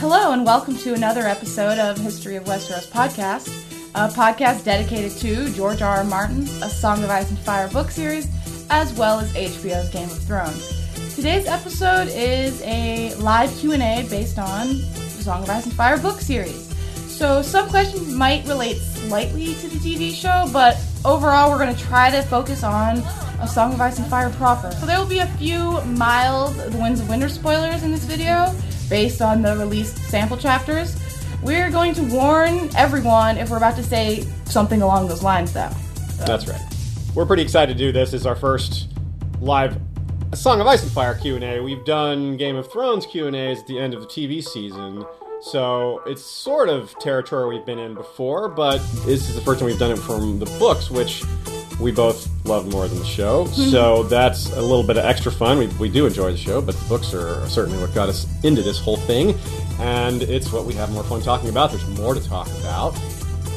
Hello, and welcome to another episode of History of Westeros podcast, a podcast dedicated to George R. R. Martin, A Song of Ice and Fire book series, as well as HBO's Game of Thrones. Today's episode is a live Q&A based on the Song of Ice and Fire book series. So some questions might relate slightly to the TV show, but overall we're going to try to focus on A Song of Ice and Fire proper. So there will be a few mild The Winds of Winter spoilers in this video based on the released sample chapters. We're going to warn everyone if we're about to say something along those lines though. So- That's right. We're pretty excited to do this. It's our first live Song of Ice and Fire Q&A. We've done Game of Thrones Q&As at the end of the TV season. So it's sort of territory we've been in before, but this is the first time we've done it from the books, which we both love more than the show. so mm-hmm. that's a little bit of extra fun. We, we do enjoy the show, but the books are certainly what got us into this whole thing. And it's what we have more fun talking about. There's more to talk about.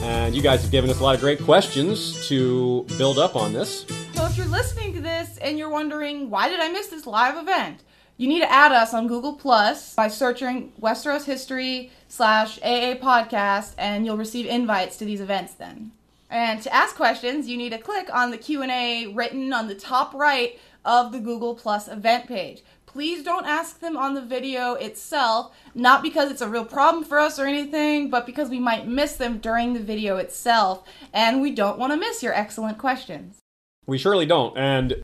And you guys have given us a lot of great questions to build up on this. So if you're listening to this and you're wondering why did I miss this live event, you need to add us on Google Plus by searching Westeros History slash AA Podcast, and you'll receive invites to these events then. And to ask questions, you need to click on the Q&A written on the top right of the Google Plus event page. Please don't ask them on the video itself, not because it's a real problem for us or anything, but because we might miss them during the video itself, and we don't want to miss your excellent questions. We surely don't. And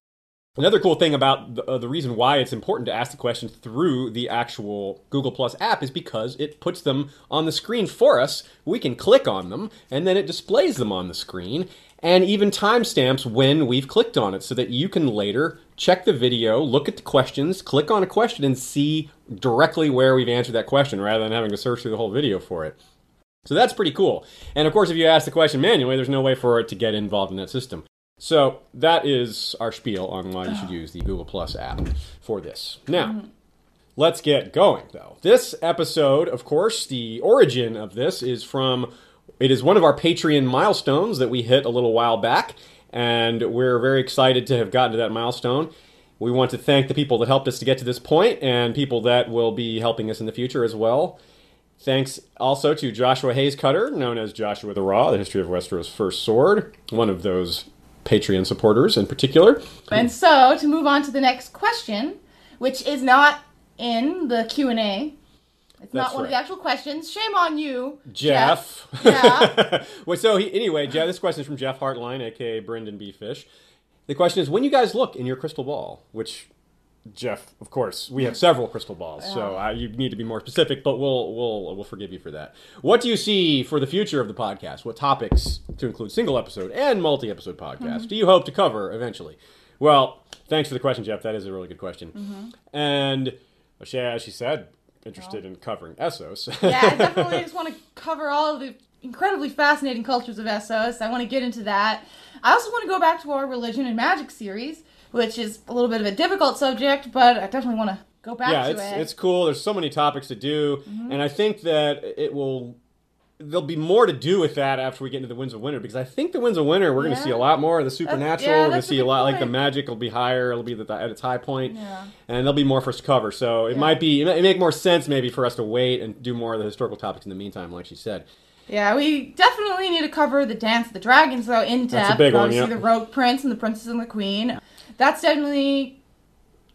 another cool thing about the, uh, the reason why it's important to ask the questions through the actual Google Plus app is because it puts them on the screen for us. We can click on them, and then it displays them on the screen, and even timestamps when we've clicked on it so that you can later check the video, look at the questions, click on a question, and see directly where we've answered that question rather than having to search through the whole video for it. So that's pretty cool. And of course, if you ask the question manually, there's no way for it to get involved in that system. So that is our spiel on why you should use the Google Plus app for this. Now, let's get going though. This episode, of course, the origin of this is from it is one of our Patreon milestones that we hit a little while back, and we're very excited to have gotten to that milestone. We want to thank the people that helped us to get to this point and people that will be helping us in the future as well. Thanks also to Joshua Hayes Cutter, known as Joshua the Raw, the History of Westeros' First Sword, one of those Patreon supporters in particular. And so, to move on to the next question, which is not in the Q&A. It's not That's one of the actual questions. Shame on you, Jeff. Yeah. well, so he, anyway, Jeff, this question is from Jeff Hartline, aka Brendan B. Fish. The question is when you guys look in your crystal ball, which Jeff, of course, we have several crystal balls, so uh, you need to be more specific, but we'll we'll we'll forgive you for that. What do you see for the future of the podcast? What topics to include single episode and multi episode podcasts do you hope to cover eventually? Well, thanks for the question, Jeff. That is a really good question. And well, she, as she said, interested in covering Essos. yeah, I definitely just want to cover all of the incredibly fascinating cultures of Essos. I want to get into that. I also want to go back to our religion and magic series, which is a little bit of a difficult subject, but I definitely want to go back yeah, to it's it. Mm-hmm. it's cool. There's so many topics to do, and I think that it will. There'll be more to do with that after we get into the Winds of Winter because I think the Winds of Winter we're going to see a lot more of the supernatural. yeah, we're going to see a lot like the magic will be higher. It'll be the, at its high point, Yeah. and there'll be more for us to cover. So it Yeah. might be it might make more sense maybe for us to wait and do more of the historical topics in the meantime, like she said. Yeah, we definitely need to cover the Dance of the Dragons though in depth. That's a big one, Obviously, yeah. the Rogue Prince and the Princess and the Queen. That's definitely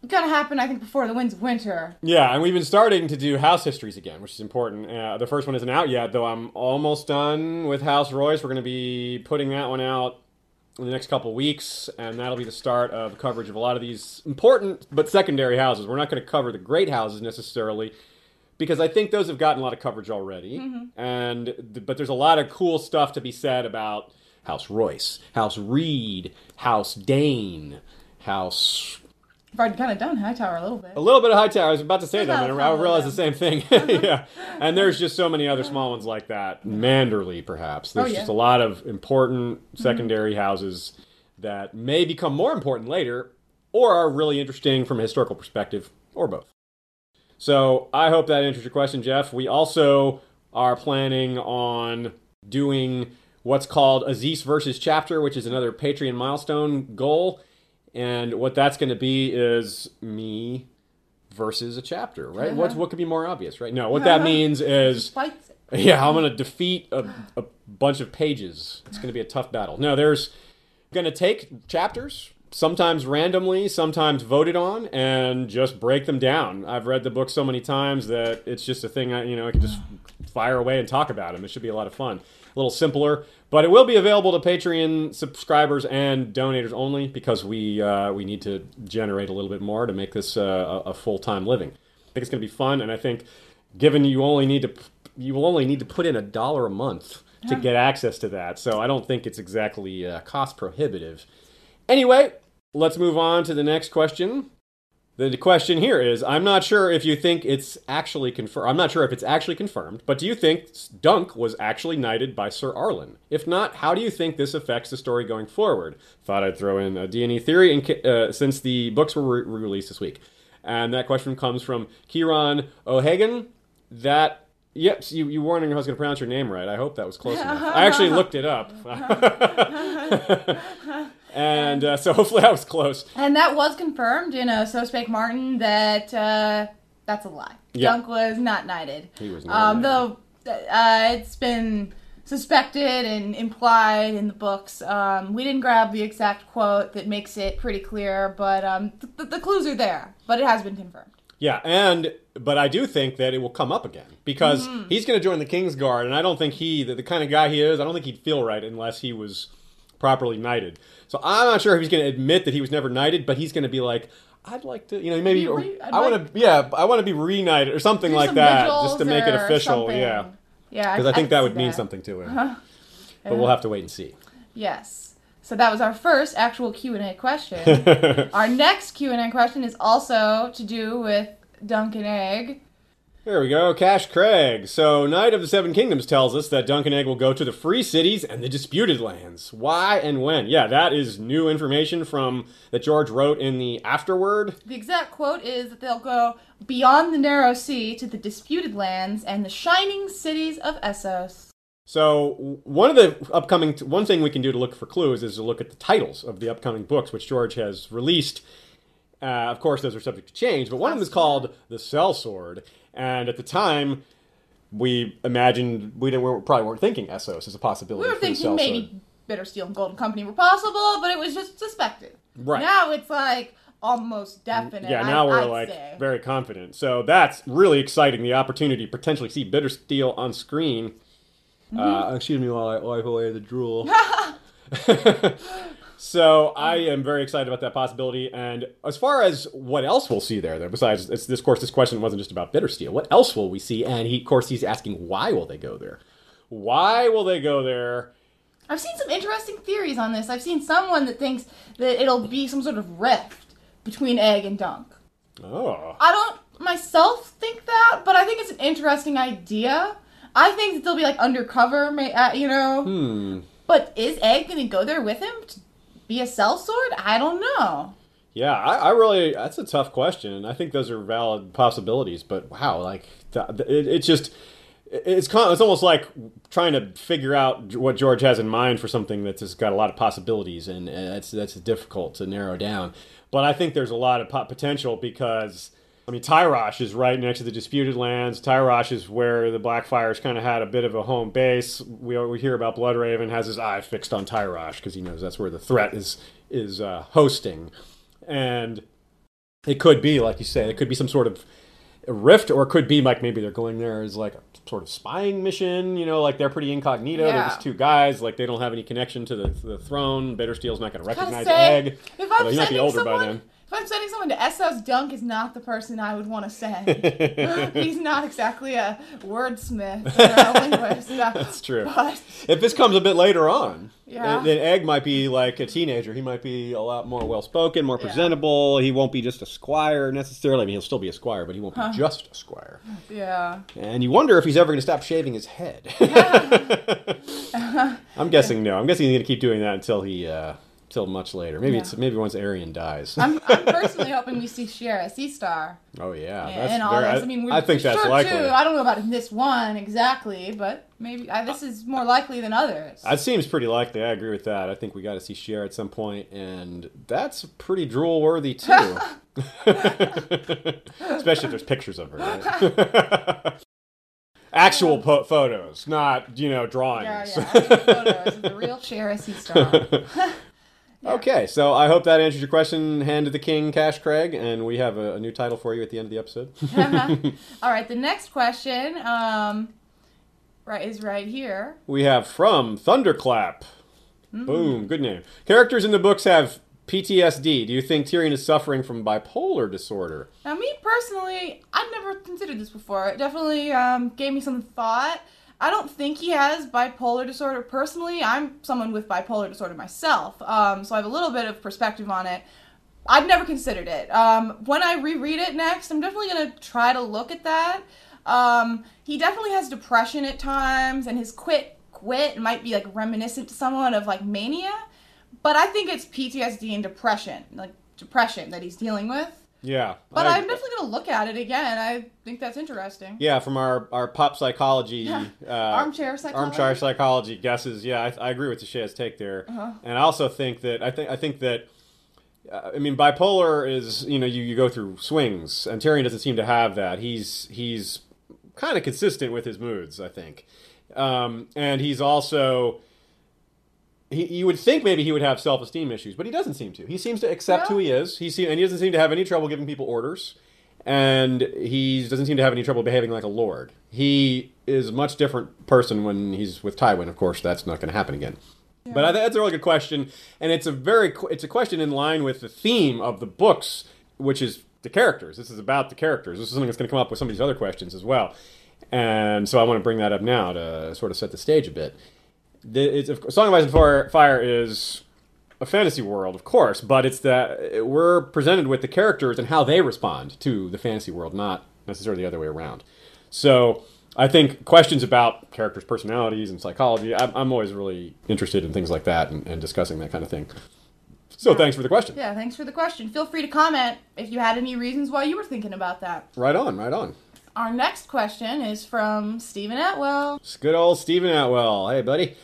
gonna happen. I think before the Winds of Winter. Yeah, and we've been starting to do house histories again, which is important. Uh, the first one isn't out yet, though I'm almost done with House Royce. We're going to be putting that one out in the next couple weeks, and that'll be the start of coverage of a lot of these important but secondary houses. We're not going to cover the great houses necessarily. Because I think those have gotten a lot of coverage already, and but there's a lot of cool stuff to be said about House Royce, House Reed, House Dayne, House I've already kind of done Hightower a little bit. a little bit of Hightower. I was about to say that, and I realized the same thing. yeah, and there's just so many other small ones like that. Manderley, perhaps. Oh, there's Oh, yeah. just a lot of important mm-hmm. secondary houses that may become more important later, or are really interesting from a historical perspective, or both. So I hope that answers your question, Jeff. We also are planning on doing what's called Aziz versus chapter, which is another Patreon milestone goal. And what that's going to be is me versus a chapter, right? What's what could be more obvious, right? No, what that means is yeah, I'm going to defeat a, a bunch of pages. It's going to be a tough battle. No, there's going to take chapters, sometimes randomly, sometimes voted on, and just break them down. I've read the book so many times that it's just a thing I, you know, I can just fire away and talk about them. It should be a lot of fun. A little simpler, but it will be available to Patreon subscribers and donators only because we uh, we need to generate a little bit more to make this uh, a, a full time living. I think it's going to be fun, and I think given you only need to you will only need to put in a dollar a month to get access to that. So I don't think it's exactly uh, cost prohibitive. Anyway, let's move on to the next question. The question here is I'm not sure if you think it's actually confirmed. I'm not sure if it's actually confirmed, but do you think Dunk was actually knighted by Sir Arlan? If not, how do you think this affects the story going forward? Thought I'd throw in a D&E theory in, uh, since the books were re- released this week. And that question comes from Kieran O'Hagan. That Yep, so you, you were wondering if I was going to pronounce your name right. I hope that was close enough. I actually looked it up. and uh, so hopefully I was close. And that was confirmed in a So Spake Martin that uh, that's a lie. Yeah. Dunk was not knighted. He was not Um, knighted. though uh, it's been suspected and implied in the books. Um, we didn't grab the exact quote that makes it pretty clear, but um, th- the clues are there. But it has been confirmed. Yeah, and but I do think that it will come up again because Mm-hmm. he's going to join the Kingsguard, and I don't think he, the, the kind of guy he is, I don't think he'd feel right unless he was properly knighted. So I'm not sure if he's going to admit that he was never knighted, but he's going to be like, I'd like to, you know, maybe re- I'd I want to, yeah, I want to be re-knighted or something like that, just to make it official. something. Yeah, Yeah, because I think could that would mean something to him. Uh-huh. But we'll have to wait and see. Yes. So that was our first actual Q and A question. our next Q and A question is also to do with Dunk and Egg. There we go, Cash Craig. So, Knight of the Seven Kingdoms tells us that Dunk and Egg will go to the free cities and the disputed lands. Why and when? Yeah, that is new information from that George wrote in the afterword. The exact quote is that they'll go beyond the narrow sea to the disputed lands and the shining cities of Essos. So, one of the upcoming one thing we can do to look for clues is to look at the titles of the upcoming books which George has released. Uh, of course, those are subject to change, but one of them is called The Sellsword, and at the time. We imagined we didn't we probably weren't thinking Essos as a possibility. We were for the thinking Sellsword. maybe Bittersteel and Golden Company were possible, but it was just suspected. Right. Now it's like almost definite. Yeah, I- now we're I'd like say. very confident. So that's really exciting. The opportunity to potentially see Bittersteel on screen. Mm-hmm. Uh, excuse me while I wipe away the drool. so I am very excited about that possibility. And as far as what else we'll see there, though, besides it's, this, course, this question wasn't just about Bittersteel. What else will we see? And he, of course, he's asking why will they go there? Why will they go there? I've seen some interesting theories on this. I've seen someone that thinks that it'll be some sort of rift between Egg and Dunk. Oh, I don't myself think that, but I think it's an interesting idea. I think that they'll be like undercover, uh, you know. hmm. But is Egg going to go there with him to be a sellsword? I don't know. Yeah, I, I really that's a tough question. and I think those are valid possibilities, but wow, like it, it's just it's kind it's almost like trying to figure out what George has in mind for something that's just got a lot of possibilities, and uh, that's that's difficult to narrow down. But I think there's a lot of po- potential because. I mean, Tyrosh is right next to the disputed lands. Tyrosh is where the Blackfyres kind of had a bit of a home base. We, we hear about Bloodraven has his eye fixed on Tyrosh because he knows that's where the threat is is uh, hosting. And it could be like you say it could be some sort of rift or it could be like maybe they're going there as like a sort of spying mission you know like they're pretty incognito. They're just two guys like they don't have any connection to the, to the throne. Bittersteel's not going to recognize say, egg. if I'm Although he might be older someone, by then if I'm sending someone to Essos, Dunk is not the person I would want to send. He's not exactly a wordsmith or a linguist. That's true. But if this comes a bit later on Yeah. then egg might be like a teenager he might be a lot more well spoken more Yeah. presentable he won't be just a squire necessarily i mean he'll still be a squire but he won't be just a squire yeah, And you wonder if he's ever going to stop shaving his head. I'm guessing no. I'm guessing he's going to keep doing that until he uh, till much later. Maybe Yeah. it's maybe once Arian dies. I'm, I'm personally hoping we see Shiera Seastar oh yeah, and, that's and all this. I, I mean, we're I think that's sure likely. too. I don't know about this one exactly, but maybe uh, this is more likely than others. That seems pretty likely. I agree with that. I think we got to see Cher at some point, and that's pretty drool worthy too. Especially if there's pictures of her. Right? Actual po- photos, not you know drawings. yeah. I need photos the real Shiera Sea Okay, so I hope that answers your question. Hand to the king, Cash Craig, and we have a, a new title for you at the end of the episode. all right, the next question, um, right, is right here. we have from Thunderclap. Mm-hmm. Boom, good name. Characters in the books have PTSD. Do you think Tyrion is suffering from bipolar disorder? Now, me personally, I've never considered this before. It definitely um, gave me some thought. I don't think he has bipolar disorder personally. I'm someone with bipolar disorder myself, um, so I have a little bit of perspective on it. I've never considered it. Um, when I reread it next, I'm definitely going to try to look at that. Um, he definitely has depression at times, and his quit quit might be like reminiscent to someone of like mania. But I think it's PTSD and depression, like depression that he's dealing with. Yeah, But I- I'm definitely gonna look at it again. I think that's interesting. Yeah, from our, our pop psychology, uh, Armchair psychology. armchair psychology guesses. Yeah, I, I agree with Ashaya's take there, Uh-huh. and I also think that I think I think that uh, I mean bipolar is you know you, you go through swings, and Tyrion doesn't seem to have that. He's he's kind of consistent with his moods, I think, um, and he's also. He, you would think maybe he would have self-esteem issues, but he doesn't seem to. He seems to accept No. who he is. He se- and he doesn't seem to have any trouble giving people orders and he doesn't seem to have any trouble behaving like a lord. He is a much different person when he's with Tywin. Of course, that's not going to happen again. But I that's a really good question, and it's a very it's a question in line with the theme of the books, which is the characters. This is about the characters. This is something that's going to come up with some of these other questions as well, and so I want to bring that up now to sort of set the stage a bit. It's, of Song of Ice and Fire, is a fantasy world, of course, but it's that we're presented with the characters and how they respond to the fantasy world, not necessarily the other way around. So I think questions about characters' personalities and psychology, I'm, I'm always really interested in things like that and, and discussing that kind of thing. So thanks for the question. Yeah, thanks for the question. Feel free to comment if you had any reasons why you were thinking about that. Right on, right on. Our next question is from Stephen Atwell. It's good old Stephen Atwell. Hey, buddy.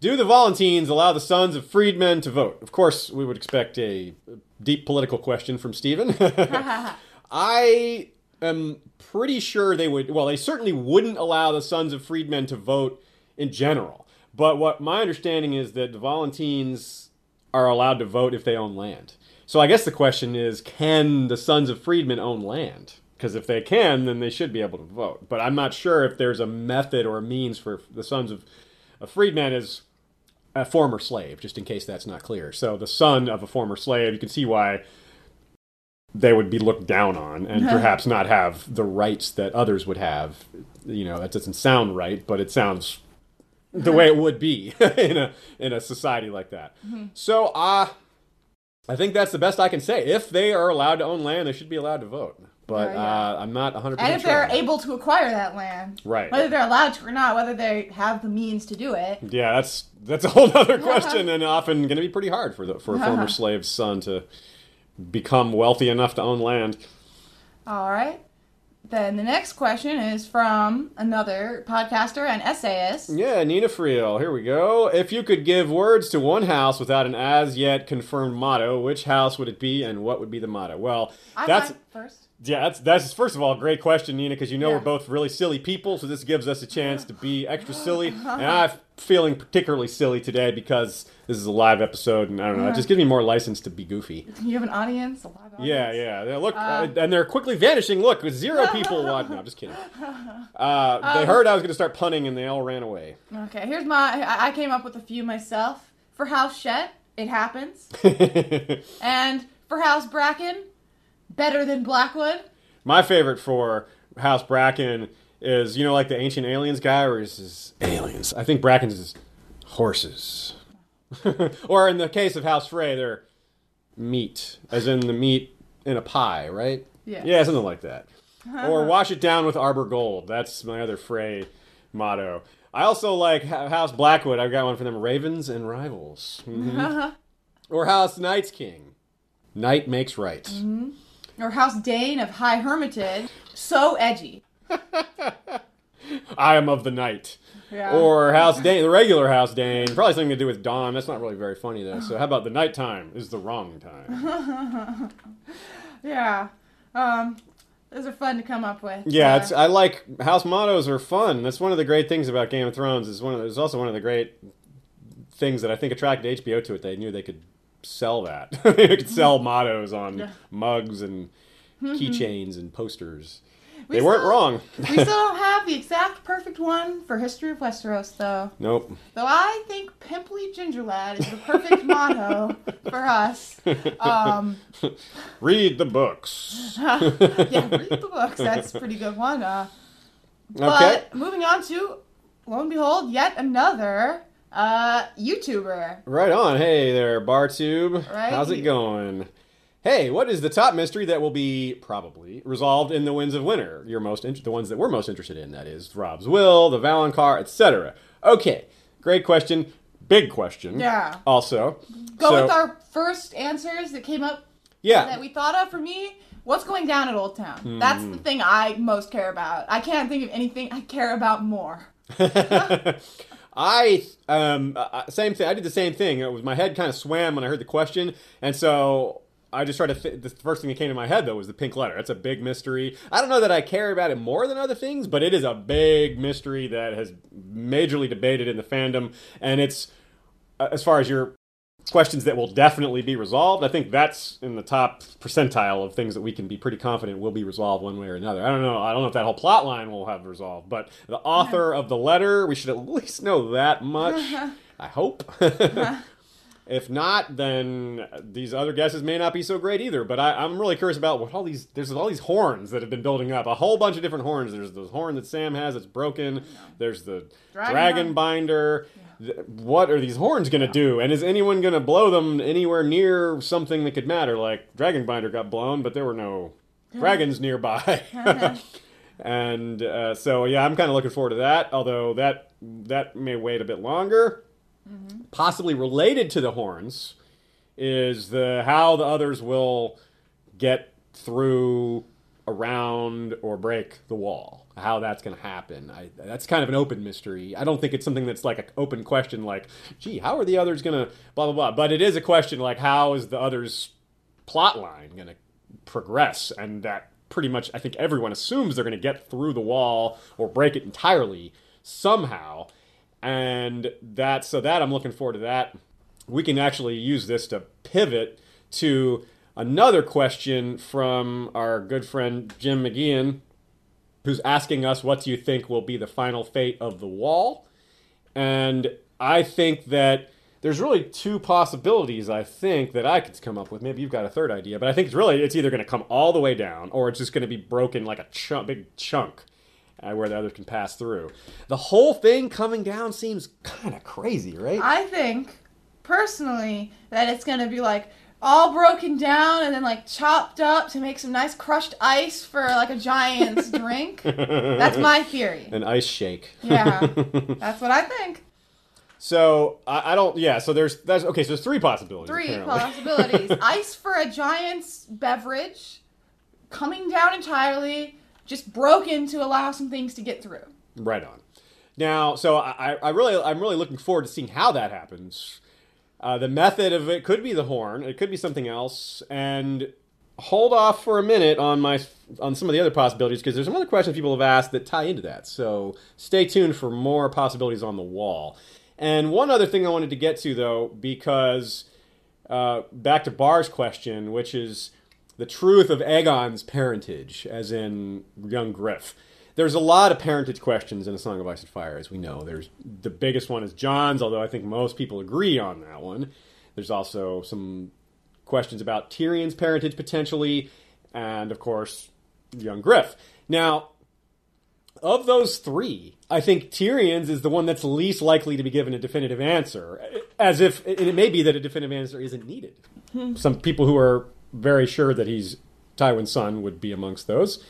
Do the Volantenes allow the sons of freedmen to vote? Of course, we would expect a deep political question from Stephen. I am pretty sure they would. Well, they certainly wouldn't allow the sons of freedmen to vote in general. But what my understanding is that the Volantenes are allowed to vote if they own land. So I guess the question is, can the sons of freedmen own land? Because if they can, then they should be able to vote. But I'm not sure if there's a method or a means for the sons of a freedman is a former slave, just in case that's not clear. So the son of a former slave, you can see why they would be looked down on and perhaps not have the rights that others would have. You know, that doesn't sound right, but it sounds the way it would be in a in a society like that. So uh I think that's the best I can say. If they are allowed to own land, they should be allowed to vote. But. Uh, I'm not 100% And if sure. they're able to acquire that land, Right. whether they're allowed to or not, whether they have the means to do it. Yeah, that's that's a whole other question, and often going to be pretty hard for the, for a former slave's son to become wealthy enough to own land. All right. Then the next question is from another podcaster and essayist. Yeah, Nina Friel. Here we go. If you could give words to one house without an as yet confirmed motto, which house would it be, and what would be the motto? Well, I that's first. Yeah, that's that's first of all a great question, Nina, because you know Yeah. we're both really silly people, so this gives us a chance to be extra silly. and I'm feeling particularly silly today because this is a live episode, and I don't know, it just gives me more license to be goofy. You have an audience, a live audience. Yeah, yeah. They're, look, uh, and they're quickly vanishing. Look, with zero people watching. No, I'm just kidding. Uh, they heard I was going to start punning, and they all ran away. Okay, here's my. I I came up with a few myself. For House Shett, it happens. And for House Bracken, better than Blackwood. My favorite for House Bracken is, you know, like the Ancient Aliens guy, or is his aliens? I think Bracken's is horses. or in the case of House Frey, they're meat, as in the meat in a pie, right? Yeah. Yeah, something like that. or wash it down with Arbor Gold. That's my other Frey motto. I also like House Blackwood. I've got one for them: Ravens and Rivals. Mhm. Or House Night's King. Night makes right. Or House Dayne of High Hermitage. So edgy. I am of the night. Yeah. Or House Dayne, the regular House Dayne. Probably something to do with dawn. That's not really very funny though. So how about the nighttime is the wrong time? Yeah. Um, those are fun to come up with. Yeah, it's I like house mottos are fun. That's one of the great things about Game of Thrones. Is one of it's also one of the great things that I think attracted HBO to it. They knew they could sell that. they could sell mottos on Yeah. mugs and keychains and posters. We they weren't wrong. we still don't have the exact perfect one for History of Westeros, though. nope. Though I think Pimply Ginger Lad is the perfect motto for us. Um, Read the books. yeah, read the books. That's a pretty good one. Uh, Okay. But moving on to, lo and behold, yet another uh, YouTuber. Right on. Hey there, BarTube. Right. How's it going? Hey, what is the top mystery that will be probably resolved in the Winds of Winter? Your most in- the ones that we're most interested in. That is Robb's will, the Valonqar, etc. Okay, great question. Big question. Yeah. Also, Go So- with our first answers that came up yeah. that we thought of. For me, what's going down at Oldtown? That's Hmm. the thing I most care about. I can't think of anything I care about more. I um uh, same thing. I did the same thing. It was my head kind of swam when I heard the question, and so I just tried to. Fit, the first thing that came to my head though was the pink letter. That's a big mystery. I don't know that I care about it more than other things, but it is a big mystery that has majorly debated in the fandom, and it's uh, as far as your questions that will definitely be resolved. I think that's in the top percentile of things that we can be pretty confident will be resolved one way or another. I don't know. I don't know if that whole plot line will have resolved, but the author of the letter, we should at least know that much. I hope. if not, then these other guesses may not be so great either. But I, I'm really curious about what all these. There's all these horns that have been building up. A whole bunch of different horns. There's the horn that Sam has that's broken. There's the Dragon dragon, binder. Th- What are these horns going to do? And is anyone going to blow them anywhere near something that could matter? Like Dragonbinder got blown, but there were no dragons nearby. and uh, so, yeah, I'm kind of looking forward to that. Although that that may wait a bit longer. Possibly related to the horns is the how the others will get through, around, or break the wall. How that's going to happen. I, that's kind of an open mystery. I don't think it's something that's like an open question, like, gee, how are the others going to blah blah blah. But it is a question like, how is the others' plot line going to progress? And that pretty much, I think everyone assumes they're going to get through the wall or break it entirely somehow. And that so that I'm looking forward to that. We can actually use this to pivot to another question from our good friend Jim McGeehan, who's asking us, What do you think will be the final fate of the wall? And I think that there's really two possibilities, I think, that I could come up with. Maybe you've got a third idea, but I think it's really, it's either going to come all the way down or it's just going to be broken like a big chunk uh, where the others can pass through. The whole thing coming down seems kind of crazy, right? I think, personally, that it's gonna be like all broken down and then like chopped up to make some nice crushed ice for like a giant's drink. That's my theory. An ice shake. Yeah, that's what I think. So I, I don't. Yeah. So there's that's okay. So there's three possibilities. Three apparently. possibilities: ice for a giant's beverage, coming down entirely, just broken to allow some things to get through. Right on. Now, so I, I really, I'm really looking forward to seeing how that happens. Uh, the method of it could be the horn. It could be something else. And hold off for a minute on my on some of the other possibilities because there's some other questions people have asked that tie into that. So stay tuned for more possibilities on the wall. And one other thing I wanted to get to though, because uh, back to Barr's question, which is the truth of Aegon's parentage, as in young Griff. There's a lot of parentage questions in A Song of Ice and Fire, as we know. There's the biggest one is Jon's, although I think most people agree on that one. There's also some questions about Tyrion's parentage potentially, and of course, young Griff. Now, of those three, I think Tyrion's is the one that's least likely to be given a definitive answer. As if and it may be that a definitive answer isn't needed. Hmm. Some people who are very sure that he's Tywin's son would be amongst those.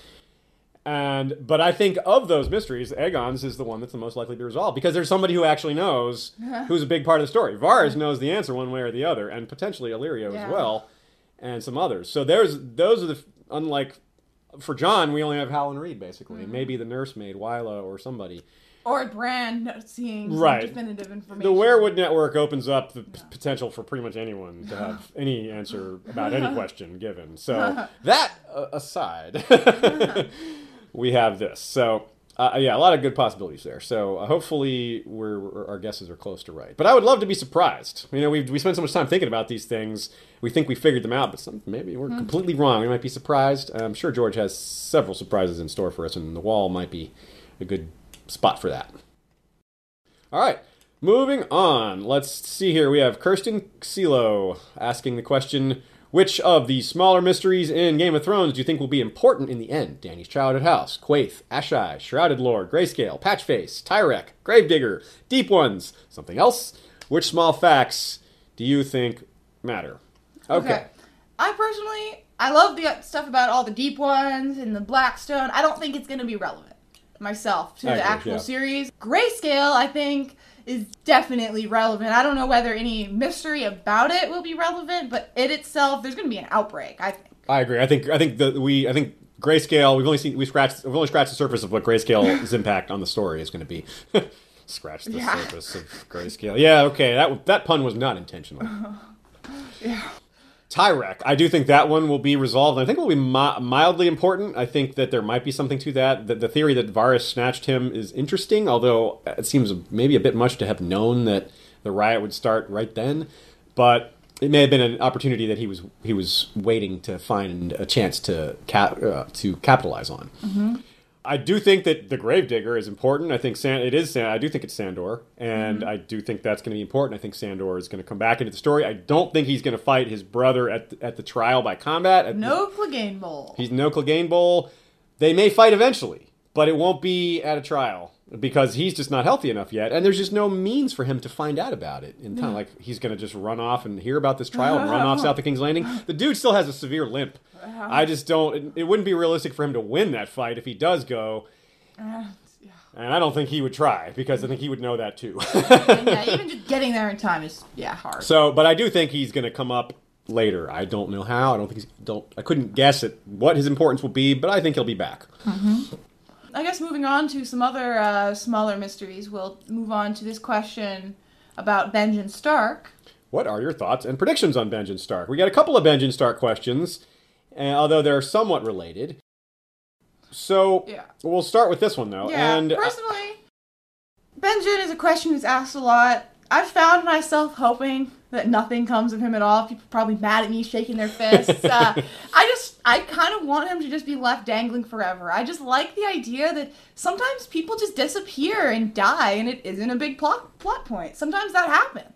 And but I think of those mysteries, Aegon's is the one that's the most likely to be resolved because there's somebody who actually knows who's a big part of the story. Varys knows the answer one way or the other, and potentially Illyrio Yeah. as well, and some others. So there's those are the unlike for Jon, we only have Howland Reed basically, mm-hmm. and maybe the nursemaid Wyla or somebody. Or Bran seeing Right. definitive information. The Weirwood Network opens up the p- potential for pretty much anyone to have any answer about any question given. So that uh, aside, we have this. So uh, yeah, a lot of good possibilities there. So uh, hopefully we're, we're- our guesses are close to right. But I would love to be surprised. You know, we we spend so much time thinking about these things. We think we figured them out, but some, maybe we're completely wrong. We might be surprised. I'm sure George has several surprises in store for us, and the wall might be a good spot for that. All right, moving on. Let's see here. We have Kirsten Xilo asking the question Which of the smaller mysteries in Game of Thrones do you think will be important in the end? Dany's childhood house, Quaithe, Asshai, Shrouded Lord, Grayscale, Patchface, Tyrek, Gravedigger, Deep Ones, something else? Which small facts do you think matter? Okay. I personally, I love the stuff about all the deep ones and the Blackstone. I don't think it's going to be relevant myself to I the agree, actual yeah. series. Grayscale, I think, is definitely relevant. I don't know whether any mystery about it will be relevant, but it itself, there's going to be an outbreak. I think. I agree. I think I think that we I think grayscale. We've only seen we scratched we've only scratched the surface of what grayscale's impact on the story is going to be. Scratch the Yeah. surface of grayscale. Yeah, okay. That that pun was not intentional. Yeah. Tyrek, I do think that one will be resolved. I think it will be mi- mildly important. I think that there might be something to that. The, the theory that Varys snatched him is interesting, although it seems maybe a bit much to have known that the riot would start right then. But it may have been an opportunity that he was he was waiting to find a chance to cap, uh, to capitalize on. I do think that the Gravedigger is important. I think San- it is. San- I do think it's Sandor, and mm-hmm. I do think that's going to be important. I think Sandor is going to come back into the story. I don't think he's going to fight his brother at the, at the trial by combat. At No Cleganebowl. He's no Cleganebowl. They may fight eventually, but it won't be at a trial because he's just not healthy enough yet, and there's just no means for him to find out about it in time. Like he's going to just run off and hear about this trial and run off south of King's Landing. The dude still has a severe limp. I just don't. It, it wouldn't be realistic for him to win that fight if he does go. Uh, yeah. And I don't think he would try because I think he would know that too. Yeah, even just getting there in time is yeah hard. so, but I do think he's going to come up later. I don't know how. I don't think he's don't. I couldn't guess at what his importance will be, but I think he'll be back. I guess moving on to some other uh, smaller mysteries, we'll move on to this question about Benjen Stark. What are your thoughts and predictions on Benjen Stark? We got a couple of Benjen Stark questions, uh, although they're somewhat related. So Yeah. we'll start with this one though. Yeah, and uh, personally, Benjen is a question who's asked a lot. I've found myself hoping that nothing comes of him at all. People are probably mad at me, shaking their fists. uh, I just, I kind of want him to just be left dangling forever. I just like the idea that sometimes people just disappear and die, and it isn't a big plot plot point. Sometimes that happens.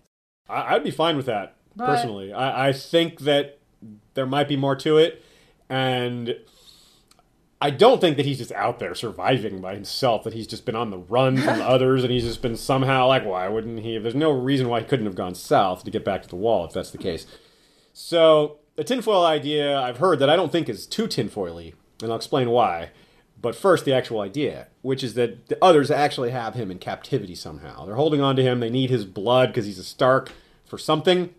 I, I'd be fine with that But- personally. I, I think that there might be more to it, and I don't think that he's just out there surviving by himself. That he's just been on the run from others, and he's just been somehow like, why wouldn't he? There's no reason why he couldn't have gone south to get back to the wall if that's the case. So the tinfoil idea I've heard that I don't think is too tinfoily, and I'll explain why. But first, the actual idea, which is that the others actually have him in captivity somehow. They're holding on to him. They need his blood because he's a Stark for something.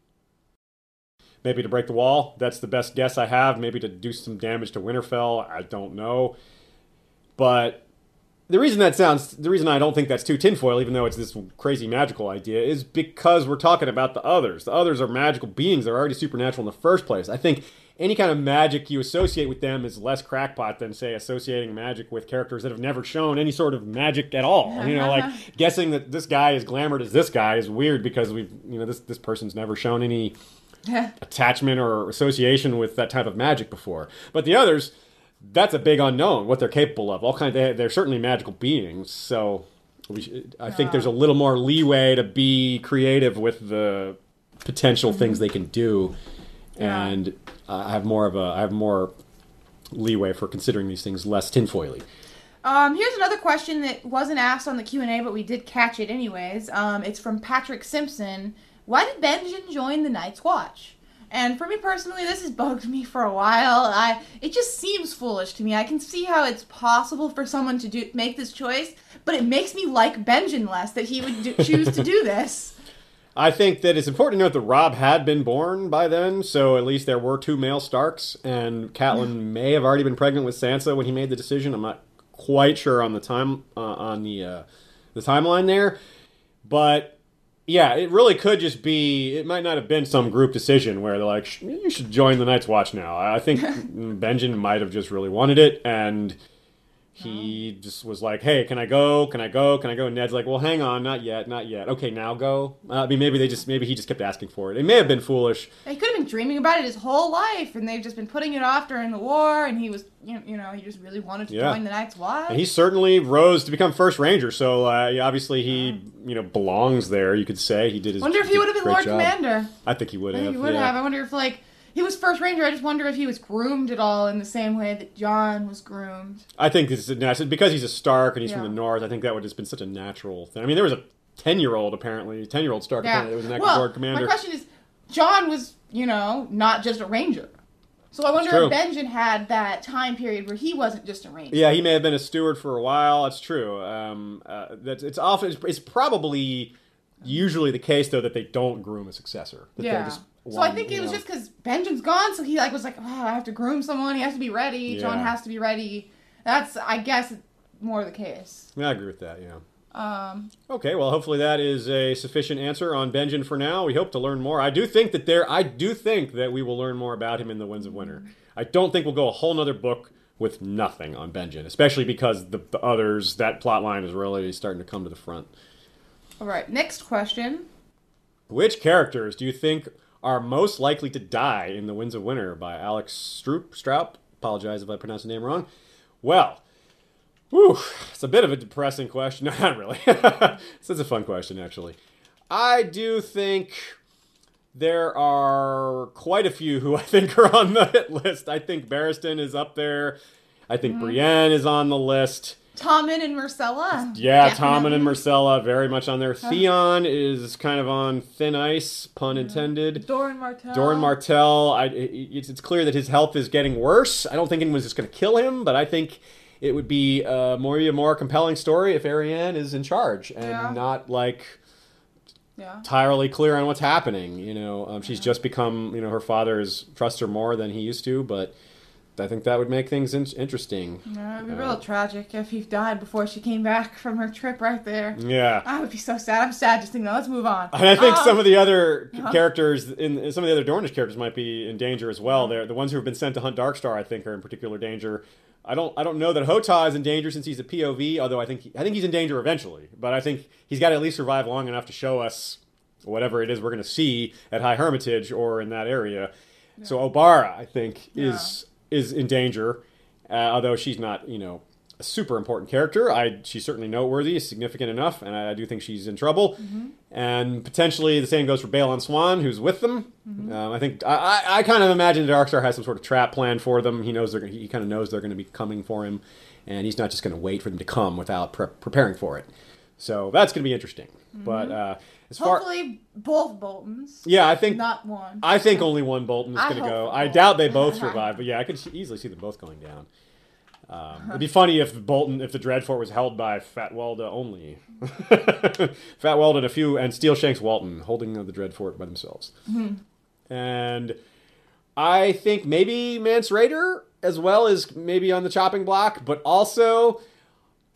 Maybe to break the wall. That's the best guess I have. Maybe to do some damage to Winterfell. I don't know. But the reason that sounds, the reason I don't think that's too tinfoil, even though it's this crazy magical idea, is because we're talking about the others. The others are magical beings. They're already supernatural in the first place. I think any kind of magic you associate with them is less crackpot than, say, associating magic with characters that have never shown any sort of magic at all. You know, like guessing that this guy is glamored as this guy is weird because we've, you know, this this person's never shown any attachment or association with that type of magic before. But the others, that's a big unknown. What they're capable of. All kind. They, they're certainly magical beings. So we should, I think there's a little more leeway to be creative with the potential things they can do, and I have more of a I have more leeway for considering these things less tinfoily. Um, here's another question that wasn't asked on the Q and A, but we did catch it anyways. Um, it's from Patrick Simpson. Why did Benjen join the Night's Watch? And for me personally, this has bugged me for a while. I it just seems foolish to me. I can see how it's possible for someone to do make this choice, but it makes me like Benjen less that he would do, choose to do this. I think that it's important to note that Robb had been born by then, so at least there were two male Starks, and Catelyn may have already been pregnant with Sansa when he made the decision. I'm not quite sure on the time uh, on the uh, the timeline there, but yeah, it really could just be. It might not have been some group decision where they're like, "You should join the Night's Watch now." I think Benjen might have just really wanted it, and he just was like, "Hey, can I go? Can I go? Can I go?" And Ned's like, "Well, hang on, not yet, not yet. Okay, now go." Uh, I mean, maybe they just maybe he just kept asking for it. It may have been foolish. He could have been dreaming about it his whole life, and they've just been putting it off during the war. And he was, you know, you know he just really wanted to Yeah. join the Night's Watch. And he certainly rose to become first ranger, so uh, obviously he you know belongs there. You could say he did his. wonder if he would have been Lord job. Commander. I think he would I have. he would yeah. have. I wonder if like he was first ranger. I just wonder if he was groomed at all in the same way that Jon was groomed. I think it's a nat- because he's a Stark and he's Yeah. from the North. I think that would have been such a natural thing. I mean, there was a ten-year-old apparently, ten-year-old Stark Yeah. apparently that was an well, Lord Commander. my question is, Jon was you know not just a ranger. So I wonder if Benjen had that time period where he wasn't just a ranger. Yeah, he may have been a steward for a while. That's true. Um, uh, that's it's often it's, it's probably usually the case though that they don't groom a successor. That they Yeah. just So I think it was know- just because Benjen's gone, so he like was like, oh, I have to groom someone. He has to be ready. Jon has to be ready. That's I guess more the case. Yeah, I agree with that. Yeah. Um, Okay, well, hopefully that is a sufficient answer on Benjen for now. We hope to learn more. I do think that there, I do think that we will learn more about him in the Winds of Winter. I don't think we'll go a whole nother book with nothing on Benjen, especially because the others, that plot line is really starting to come to the front. all right, next question. Which characters do you think are most likely to die in the Winds of Winter by Alex Stroop? Stroup? Apologize if I pronounce the name wrong. Well, whew, it's a bit of a depressing question. No, not really. this is a fun question, actually. I do think there are quite a few who I think are on the hit list. I think Barristan is up there. I think mm-hmm. Brienne is on the list. Tommen and Myrcella. Yeah, Tommen and Myrcella very much on there. Theon is kind of on thin ice, pun intended. Doran Martell. Doran Martell, I, it- it's, it's clear that his health is getting worse. I don't think anyone's just going to kill him, but I think it would be uh, more a more compelling story if Arianne is in charge and Yeah. not like Yeah. entirely clear on what's happening. You know, um, she's just become you know her father is trusts her more than he used to, but I think that would make things in- interesting. Yeah, it'd be Uh, real tragic if he died before she came back from her trip right there. Yeah. I would be so sad. I'm sad just thinking, let's move on. And I think Um, some of the other uh-huh. characters in some of the other Dornish characters might be in danger as well. They're the ones who have been sent to hunt Darkstar. I think are in particular danger. I don't I don't know that Hotah is in danger since he's a POV. Although I think he, I think he's in danger eventually. But I think he's got to at least survive long enough to show us whatever it is we're going to see at High Hermitage or in that area. So Obara, I think, is is in danger. Uh, although she's not, you know, a super important character, I she's certainly noteworthy, significant enough, and I, I do think she's in trouble. And potentially the same goes for Balon Swan, who's with them. Um, I think I, I, I kind of imagine that Darkstar has some sort of trap plan for them. He knows they're he kind of knows they're going to be coming for him, and he's not just going to wait for them to come without pre- preparing for it. So that's going to be interesting. But uh, as far Hopefully, both Boltons. yeah, I think Not one. I think only one Bolton is going to go. I doubt they both survive, but yeah, I could easily see them both going down. Um, it'd be funny if Bolton, if the Dreadfort was held by Fat Walda only, Fat Walda and a few, and Steelshanks Walton holding the Dreadfort by themselves. And I think maybe Mance Rayder as well as maybe on the chopping block, but also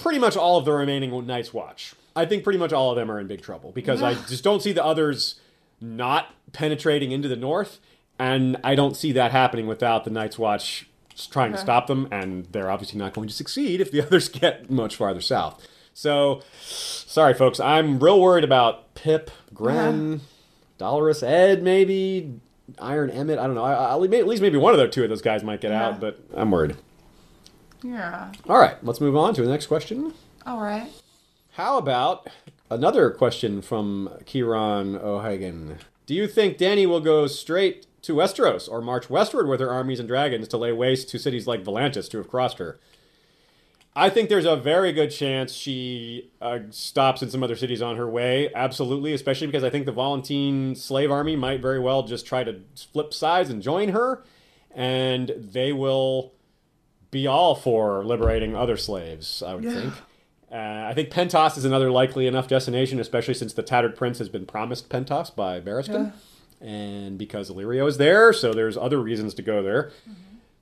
pretty much all of the remaining Night's Watch. I think pretty much all of them are in big trouble because I just don't see the others not penetrating into the north, and I don't see that happening without the Night's Watch trying to stop them, and they're obviously not going to succeed if the others get much farther south. So, sorry, folks, I'm real worried about Pip, Gren, Dolorous Ed, maybe Iron Emmett. I don't know. I, I, at least maybe one of the two of those guys might get out, but I'm worried. Yeah. All right, let's move on to the next question. All right. How about another question from Kieran O'Hagan? Do you think Dany will go straight to Westeros or march westward with her armies and dragons to lay waste to cities like Volantis to have crossed her? I think there's a very good chance she uh, stops in some other cities on her way. Absolutely, especially because I think the Volantene slave army might very well just try to flip sides and join her, and they will be all for liberating other slaves. I would Yeah. think. Uh, I think Pentos is another likely enough destination, especially since the Tattered Prince has been promised Pentos by Barristan, and because Illyrio is there, so there's other reasons to go there.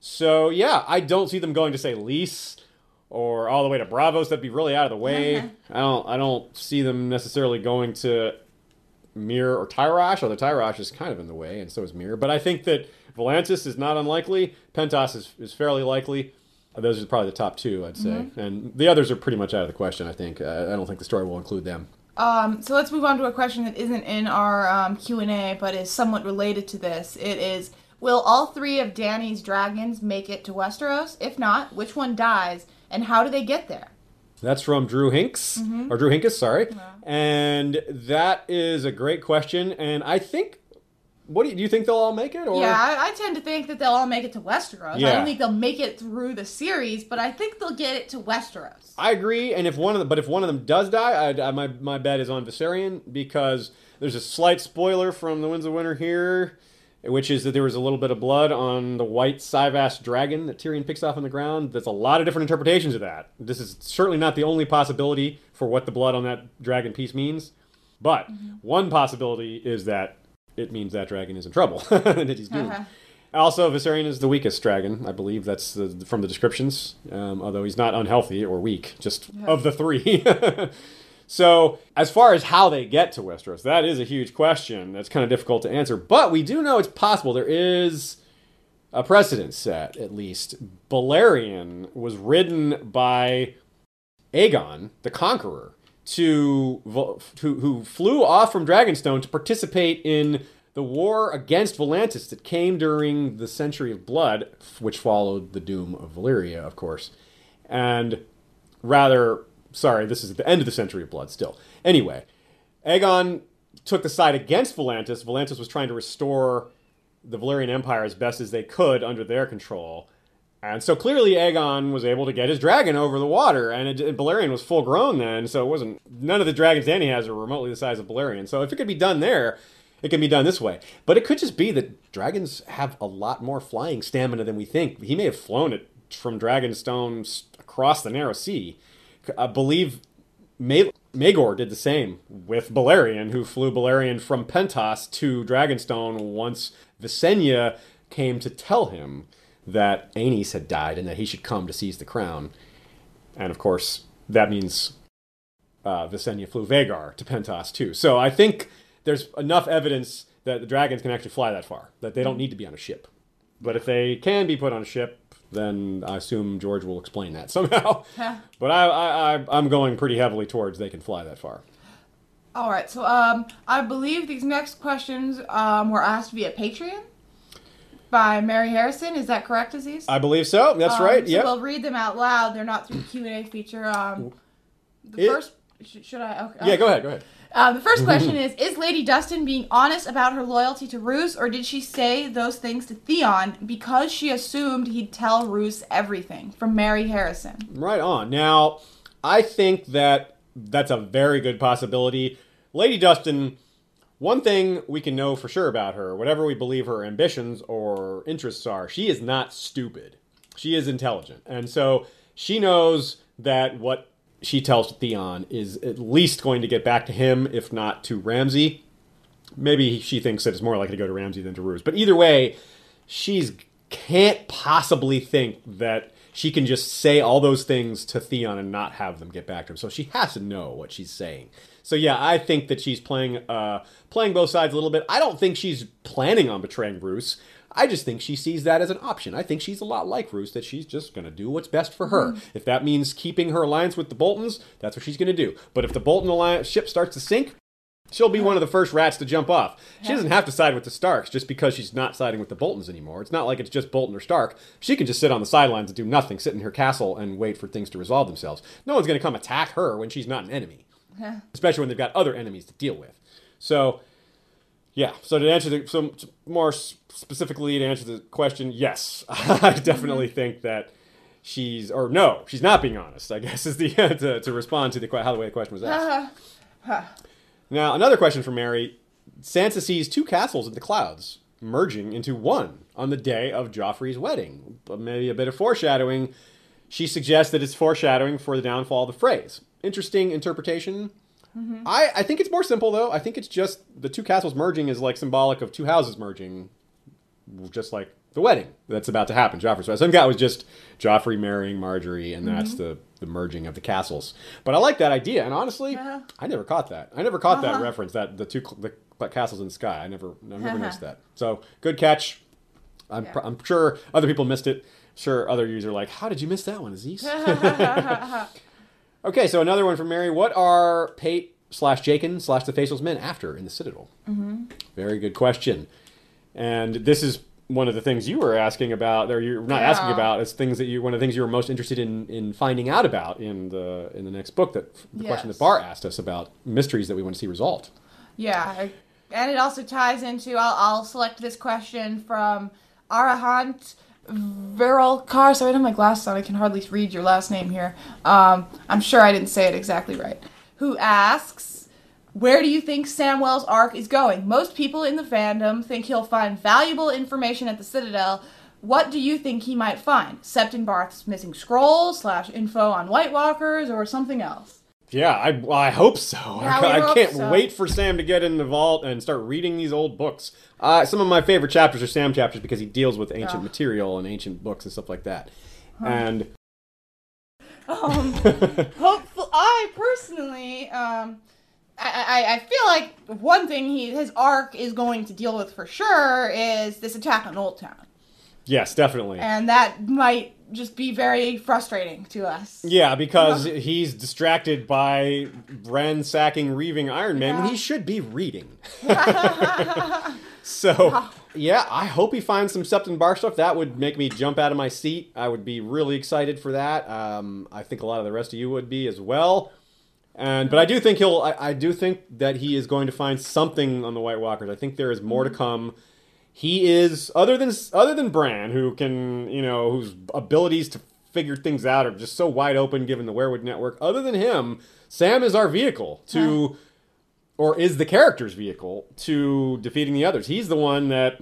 So yeah, I don't see them going to say Lys or all the way to Braavos. That'd be really out of the way. I don't. I don't see them necessarily going to Myr or Tyrosh, although Tyrosh is kind of in the way, and so is Myr. But I think that Volantis is not unlikely. Pentos is, is fairly likely. Uh, Those are probably the top two, I'd say, and the others are pretty much out of the question. I think. Uh, I don't think the story will include them. Um, so let's move on to a question that isn't in our um, Q and A, but is somewhat related to this. It is: Will all three of Dany's dragons make it to Westeros? If not, which one dies, and how do they get there? That's from Drew Hinks or Drew Hinkus, sorry, and that is a great question. And I think, what do you, do you think they'll all make it? Or Yeah, I, I tend to think that they'll all make it to Westeros. I don't think they'll make it through the series, but I think they'll get it to Westeros. I agree, and if one of them, but if one of them does die, I, I, my my bet is on Viserion because there's a slight spoiler from the Winds of Winter here, which is that there was a little bit of blood on the white cyvasse dragon that Tyrion picks off on the ground. There's a lot of different interpretations of that. This is certainly not the only possibility for what the blood on that dragon piece means, but mm-hmm. one possibility is that it means that dragon is in trouble and doomed. Uh-huh. Also, Viserion is the weakest dragon. I believe that's the, from the descriptions. Um, although he's not unhealthy or weak, just of the three. so, as far as how they get to Westeros, that is a huge question. That's kind of difficult to answer. But we do know it's possible. There is a precedent set, at least. Balerion was ridden by Aegon, the Conqueror, to, who flew off from Dragonstone to participate in the war against Volantis that came during the Century of Blood, which followed the doom of Valyria, of course. And rather, sorry, this is at the end of the Century of Blood still. Anyway, Aegon took the side against Volantis. Volantis was trying to restore the Valyrian Empire as best as they could under their control. And so clearly Aegon was able to get his dragon over the water, and, it, Balerion was full grown then, so it wasn't none of the dragons Dany has are remotely the size of Balerion. So if it could be done there, it can be done this way. But it could just be that dragons have a lot more flying stamina than we think. He may have flown it from Dragonstone across the narrow sea. I believe Ma- Maegor did the same with Balerion, who flew Balerion from Pentos to Dragonstone once Visenya came to tell him that Aenys had died and that he should come to seize the crown. And of course, that means uh, Visenya flew Vhagar to Pentos too. So I think there's enough evidence that the dragons can actually fly that far, that they don't need to be on a ship. But if they can be put on a ship, then I assume George will explain that somehow. but I, I, I, I'm going pretty heavily towards they can fly that far. All right, so um, I believe these next questions um, were asked via Patreon by Mary Harrison. Is that correct, Aziz? I believe so. That's Um, right. So Yep. we'll read them out loud. They're not through the Q and A feature. Um, the It- first, sh- should I? Okay. yeah, go ahead. Go ahead. Um, the first question is: Is Lady Dustin being honest about her loyalty to Roose, or did she say those things to Theon because she assumed he'd tell Roose everything? From Mary Harrison. Right on. Now, I think that that's a very good possibility. Lady Dustin, one thing we can know for sure about her, whatever we believe her ambitions or interests are, she is not stupid. She is intelligent. And so she knows that what she tells Theon is at least going to get back to him, if not to Ramsay. Maybe she thinks that it's more likely to go to Ramsay than to Roose. But either way, she's can't possibly think that she can just say all those things to Theon and not have them get back to him. So she has to know what she's saying. So yeah, I think that she's playing uh, playing both sides a little bit. I don't think she's planning on betraying Roose. I just think she sees that as an option. I think she's a lot like Roose, that she's just going to do what's best for her. If that means keeping her alliance with the Boltons, that's what she's going to do. But if the Bolton alliance ship starts to sink, She'll be one of the first rats to jump off. She doesn't have to side with the Starks just because she's not siding with the Boltons anymore. It's not like it's just Bolton or Stark. She can just sit on the sidelines and do nothing, sit in her castle and wait for things to resolve themselves. No one's going to come attack her when she's not an enemy, especially when they've got other enemies to deal with. So, yeah. So to answer the so more specifically to answer the question, yes, I mm-hmm. definitely think that she's or no, she's not being honest. I guess is the to, to respond to the how the way the question was asked. Uh-huh. now another question from Mary: Sansa sees two castles in the clouds merging into one on the day of Joffrey's wedding. But maybe a bit of foreshadowing. She suggests that it's foreshadowing for the downfall of the Freys. Interesting interpretation. Mm-hmm. I, I think it's more simple though. I think it's just the two castles merging is like symbolic of two houses merging, just like the wedding that's about to happen. Joffrey's wedding. Some guy was just Joffrey marrying Margaery, and that's mm-hmm. the the merging of the castles. But I like that idea, and honestly, Uh-huh. I never caught that. I never caught that uh-huh. reference. That the two cl- the castles in the sky. I never I never uh-huh. noticed that. So good catch. I'm Yeah. pr- I'm sure other people missed it. Sure, other users are like, "How did you miss that one, Aziz?" Okay, so another one from Mary. What are Pate slash Jaqen slash the Faceless Men after in the Citadel? Mm-hmm. Very good question. And this is one of the things you were asking about, or you're not Yeah. asking about. It's things that you one of the things you were most interested in in finding out about in the in the next book. That the question that Yes. Bar asked us about mysteries that we want to see resolved. Yeah, and it also ties into. I'll, I'll select this question from Arahant Viral Car. Sorry, I have my glasses on. I can hardly read your last name here. Um, I'm sure I didn't say it exactly right. Who asks, Where do you think Samwell's arc is going? Most people in the fandom think he'll find valuable information at the Citadel. What do you think he might find? Septon Barth's missing scrolls slash info on White Walkers or something else? Yeah, I, well, I hope so. Yeah, I, hope can't so. wait for Sam to get in the vault and start reading these old books. Uh, some of my favorite chapters are Sam chapters because he deals with ancient material and ancient books and stuff like that. And Um, hopeful. I personally, um, I, I, I feel like one thing he his arc is going to deal with for sure is this attack on Oldtown, yes, definitely. and that might just be very frustrating to us. Yeah, because he's distracted by ransacking, reaving Ironmen when Yeah. he should be reading. so, yeah, I hope he finds some Septon Barth stuff. That would make me jump out of my seat. I would be really excited for that. Um, I think a lot of the rest of you would be as well. And but I do think he'll. I, I do think that he is going to find something on the White Walkers. I think there is more to come. He is other than other than Bran, who can you know whose abilities to figure things out are just so wide open given the Weirwood network. Other than him, Sam is our vehicle to, or is the character's vehicle to defeating the others. He's the one that,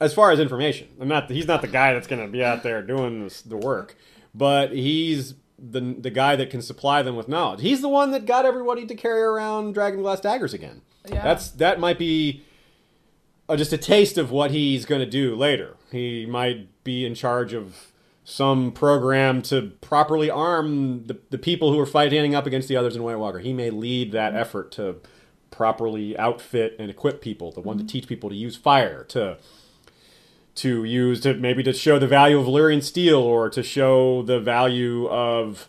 as far as information, I'm not. He's not the guy that's going to be out there doing this, the work, but he's the the guy that can supply them with knowledge. He's the one that got everybody to carry around dragon glass daggers again. Yeah. That's that might be Uh, just a taste of what he's going to do later. He might be in charge of some program to properly arm the, the people who are fighting up against the others in White Walker. He may lead that effort to properly outfit and equip people, the one to mm-hmm. teach people to use fire, to to use to maybe to show the value of Valyrian steel or to show the value of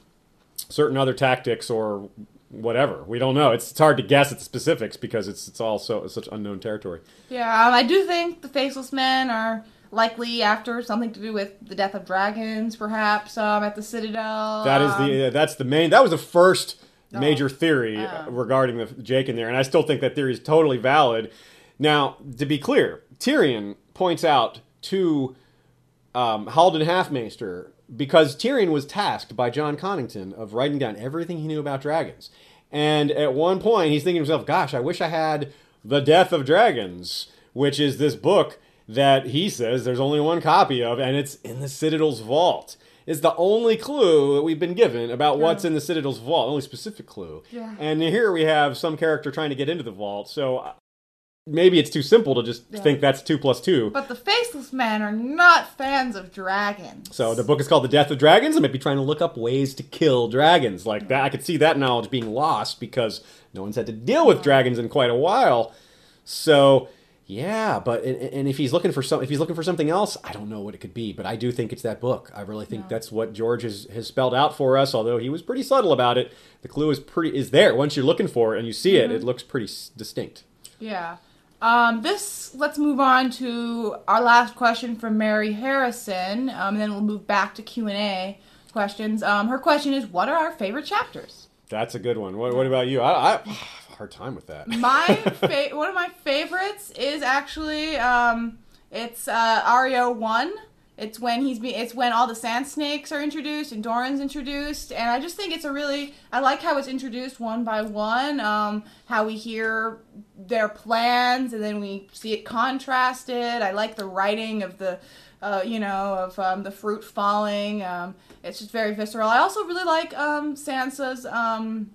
certain other tactics or whatever. We don't know. It's, it's hard to guess at the specifics because it's it's all so it's such unknown territory. Yeah, um, I do think the Faceless Men are likely after something to do with the death of dragons, perhaps um, at the Citadel. That is um, the that's the main. That was the first Oh. major theory uh, regarding the Jaqen there, and I still think that theory is totally valid. Now, to be clear, Tyrion points out to um, Haldon Halfmaester because Tyrion was tasked by Jon Connington of writing down everything he knew about dragons, and at one point he's thinking to himself, "Gosh, I wish I had the Death of Dragons, which is this book." That he says there's only one copy of, and it's in the Citadel's vault is the only clue that we've been given about what's in the Citadel's vault, only specific clue. Yeah. And here we have some character trying to get into the vault, so maybe it's too simple to just Yeah. think that's two plus two. But the Faceless Men are not fans of dragons. So the book is called The Death of Dragons. I might be trying to look up ways to kill dragons like that. I could see that knowledge being lost because no one's had to deal with dragons in quite a while. So yeah, but and, and if he's looking for some, if he's looking for something else, I don't know what it could be. But I do think it's that book. I really think that's what George has, has spelled out for us. Although he was pretty subtle about it, the clue is pretty is there. Once you're looking for it and you see it, mm-hmm. it looks pretty s- distinct. Yeah. Um, this let's move on to our last question from Mary Harrison, um, and then we'll move back to Q and A questions. Um, her question is, "What are our favorite chapters?" That's a good one. What, what about you? I, I, have a hard time with that. My fa- one of my favorites is actually um, it's uh, Areo one. It's when he's be, it's when all the sand snakes are introduced and Doran's introduced, and I just think it's a really I like how it's introduced one by one. Um, how we hear their plans and then we see it contrasted. I like the writing of the. Uh, you know, of um, the fruit falling. Um, it's just very visceral. I also really like um, Sansa's um,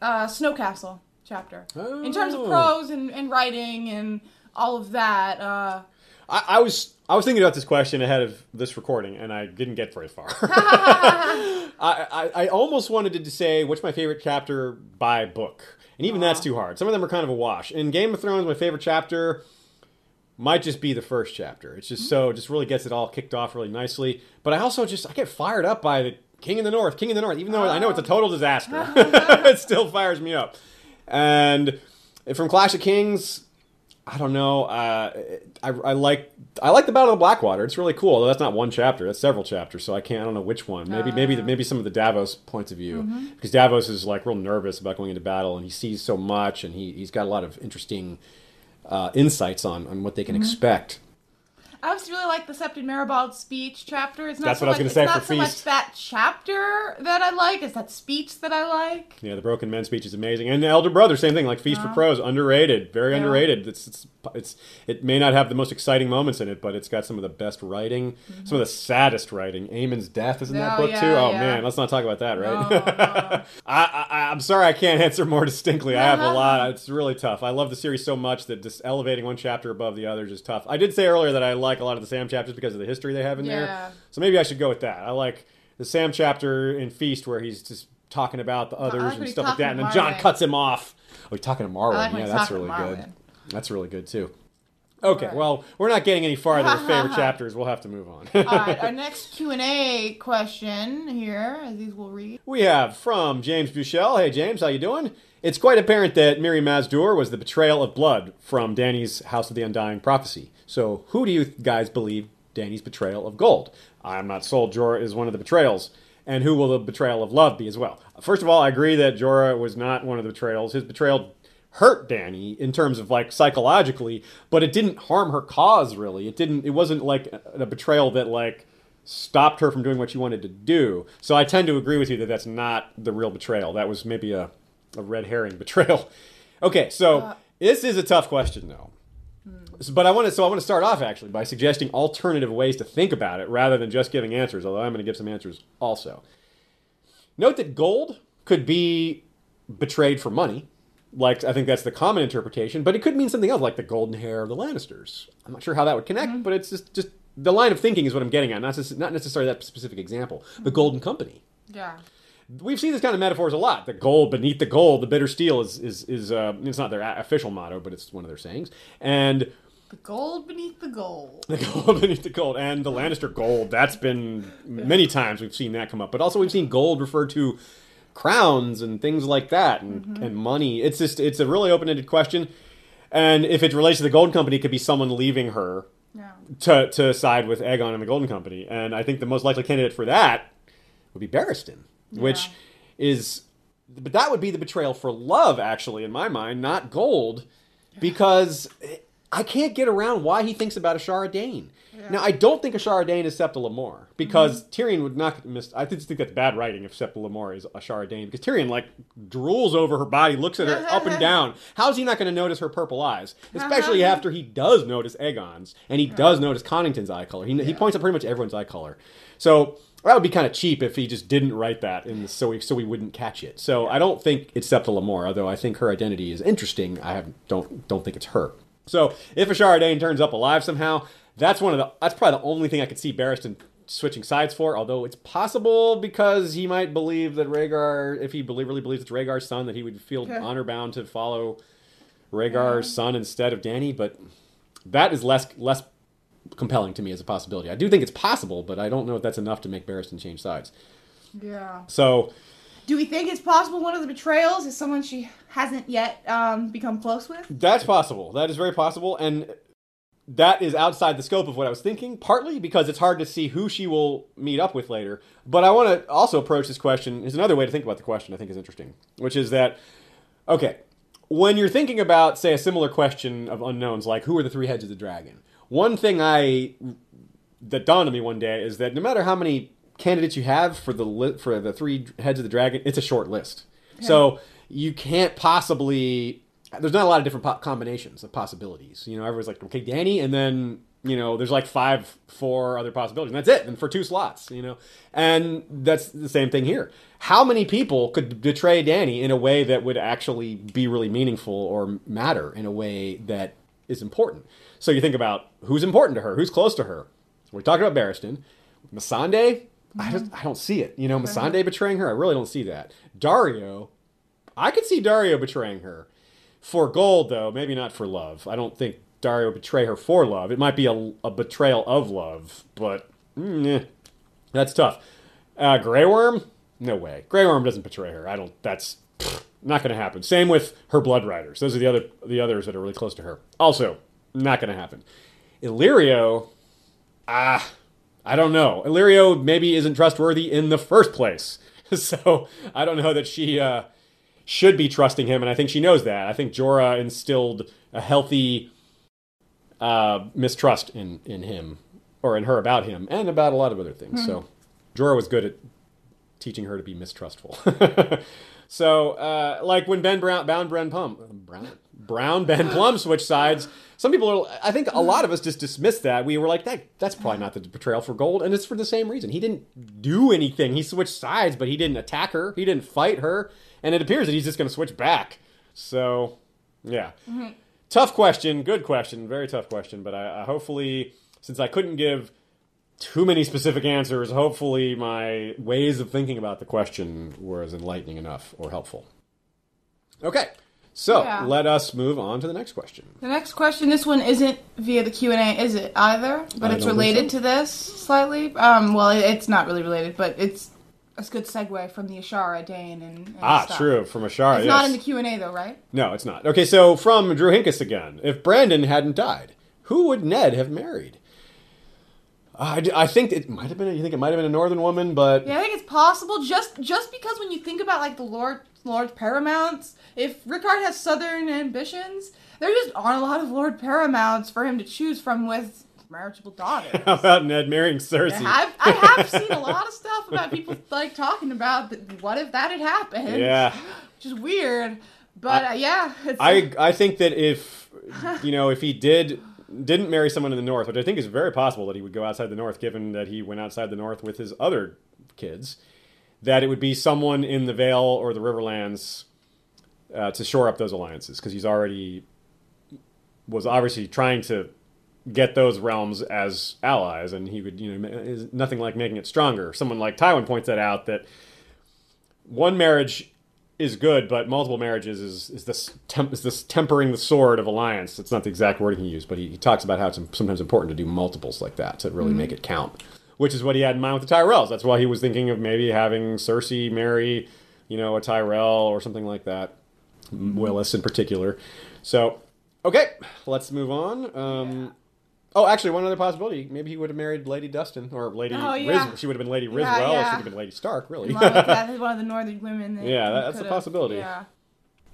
uh, Snow Castle chapter. In terms of Oh. prose and, and writing and all of that. Uh, I, I was I was thinking about this question ahead of this recording, and I didn't get very far. I, I, I almost wanted to say what's my favorite chapter by book, and even that's too hard. Some of them are kind of a wash. In Game of Thrones, my favorite chapter might just be the first chapter. It's just hmm. so it just really gets it all kicked off really nicely. But I also just I get fired up by the King in the North, King in the North, even though I know it's a ah. total disaster. it still fires me up. And from Clash of Kings, I don't know. Uh, I, I like I like the Battle of Blackwater. It's really cool. Although that's not one chapter. That's several chapters. So I can't. I don't know which one. Maybe maybe the, maybe some of the Davos points of view because Davos is like real nervous about going into battle and he sees so much and he he's got a lot of interesting uh, insights on on what they can expect. I just really like the Septon Meribald speech chapter. It's not That's so what I was much, gonna say for so much Feast. that chapter that I like. It's that speech that I like. Yeah, the Broken Men speech is amazing, and the Elder Brother, same thing. Like Feast for Crows, underrated, very Yeah. underrated. It's, it's it's it may not have the most exciting moments in it, but it's got some of the best writing, mm-hmm. some of the saddest writing. Aemon's death is in that Oh, book yeah, too. Oh yeah. man, let's not talk about that, right? No, no. I, I I'm sorry I can't answer more distinctly. I have a lot. It's really tough. I love the series so much that just elevating one chapter above the others is tough. I did say earlier that I like a lot of the Sam chapters because of the history they have in Yeah. there. So maybe I should go with that. I like the Sam chapter in Feast where he's just talking about the others like and stuff like that, and then Jon cuts him off. Oh, he's talking to Marwyn. Like yeah, that's really good. That's really good too. Okay, Alright. well, we're not getting any farther with favorite chapters. We'll have to move on. All right, our next Q and A question here, as these will read. We have from James Buchel. Hey James, how you doing? It's quite apparent that Mirri Maz Duur was the betrayal of blood from Dany's House of the Undying prophecy. So, who do you guys believe Dany's betrayal of gold? I'm not sold. Jorah is one of the betrayals, and who will the betrayal of love be as well? First of all, I agree that Jorah was not one of the betrayals. His betrayal hurt Dany in terms of like psychologically, but it didn't harm her cause really. It didn't. It wasn't like a, a betrayal that like stopped her from doing what she wanted to do. So I tend to agree with you that that's not the real betrayal. That was maybe a, a red herring betrayal. Okay, so uh, this is a tough question though. But I want to so I want to start off actually by suggesting alternative ways to think about it rather than just giving answers, although I'm going to give some answers also. Note that gold could be betrayed for money. Like I think that's the common interpretation, but it could mean something else, like the golden hair of the Lannisters. I'm not sure how that would connect, mm-hmm. but it's just just the line of thinking is what I'm getting at, not not necessarily that specific example. The mm-hmm. Golden Company. Yeah. We've seen this kind of metaphors a lot. The gold beneath the gold, the bitter steel is is is uh, it's not their official motto, but it's one of their sayings. And The gold beneath the gold. the gold beneath the gold and the Lannister gold. That's been many times we've seen that come up, but also we've seen gold referred to crowns and things like that and, and money. It's just it's a really open ended question, and if it relates to the Golden Company, it could be someone leaving her Yeah. to to side with Aegon and the Golden Company, and I think the most likely candidate for that would be Barristan, which is, but that would be the betrayal for love, actually, in my mind, not gold, because I can't get around why he thinks about Ashara Dayne. Now, I don't think Ashara Dayne is Septa Lemore because mm-hmm. Tyrion would not miss. I just think that's bad writing if Septa Lemore is Ashara Dayne because Tyrion like drools over her body, looks at her up and down. How's he not going to notice her purple eyes? Especially uh-huh. after he does notice Aegon's and he uh-huh. does notice Connington's eye color. He, he points out pretty much everyone's eye color. So that would be kind of cheap if he just didn't write that in the, so we so we wouldn't catch it. So I don't think it's Septa Lemore, although I think her identity is interesting. I have, don't don't think it's her. So if Ashara Dayne turns up alive somehow, that's one of the that's probably the only thing I could see Barristan switching sides for. Although it's possible because he might believe that Rhaegar, if he believe, really believes it's Rhaegar's son, that he would feel Yeah. honor bound to follow Rhaegar's son instead of Dany. But that is less less compelling to me as a possibility. I do think it's possible, but I don't know if that's enough to make Barristan change sides. Yeah. So Do we think it's possible one of the betrayals is someone she hasn't yet um, become close with? That's possible. That is very possible, and that is outside the scope of what I was thinking. Partly because it's hard to see who she will meet up with later. But I want to also approach this question. Is another way to think about the question. I think is interesting, which is that okay, when you're thinking about say a similar question of unknowns, like who are the three heads of the dragon? One thing I that dawned on me one day is that no matter how many candidates you have for the li- for the three heads of the dragon, it's a short list. So you can't possibly. There's not a lot of different po- combinations of possibilities. You know, everyone's like, okay, Dany, and then you know, there's like five, four other possibilities, and that's it. And for two slots, you know, and that's the same thing here. How many people could betray Dany in a way that would actually be really meaningful or matter in a way that is important? So you think about who's important to her, who's close to her. So we talked about Barristan, Missandei. I just I don't see it. You know, Missandei betraying her. I really don't see that. Daario, I could see Daario betraying her for gold, though. Maybe not for love. I don't think Daario would betray her for love. It might be a, a betrayal of love, but mm, that's tough. Uh, Grey Worm, no way. Grey Worm doesn't betray her. I don't. That's pfft, not going to happen. Same with her Blood Riders. Those are the other the others that are really close to her. Also, not going to happen. Illyrio, ah, I don't know. Illyrio maybe isn't trustworthy in the first place, so I don't know that she uh, should be trusting him, and I think she knows that. I think Jorah instilled a healthy uh, mistrust in in him or in her about him, and about a lot of other things. So Jorah was good at teaching her to be mistrustful. so, uh, like when Ben Brown, Brown, Ben Plumm, Brown, Brown, Ben Plumm switched sides. Some people, are, I think, a lot mm. of us just dismissed that. We were like, that that's probably not the betrayal for gold, and it's for the same reason. He didn't do anything. He switched sides, but he didn't attack her. He didn't fight her, and it appears that he's just going to switch back. So, yeah. Mm-hmm. Tough question, good question, very tough question. But I, I hopefully, since I couldn't give too many specific answers, hopefully my ways of thinking about the question were as enlightening enough or helpful. Okay, so Yeah. let us move on to the next question. The next question, this one isn't via the Q and A, is it either? But I it's related so. to this slightly. Um, well, it's not really related, but it's a good segue from the Ashara Dayne and, and Ah, stuff. true, from Ashara. It's yes. not in the Q and A though, right? No, it's not. Okay, so from Drew Hinkes again. If Brandon hadn't died, who would Ned have married? I, d- I think it might have been. You think it might have been a northern woman, but Yeah, I think it's possible. Just just because when you think about like the Lord Lord Paramounts, if Rickard has southern ambitions, there just aren't a lot of Lord Paramounts for him to choose from with marriageable daughters. how about Ned marrying Cersei? I've, I have seen a lot of stuff about people like talking about what if that had happened. yeah. which is weird. But uh, yeah, it's, I I think that if you know if he did didn't marry someone in the north, which I think is very possible that he would go outside the north, given that he went outside the north with his other kids, that it would be someone in the Vale or the Riverlands uh, to shore up those alliances because he's already was obviously trying to get those realms as allies, and he would you know is nothing like making it stronger. Someone like Tywin points that out that one marriage is good, but multiple marriages is, is this temp, is this tempering the sword of alliance. It's not the exact wording he used, but he, he talks about how it's sometimes important to do multiples like that to really make it count. Which is what he had in mind with the Tyrells. That's why he was thinking of maybe having Cersei marry, you know, a Tyrell or something like that. Willas in particular. So, okay, let's move on. Um, Oh, actually, one other possibility. Maybe he would have married Lady Dustin or Lady Oh, yeah. Riz- She would have been Lady Yeah, Ryswell, or yeah. she would have been Lady Stark, really. yeah, one of the northern women. Yeah, that's a possibility. Yeah.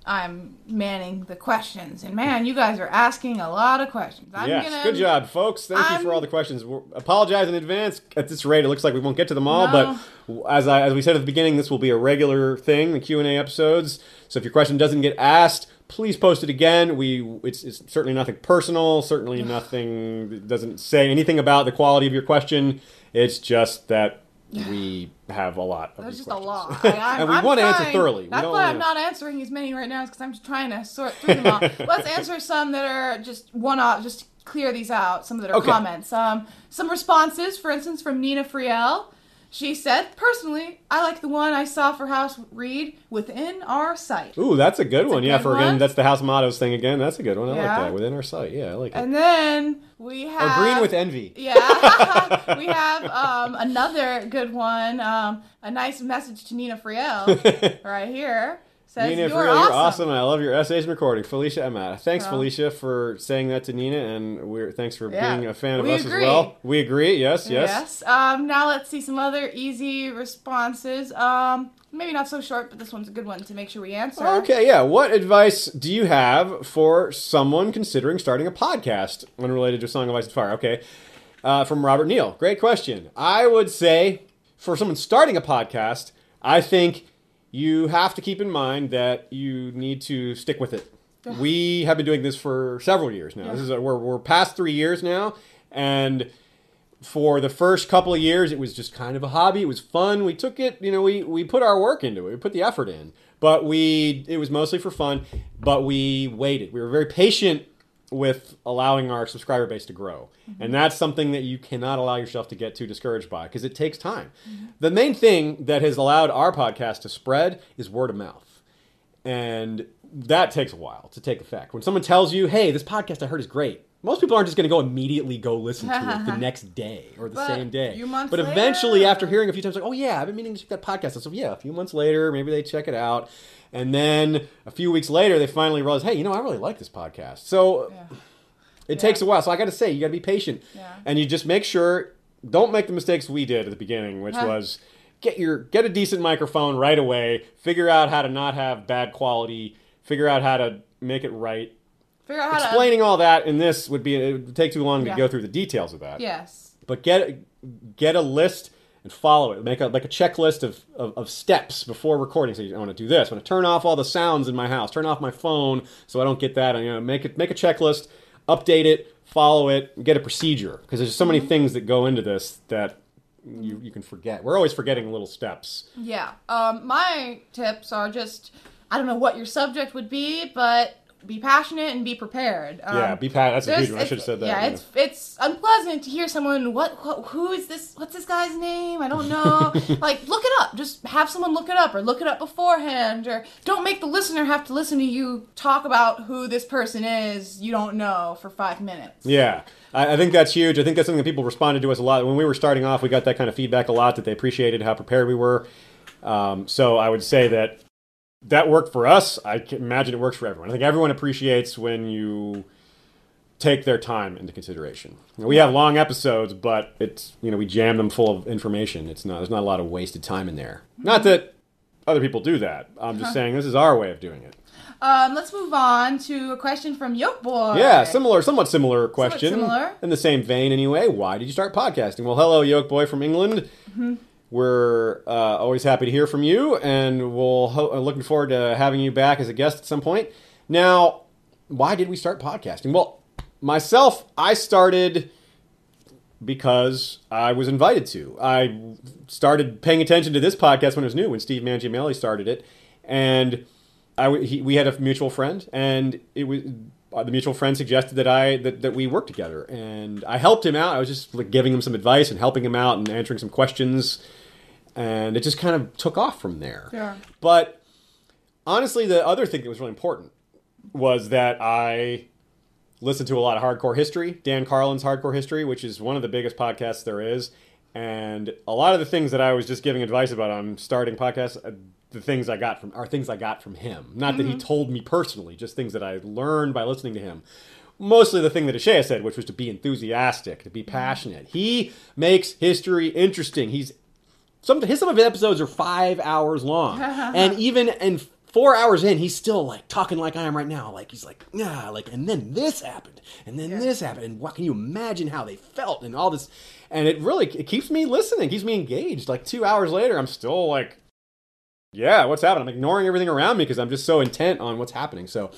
I'm manning the questions, and man, you guys are asking a lot of questions. I'm yes, gonna, good job, folks. Thank you for all the questions. We're, apologize in advance. At this rate, it looks like we won't get to them all. No. But as I as we said at the beginning, this will be a regular thing, the Q and A episodes. So if your question doesn't get asked, please post it again. We it's, it's certainly nothing personal. Certainly nothing. Doesn't say anything about the quality of your question. It's just that we have a lot of There's just a lot. I, and we I'm want to answer thoroughly. That's why I'm not answering as many right now, because I'm just trying to sort through them all. Let's answer some that are just one off, just clear these out. Some that are Okay. comments. Um, some responses, for instance, from Nina Friel. She said, personally, I like the one I saw for House Reed within our site. Ooh, that's a good a one. Yeah, good for again, that's the house mottos thing again. That's a good one. I like that. Within our site. Yeah, I like it. And then we have Or green with envy. Yeah, we have um, another good one. Um, a nice message to Nina Friel right here. Says Nina, you're, for real, awesome. you're awesome, and I love your essays and recording. Felicia Emma. Thanks, Oh. Felicia, for saying that to Nina, and we're thanks for Yeah. being a fan of us agree. as well. We agree. Yes, yes. Yes. Um, now let's see some other easy responses. Um, maybe not so short, but this one's a good one to make sure we answer. Okay, yeah. What advice do you have for someone considering starting a podcast unrelated to Song of Ice and Fire? Okay. uh, from Robert Neal. Great question. I would say for someone starting a podcast, I think you have to keep in mind that you need to stick with it. We have been doing this for several years now. This is a, we're we're past three years now, and for the first couple of years, it was just kind of a hobby. It was fun. We took it, you know, we we put our work into it. We put the effort in, but we it was mostly for fun. But we waited. We were very patient with allowing our subscriber base to grow. Mm-hmm. And that's something that you cannot allow yourself to get too discouraged by because it takes time. Mm-hmm. The main thing that has allowed our podcast to spread is word of mouth. And that takes a while to take effect. When someone tells you, hey, this podcast I heard is great, most people aren't just going to go immediately go listen to it the next day or the But same day. few months but eventually, later- after hearing a few times, like, oh, yeah, I've been meaning to check that podcast. So, yeah, a few months later, maybe they check it out. And then a few weeks later, they finally realize, hey, you know, I really like this podcast. So Yeah. it takes a while. So I got to say, you got to be patient. Yeah. And you just make sure, don't make the mistakes we did at the beginning, which was get your get a decent microphone right away, figure out how to not have bad quality, figure out how to make it right. Figure out how Explaining all that in this would be it would take too long to go through the details of that. Yes. But get get a list and follow it. Make a like a checklist of, of, of steps before recording. So you, I want to do this. I want to turn off all the sounds in my house. Turn off my phone so I don't get that. You know, make it make a checklist, update it, follow it, get a procedure because there's so many things that go into this that you you can forget. We're always forgetting little steps. Yeah. Um, my tips are just I don't know what your subject would be, but be passionate and be prepared. Um, yeah, be pat. That's a huge one. I should have said that. Yeah, it's it's unpleasant to hear someone. What, what? Who is this? What's this guy's name? I don't know. like, look it up. Just have someone look it up, or look it up beforehand, or don't make the listener have to listen to you talk about who this person is you don't know for five minutes. Yeah, I, I think that's huge. I think that's something that people responded to us a lot when we were starting off. We got that kind of feedback a lot that they appreciated how prepared we were. Um, so I would say that that worked for us. I can imagine it works for everyone. I think everyone appreciates when you take their time into consideration. We have long episodes, but it's you know we jam them full of information. It's not there's not a lot of wasted time in there. Not that other people do that. I'm just saying this is our way of doing it. Um, let's move on to a question from Yoke Boy. Yeah, similar, somewhat similar question. similar. In the same vein, anyway. Why did you start podcasting? Well, hello, Yoke Boy from England. Mm-hmm. We're uh, always happy to hear from you, and we'll ho- uh, looking forward to having you back as a guest at some point. Now, why did we start podcasting? Well, myself, I started because I was invited to. I started paying attention to this podcast when it was new, when Steve Mangiamelli started it, and I he, we had a mutual friend, and it was uh, the mutual friend suggested that I that, that we work together, and I helped him out. I was just like giving him some advice and helping him out and answering some questions, and it just kind of took off from there. Yeah. But honestly, the other thing that was really important was that I listened to a lot of hardcore history, Dan Carlin's Hardcore History, which is one of the biggest podcasts there is. And a lot of the things that I was just giving advice about on starting podcasts, uh, the things I got from are things I got from him. Not that he told me personally, just things that I learned by listening to him. Mostly the thing that Ashaya said, which was to be enthusiastic, to be passionate. He makes history interesting. He's some his some of his episodes are five hours long, and even and four hours in, he's still like talking like I am right now. Like he's like, yeah, like, and then this happened, and then this happened, and what can you imagine how they felt, and all this, and it really it keeps me listening, keeps me engaged. Like two hours later, I'm still like, yeah, what's happening? I'm ignoring everything around me because I'm just so intent on what's happening. So,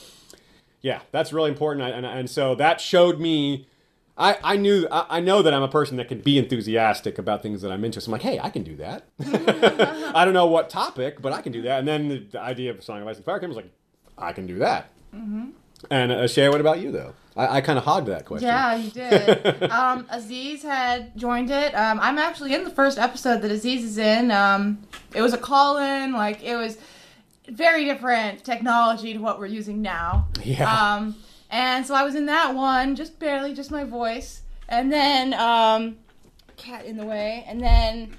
yeah, that's really important, I- and and so that showed me. I, I knew I, I know that I'm a person that can be enthusiastic about things that I'm into. So I'm like, hey, I can do that. I don't know what topic, but I can do that. And then the, the idea of Song of Ice and Fire came was like, I can do that. Mm-hmm. And uh, Shay, what about you though? I, I kind of hogged that question. Yeah, you did. um, Aziz had joined it. Um, I'm actually in the first episode that Aziz is in. Um, it was a call in, like, it was very different technology to what we're using now. Yeah. Um, and so I was in that one, just barely, just my voice. And then, um, cat in the way. And then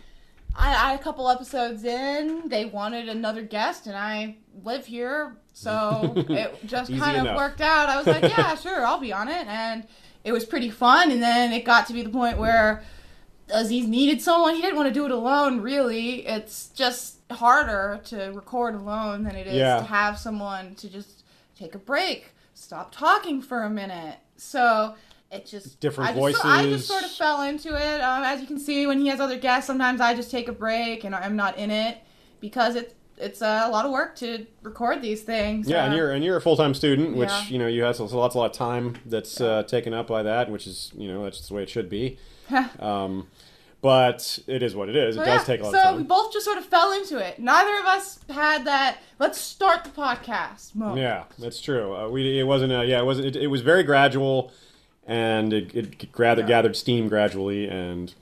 I, I a couple episodes in, they wanted another guest, and I live here, so it just kind of worked out. I was like, yeah, sure, I'll be on it, and it was pretty fun. And then it got to be the point where Aziz needed someone. He didn't want to do it alone. Really, it's just harder to record alone than it is Yeah. to have someone to just take a break, stop talking for a minute. So it just Different I just, I just sort of fell into it. Um, as you can see, when he has other guests, sometimes I just take a break and I'm not in it because it's it's a lot of work to record these things. Yeah, Uh, and you're and you're a full time student, which Yeah. you know you have lots lots a lot of time that's uh, taken up by that, which is you know that's just the way it should be. um, but it is what it is. It But does yeah, take a lot so of time. So we both just sort of fell into it. Neither of us had that. Let's start the podcast. Moment. Yeah, that's true. Uh, we it wasn't a, yeah it wasn't it, it was very gradual, and it, it gathered gathered steam gradually, and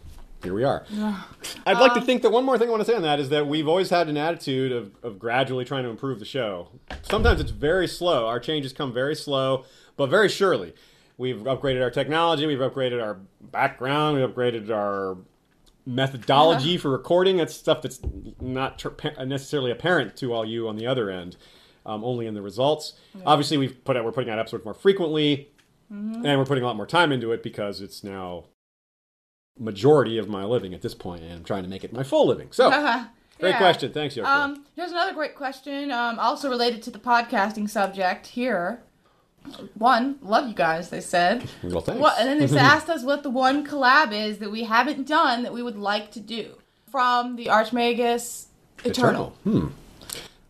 here we are. I'd like to Um, think that one more thing I want to say on that is that we've always had an attitude of, of gradually trying to improve the show. Sometimes it's very slow. Our changes come very slow, but very surely. We've upgraded our technology, we've upgraded our background, we've upgraded our methodology for recording. That's stuff that's not pa- necessarily apparent to all you on the other end, um, only in the results. Obviously, we've put out, we're putting out episodes more frequently, Mm-hmm. and we're putting a lot more time into it because it's now majority of my living at this point, and I'm trying to make it my full living. So, great Yeah. question. Thanks, Yoko. Um, here's another great question, um, also related to the podcasting subject here. One, love you guys, they said. well, thanks. What, and then they asked us what the one collab is that we haven't done that we would like to do from the Archmagus Eternal. Hmm.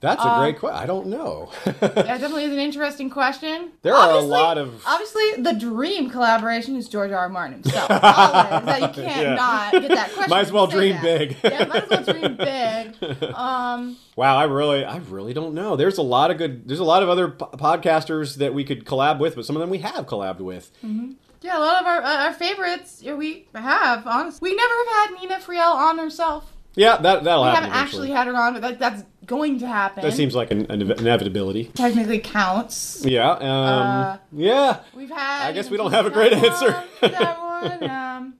That's a Uh, great question. I don't know. That definitely is an interesting question. There are a lot of- Obviously, the dream collaboration is George R. R. Martin himself. Always. That you can't Yeah. not get that question. Might as well dream that. big. yeah, might as well dream big. Um, Wow, I really, I really don't know. There's a lot of good. There's a lot of other po- podcasters that we could collab with, but some of them we have collabed with. yeah, a lot of our uh, our favorites we have. Honestly, we never have had Nina Friel on herself. Yeah, that that'll We happen. haven't actually had her on, but like, that's going to happen. That seems like an, an inevitability. technically counts. Yeah. Um, Uh, yeah. We've had. I guess we don't have a great one, answer. that one. Um,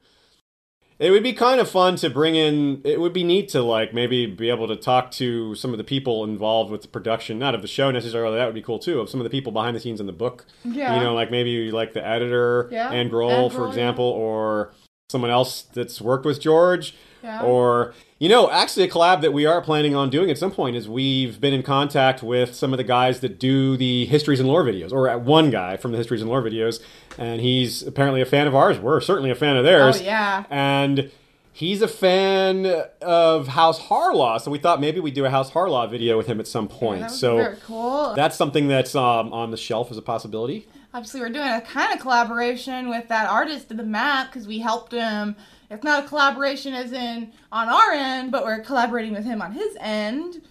It would be kind of fun to bring in. It would be neat to like maybe be able to talk to some of the people involved with the production, not of the show necessarily. That would be cool too. Of some of the people behind the scenes in the book. Yeah. You know, like maybe like the editor, Yeah. Anne Groell, for example, or someone else that's worked with George. Yeah. Or you know, actually, a collab that we are planning on doing at some point is we've been in contact with some of the guys that do the histories and lore videos, or one guy from the histories and lore videos, and he's apparently a fan of ours. We're certainly a fan of theirs. Oh, yeah. and he's a fan of House Harlaw, so we thought maybe we'd do a House Harlaw video with him at some point. be so cool. that's something that's um, on the shelf as a possibility. Obviously, we're doing a kind of collaboration with that artist in the map because we helped him. It's not a collaboration as in on our end, but we're collaborating with him on his end.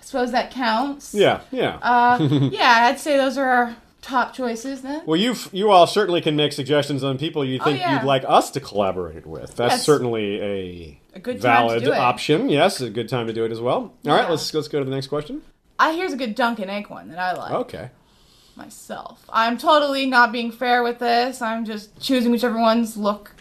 I suppose that counts. Yeah, yeah. Uh, yeah, I'd say those are our top choices then. Well, you you all certainly can make suggestions on people you think Oh, yeah. you'd like us to collaborate with. That's Yes. certainly a, A good valid option. Yes, a good time to do it as well. All right, Yeah. let's let's go to the next question. I here's a good Dunk and Egg one that I like Okay. myself. I'm totally not being fair with this. I'm just choosing whichever ones look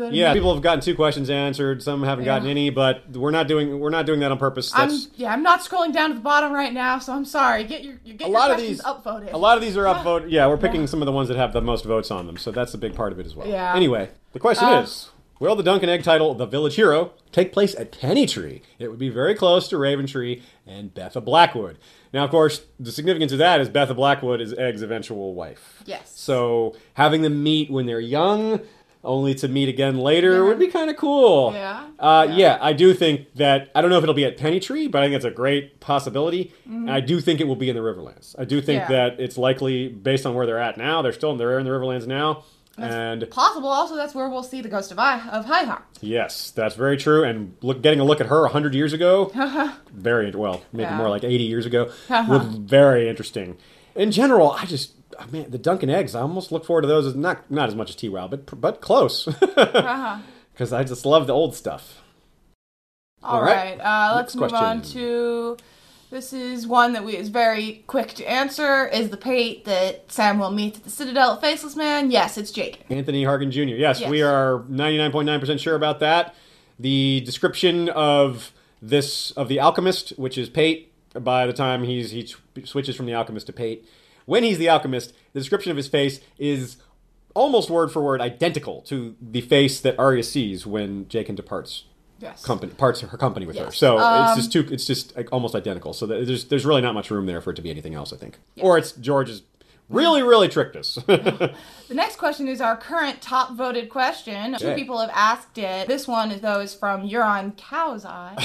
good. Yeah, people have gotten two questions answered. Some haven't gotten any, but we're not doing we're not doing that on purpose. I'm yeah. I'm not scrolling down to the bottom right now, so I'm sorry. Get your, get a your lot of these upvoted. A lot of these are upvoted. Yeah, we're picking some of the ones that have the most votes on them, so that's a big part of it as well. Yeah. Anyway, the question Uh, is. Will the Dunk and Egg title, The Village Hero, take place at Pennytree? It would be very close to Raventree and Betha Blackwood. Now, of course, the significance of that is Betha Blackwood is Egg's eventual wife. Yes. So having them meet when they're young, only to meet again later, would be kind of cool. Yeah. Uh, Yeah. yeah. I do think that I don't know if it'll be at Pennytree, but I think it's a great possibility. Mm-hmm. And I do think it will be in the Riverlands. I do think Yeah. that it's likely based on where they're at now. They're still in they're in the Riverlands now, and Possible. Also, that's where we'll see the ghost of I of High Heart. yes, that's very true. And look, getting a look at her hundred years ago, very well, maybe Yeah. more like eighty years ago, was very interesting. In general, I just. Oh, Man, the Dunkin' eggs. I almost look forward to those as not not as much as TWoW, but but close. Uh-huh. Because I just love the old stuff. All All right. right. Uh, let's move on to. This is one that we is very quick to answer. Is the pate that Samwell meets at the Citadel at Faceless Man? Yes, it's Jake. Anthony Hargan Jr. Yes, Yes. we are 99.9% sure about that. The description of this of the alchemist, which is Pate, by the time he's he switches from the alchemist to Pate, when he's the alchemist, the description of his face is almost word for word identical to the face that Arya sees when Jaqen departs Yes. company parts her company with her. So Um, it's just too it's just like almost identical. So that- there's there's really not much room there for it to be anything else. I think, or it's George's Really, really tricked us. The next question is our current top voted question. Two people have asked it. This one, though, is from Euron Cow's Eye.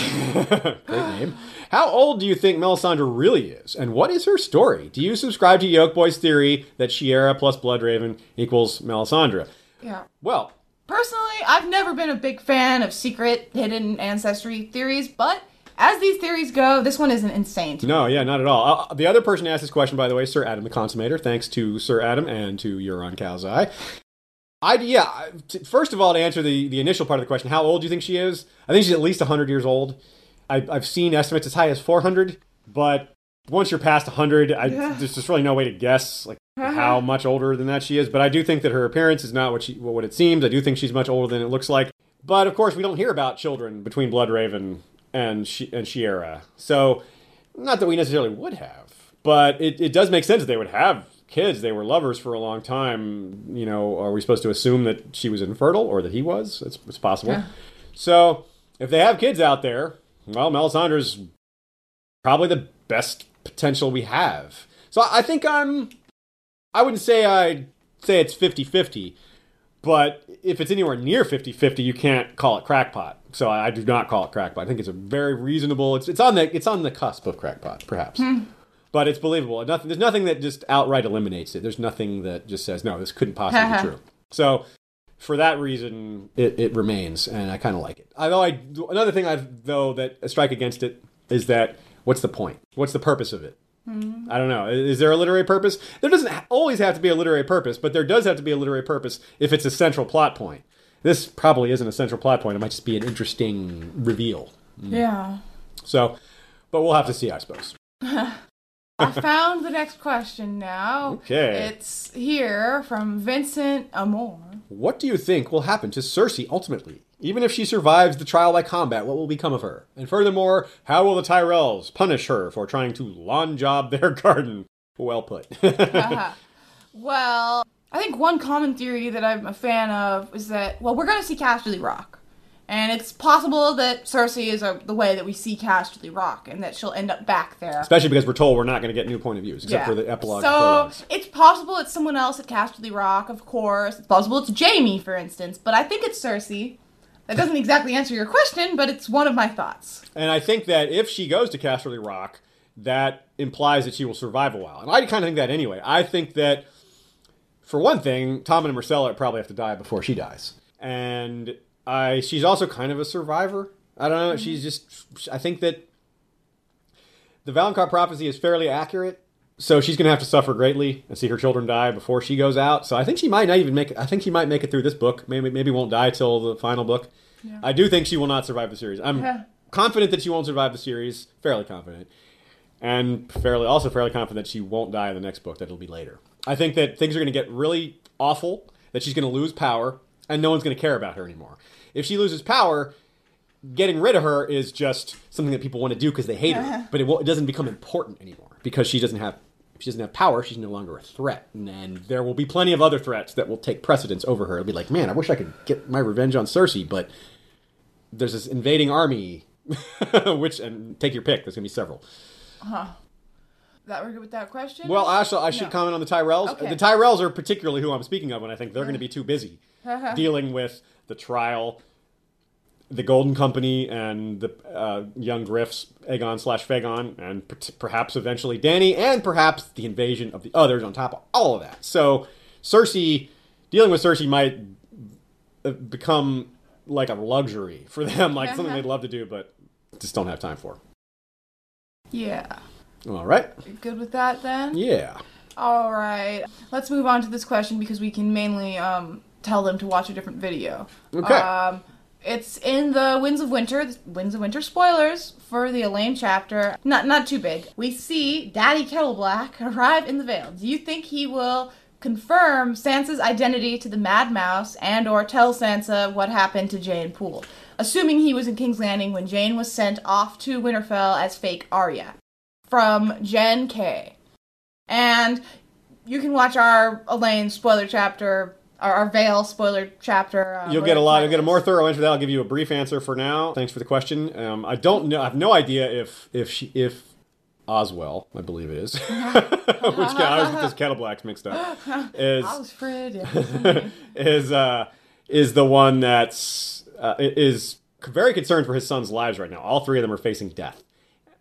Great name. How old do you think Melisandre really is, and what is her story? Do you subscribe to Yoke Boy's theory that Shiera plus Bloodraven equals Melisandre? yeah. Well, Personally, I've never been a big fan of secret, hidden ancestry theories, but as these theories go, this one isn't insane. no, yeah, not at all. Uh, the other person asked this question, by the way, Sir Adam the Consummator. Thanks to Sir Adam and to Euron Calzai. I yeah. First of all, to answer the the initial part of the question, how old do you think she is? I think she's at least hundred years old. I, I've seen estimates as high as four hundred, but once you're past hundred, I Yeah. there's just really no way to guess like how much older than that she is. But I do think that her appearance is not what she what it seems. I do think she's much older than it looks like. But of course, we don't hear about children between Bloodraven and she, and Shiera. So, not that we necessarily would have, but it, it does make sense that they would have kids. They were lovers for a long time. You know, are we supposed to assume that she was infertile or that he was? It's, it's possible. Yeah. So, if they have kids out there, well, Melisandre's probably the best potential we have. So I think I'm. I wouldn't say I say it's 50-50, but if it's anywhere near 50-50, you can't call it crackpot. So I, I do not call it crackpot. I think it's a very reasonable. It's it's on the it's on the cusp of crackpot, perhaps. Hmm. But it's believable. Nothing, there's nothing that just outright eliminates it. There's nothing that just says no, this couldn't possibly be true. So for that reason, it, it remains, and I kind of like it. Although I another thing I though that I strike against it is that what's the point? What's the purpose of it? Hmm. I don't know. Is there a literary purpose? There doesn't always have to be a literary purpose, but there does have to be a literary purpose if it's a central plot point. This probably isn't a central plot point. It might just be an interesting reveal. Mm. Yeah. So, but we'll have to see, I suppose. I found the next question now. Okay. It's here from Vincent Amor. What do you think will happen to Cersei ultimately? Even if she survives the trial by combat, what will become of her? And furthermore, how will the Tyrells punish her for trying to lawn job their garden? Well put. Haha. Uh-huh. well, I think one common theory that I'm a fan of is that, well, we're going to see Casterly Rock. And it's possible that Cersei is a, the way that we see Casterly Rock and that she'll end up back there. Especially because we're told we're not going to get new point of views, except for the epilogue. So prologues. it's possible it's someone else at Casterly Rock, of course. It's possible it's Jaime, for instance, but I think it's Cersei. That doesn't exactly answer your question, but it's one of my thoughts. And I think that if she goes to Casterly Rock, that implies that she will survive a while. And I kind of think that anyway. I think that, for one thing, Tom and Myrcella probably have to die before she dies. And I, she's also kind of a survivor. I don't know. Mm-hmm. She's just. I think that the Valonqar prophecy is fairly accurate. So she's going to have to suffer greatly and see her children die before she goes out. So I think she might not even make it. I think she might make it through this book. Maybe maybe won't die till the final book. I do think she will not survive the series. I'm Yeah. confident that she won't survive the series. Fairly confident, and fairly also fairly confident that she won't die in the next book. That it'll be later. I think that things are going to get really awful. That she's going to lose power, and no one's going to care about her anymore. If she loses power, getting rid of her is just something that people want to do because they hate her. But it, it doesn't become important anymore because she doesn't have if she doesn't have power. She's no longer a threat, and, and there will be plenty of other threats that will take precedence over her. It'll be like, man, I wish I could get my revenge on Cersei, but there's this invading army, which and take your pick. There's gonna be several. Uh-huh. That we're good with that question? Well, also, I should No. comment on the Tyrells. Okay. The Tyrells are particularly who I'm speaking of when I think they're going to be too busy dealing with the trial, the Golden Company, and the uh, young Griffs, Aegon slash Faegon, and per- perhaps eventually Dany, and perhaps the invasion of the others on top of all of that. So, Cersei, dealing with Cersei might uh, become like a luxury for them, like something they'd love to do, but just don't have time for. yeah. All right. Good with that then? Yeah. All right. Let's move on to this question because we can mainly um, tell them to watch a different video. Okay. Um, it's in the Winds of Winter. Winds of Winter spoilers for the Alayne chapter. Not not too big. We see Daddy Kettleblack arrive in the Vale. Do you think he will confirm Sansa's identity to the Mad Mouse and or tell Sansa what happened to Jeyne Poole? Assuming he was in King's Landing when Jeyne was sent off to Winterfell as fake Arya. From Jen K. And you can watch our Alayne spoiler chapter, our, our Vale spoiler chapter. Uh, You'll get a lot. You'll get a more thorough answer. that. I'll give you a brief answer for now. Thanks for the question. Um, I don't know. I have no idea if if she if Oswell, I believe it is, which I always get those kettle blacks mixed up, is Osfryd. Yeah. is uh, is the one that's uh, is very concerned for his son's lives right now. All three of them are facing death,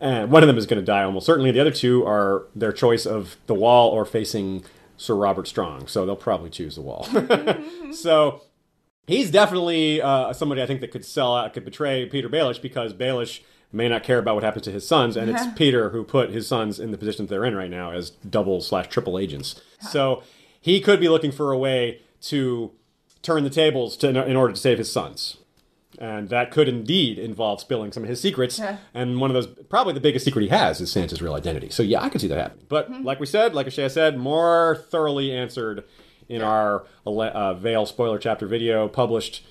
and one of them is going to die almost certainly. The other two are their choice of the wall or facing Sir Robert Strong, so they'll probably choose the wall. so he's definitely uh, somebody I think that could sell out, could betray Petyr Baelish because Baelish may not care about what happens to his sons, and it's Petyr who put his sons in the position that they're in right now as double slash triple agents. So he could be looking for a way to turn the tables to, in order to save his sons. And that could indeed involve spilling some of his secrets. Yeah. And one of those, probably the biggest secret he has, is Sansa's real identity. So yeah, I can see that happening. But Mm-hmm. like we said, like Ashaya said, more thoroughly answered in our uh, Vale spoiler chapter video published.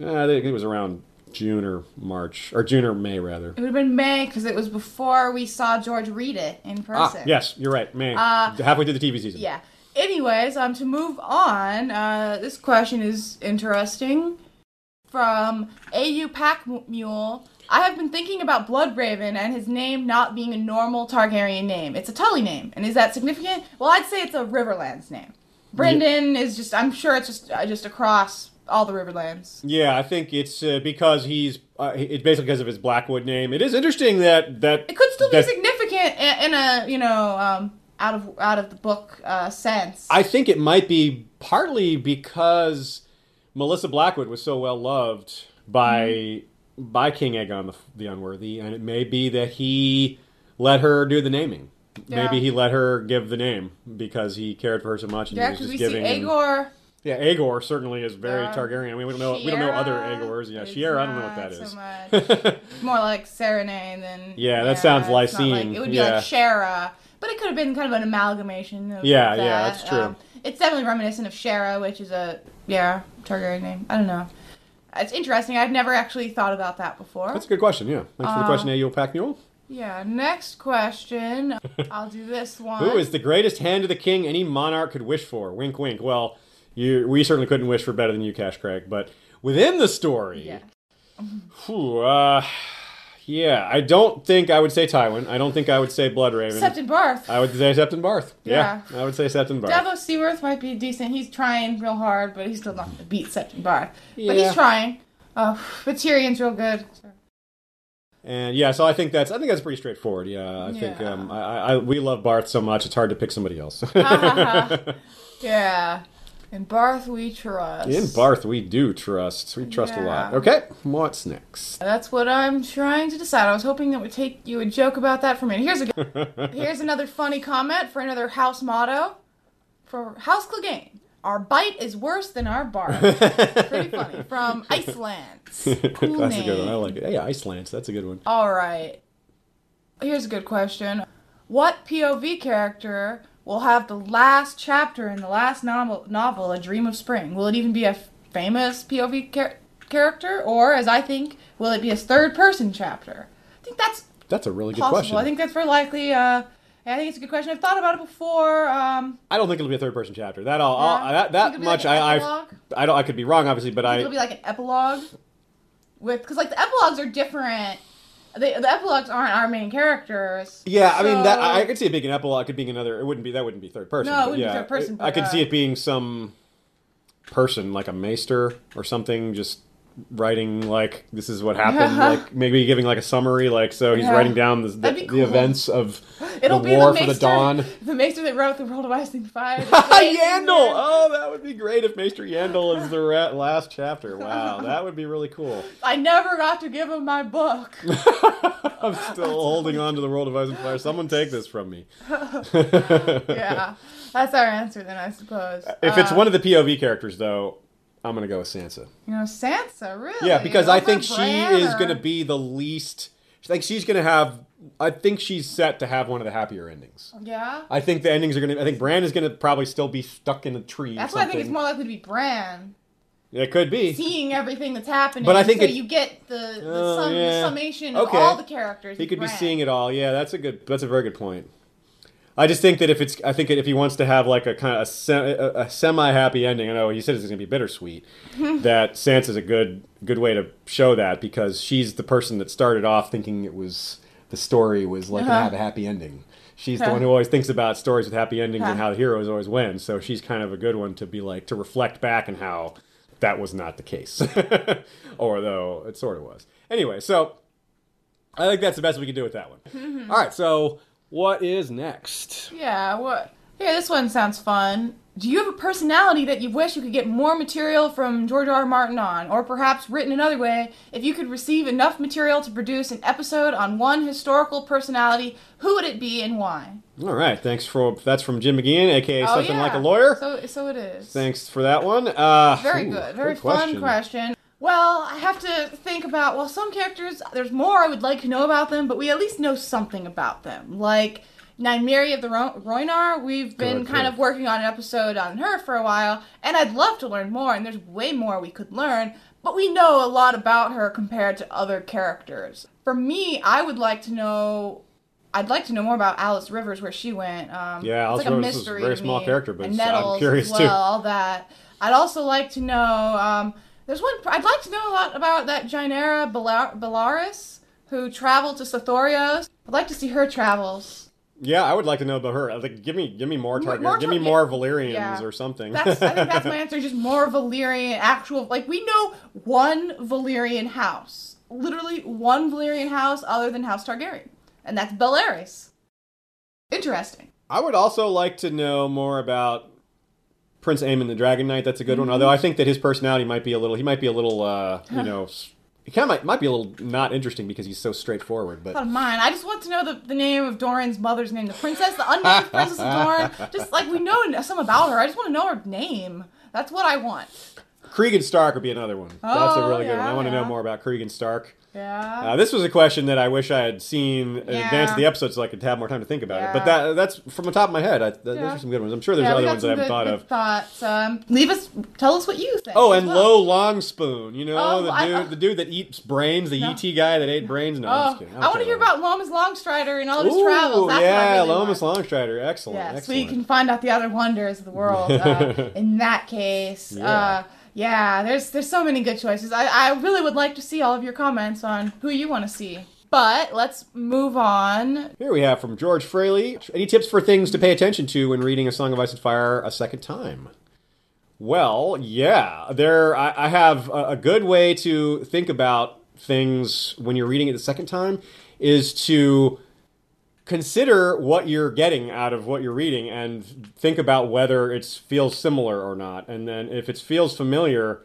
Uh, I think it was around June or March, or June or May rather. It would have been May because it was before we saw George read it in Ah, person. yes, you're right. May Uh, halfway through the TV season. Yeah. Anyways, um, to move on, uh, this question is interesting. From AU Pack Mule, I have been thinking about Bloodraven and his name not being a normal Targaryen name. It's a Tully name, and is that significant? Well, I'd say it's a Riverlands name. Brynden is just, I'm sure it's just uh, just across all the Riverlands. Yeah, I think it's uh, because he's. Uh, it's basically because of his Blackwood name. It is interesting that that It could still be significant in, in a, you know, um, out of out of the book uh, sense. I think it might be partly because Melissa Blackwood was so well loved by Mm-hmm. by King Aegon the, the Unworthy, and it may be that he let her do the naming. Yeah. Maybe he let her give the name because he cared for her so much, and yeah, because we see. Aegor. Yeah, Aegor certainly is very Yeah. Targaryen. I mean, we don't know. we don't know other Shiera Aegors. Yeah, Shiera. I don't know what that is. So much. More like Serenade than. Yeah, that sounds Lysine, Like, it would be yeah. like Shaera, but it could have been kind of an amalgamation. Of Yeah, that. yeah, that's true. Um, it's definitely reminiscent of Shaera, which is a yeah Targaryen name. I don't know. It's interesting. I've never actually thought about that before. That's a good question. Yeah, thanks for the question, Ayo Pack Mule. Yeah. Next question. I'll do this one. Who is the greatest hand of the king any monarch could wish for? Wink, wink. Well, you, we certainly couldn't wish for better than you, Cash Craig. But within the story, Yeah. whew, uh, yeah, I don't think I would say Tywin. I don't think I would say Bloodraven. Septon Barth. I would say Septon Barth. Yeah, I would say Septon Barth. Davos Seaworth might be decent. He's trying real hard, but he's still not going to beat Septon Barth. But he's trying. Uh, but Tyrion's real good. And yeah, so I think that's I think that's pretty straightforward. Yeah, I think um, I, I, I we love Barth so much it's hard to pick somebody else. Yeah. In Barth we trust. In Barth, we do trust. We trust a lot. Okay, what's next? That's what I'm trying to decide. I was hoping that would take you would joke about that for a minute. Here's a here's another funny comment for another house motto for House Clegane. Our bite is worse than our bark. Pretty funny from Iceland. Cool that's a good one. I like it. Hey, Iceland. That's a good one. All right. Here's a good question. What POV character will have the last chapter in the last novel, novel A Dream of Spring? Will it even be a famous POV char- character? Or, as I think, will it be a third person chapter? I think that's That's a really good possible. question. I think that's very likely. Uh, I think it's a good question. I've thought about it before. Um, I don't think it'll be a third person chapter. That all, Yeah. all that that much like I? I I don't I could be wrong obviously, but I I think it'll be like an epilogue with because like the epilogues are different. They, the epilogues aren't our main characters. yeah I mean that I, I could see it being an epilogue. Could being another. It wouldn't be that wouldn't be third person. No, it wouldn't be third person, I but, could uh, see it being some person like a maester or something just writing like this is what happened like maybe giving like a summary like so he's Yeah. writing down the, the, That'd the events of It'll the war the for the dawn The Maester that wrote the World of Ice and Fire. Yandel! Oh, that would be great if Maester Yandel is the ra- last chapter. Wow, that would be really cool. I never got to give him my book. I'm still holding on to the world of Ice and Fire. Someone take this from me. yeah, that's our answer then, I suppose. If it's Uh, one of the POV characters, though, I'm gonna go with Sansa. you know, Sansa, really? Yeah, because I think she Bran is or- gonna be the least. Like she's gonna have. I think she's set to have one of the happier endings. Yeah, I think the endings are gonna. I think Bran is gonna probably still be stuck in a tree. that's why I think it's more likely to be Bran It could be. seeing everything that's happening. But I think so it- you get the, the, Oh, sum, the yeah. summation Okay. of all the characters. He could be seeing it all. Yeah, that's a good. That's a very good point. I just think that if it's, I think if he wants to have like a kind of a, se- a, a semi-happy ending, I know he said it's going to be bittersweet. that Sansa's a good good way to show that because she's the person that started off thinking it was the story was like Uh-huh. gonna have a happy ending. She's the Huh. one who always thinks about stories with happy endings and Huh. how the heroes always win. So she's kind of a good one to be like to reflect back and how that was not the case, or though it sort of was. Anyway, so I think that's the best we can do with that one. Mm-hmm. All right, so what is next? Yeah, what? Here, this one sounds fun. Do you have a personality that you wish you could get more material from George R. R. Martin on? Or perhaps written another way, if you could receive enough material to produce an episode on one historical personality, who would it be and why? All right, thanks for that's from Jim McGeehan, aka Oh, something yeah. like a lawyer. So, so it is. Thanks for that one. Uh, Very ooh, good. Very fun question. question. Well, I have to think about, well, some characters, there's more I would like to know about them, but we at least know something about them. Like Nymeria of the Ro- Rhoynar, we've been Good, kind of working on an episode on her for a while, and I'd love to learn more, and there's way more we could learn, but we know a lot about her compared to other characters. For me, I would like to know. I'd like to know more about Alys Rivers, where she went. Um, Yeah, it's Alys like a Rivers is a mystery very small character, but I'm curious, as too. all that. I'd also like to know. Um, there's one. I'd like to know a lot about that Jaenara Belar- Belaerys who traveled to Sothoryos. I'd like to see her travels. Yeah, I would like to know about her. Like, give me, give me more Targaryen. more give me more Valyrians Yeah. or something. That's. I think that's my answer. Just more Valyrian actual. Like we know one Valyrian house, literally one Valyrian house other than House Targaryen, and that's Belaerys. Interesting. I would also like to know more about Prince Aemon the Dragon Knight. That's a good Mm-hmm. one. Although I think that his personality might be a little. He might be a little. Uh, you know. He kind of might, might be a little not interesting because he's so straightforward. But Not mine. I just want to know the, the name of Doran's mother's name, the princess, the unnamed princess of Doran. Just like we know some about her. I just want to know her name. That's what I want. Cregan Stark would be another one. That's a Oh, really good one. I yeah, want to know more about Cregan Stark. Yeah. Uh, this was a question that I wish I had seen in Yeah. advance of the episode so I could have more time to think about it. But that that's from the top of my head. I, th- Those are some good ones. I'm sure there's yeah, other ones that I haven't good, thought good of. Thoughts. Um, leave us. Tell us what you think. Oh, and well. Low Longspoon. You know Oh, the dude, I- the dude that eats brains, the No. ET guy that ate brains. No, I'm Oh, just kidding. I want to hear about Lomas Longstrider and all of his Ooh, travels. That's yeah, really Lomas want. Longstrider. Excellent. Yes, excellent. we can find out the other wonders of the world. Uh, in that case, Yeah. Yeah, there's there's so many good choices. I, I really would like to see all of your comments on who you want to see. But let's move on. Here we have from George Fraley. Any tips for things to pay attention to when reading A Song of Ice and Fire a second time? Well, yeah, there. I, I have a, a good way to think about things when you're reading it the second time is to consider what you're getting out of what you're reading and think about whether it feels similar or not. And then if it feels familiar,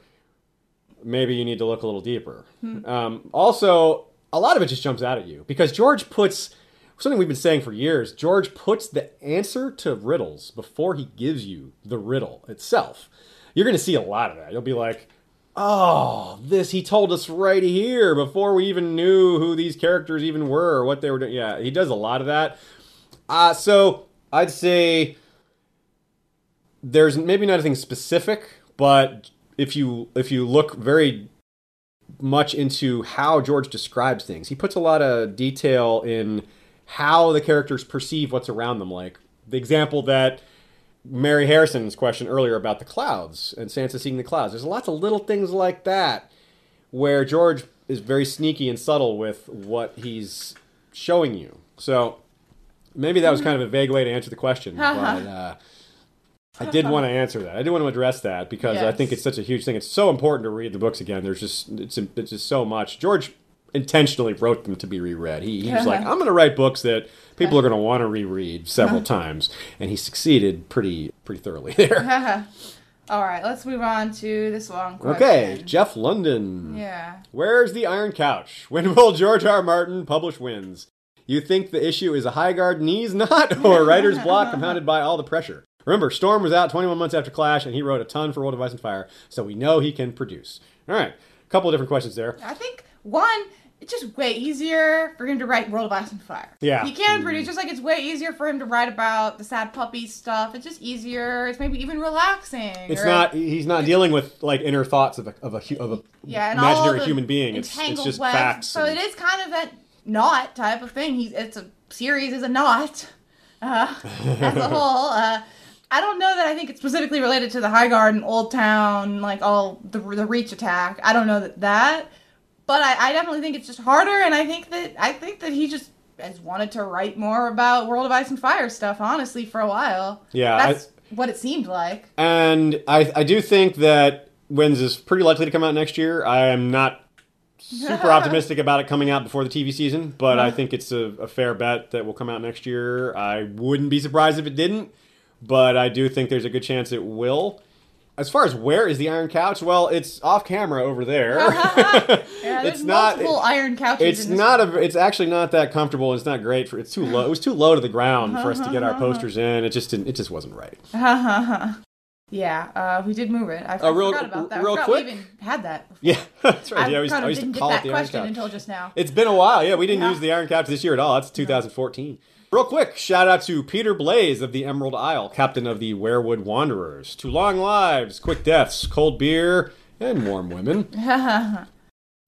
maybe you need to look a little deeper. Um, also, a lot of it just jumps out at you because George puts something we've been saying for years. George puts the answer to riddles before he gives you the riddle itself. You're going to see a lot of that. You'll be like, "Oh, this he told us right here before we even knew who these characters even were or what they were doing." Yeah, he does a lot of that. Uh, so I'd say there's maybe not anything specific, but if you if you look very much into how George describes things, he puts a lot of detail in how the characters perceive what's around them. Like the example that Mary Harrison's question earlier about the clouds and Sansa seeing the clouds. There's lots of little things like that where George is very sneaky and subtle with what he's showing you. So maybe that was kind of a vague way to answer the question, but uh, I did want to answer that. I did want to address that because I think it's such a huge thing. It's so important to read the books again. There's just it's it's just so much. George intentionally wrote them to be reread. He, he was like, uh-huh. I'm going to write books that people are going to want to reread several uh-huh. times, and he succeeded pretty pretty thoroughly there. All right, let's move on to this long question. Okay, Jeff London. Yeah. Where's the Iron Couch? When will George R. R. Martin publish Winds? You think the issue is a high guard knees knot or writer's block compounded by all the pressure? Remember, Storm was out 21 months after Clash, and he wrote a ton for World of Ice and Fire, so we know he can produce. All right, a couple of different questions there. I think one, it's just way easier for him to write World of Ice and Fire. Yeah. He can produce just like it's way easier for him to write about the sad puppy stuff. It's just easier. It's maybe even relaxing. It's or- not. He's not dealing with like inner thoughts of a of a, of a yeah, imaginary human being. It's it's just webs. facts. So and- it is kind of that knot type of thing. He's it's a series is a knot uh, as a whole. Uh, I don't know that I think it's specifically related to the High Guard and Oldtown, like all the the Reach attack. I don't know that that, but I, I definitely think it's just harder, and I think that I think that he just has wanted to write more about World of Ice and Fire stuff, honestly, for a while. Yeah, I- That's what it seemed like. And I, I do think that Winds is pretty likely to come out next year. I am not super optimistic about it coming out before the TV season, but I think it's a, a fair bet that will come out next year. I wouldn't be surprised if it didn't, but I do think there's a good chance it will. As far as where is the Iron Couch? Well, it's off camera over there. Yeah, there's It's not- multiple iron couches. It's in this not a. It's actually not that comfortable. It's not great for. It's too low. It was too low to the ground for us to get our posters in. It just didn't. It just wasn't right. Yeah, uh, we did move it. I, Uh, real- forgot about that. real I quick? we even had that. Before. Yeah, that's right. I yeah, I used, I used to call it the Iron Couch. until just now. It's been a while. Yeah, we didn't Yeah. use the Iron Couch this year at all. It's 2014. Real quick, shout out to Peter Blaze of the Emerald Isle, captain of the Weirwood Wanderers. To long lives, quick deaths, cold beer, and warm women.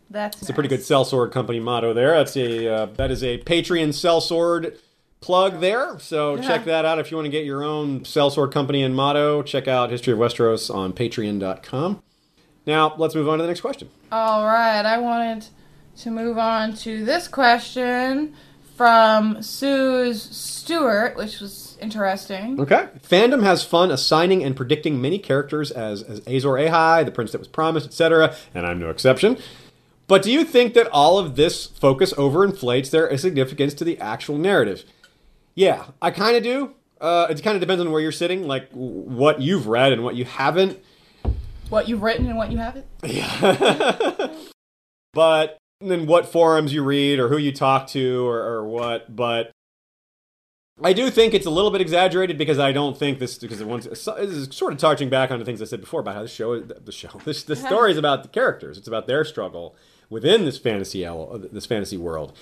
That's It's a pretty good sellsword company motto there. That's a uh, that is a Patreon sellsword plug there. So check that out if you want to get your own sellsword company and motto. Check out History of Westeros on Patreon.com. Now let's move on to the next question. All right, I wanted to move on to this question from Suze Stewart, which was interesting. Okay. Fandom has fun assigning and predicting many characters as, as Azor Ahai, the prince that was promised, etc., and I'm no exception. But do you think that all of this focus overinflates their significance to the actual narrative? Yeah, I kind of do. Uh, it kind of depends on where you're sitting, like what you've read and what you haven't. What you've written and what you haven't. Yeah. but then what forums you read or who you talk to or, or what. But I do think it's a little bit exaggerated because I don't think this because it wants, this is sort of touching back on the things I said before about how the show the show this the uh-huh. story is about the characters. It's about their struggle within this fantasy el- this fantasy world.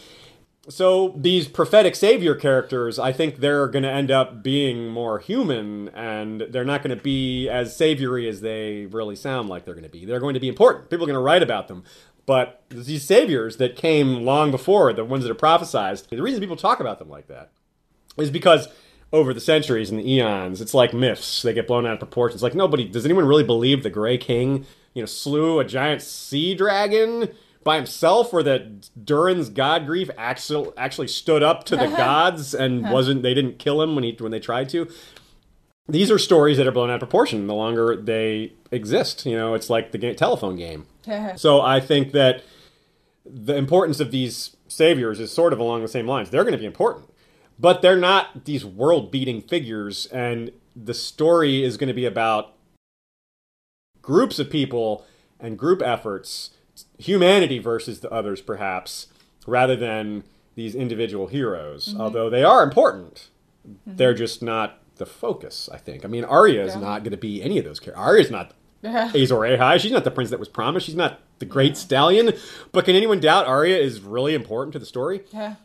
So these prophetic savior characters, I think they're going to end up being more human, and they're not going to be as saviory as they really sound like they're going to be. They're going to be important. People are going to write about them. But these saviors that came long before, the ones that are prophesized, the reason people talk about them like that is because over the centuries and the eons, it's like myths. They get blown out of proportion. It's like nobody does anyone really believe the Grey King, you know, slew a giant sea dragon by himself, or that Durran Godsgrief actually actually stood up to the gods and wasn't they didn't kill him when he when they tried to. These are stories that are blown out of proportion the longer they exist. You know, it's like the game, telephone game. So I think that the importance of these saviors is sort of along the same lines. They're going to be important, but they're not these world beating figures, and the story is going to be about groups of people and group efforts, humanity versus the others, perhaps, rather than these individual heroes. Mm-hmm. Although they are important, mm-hmm. they're just not the focus. I think. I mean, Arya is Yeah. not going to be any of those characters. Arya is not Azor Ahai. She's not the prince that was promised. She's not the great stallion. But can anyone doubt Arya is really important to the story? Yeah.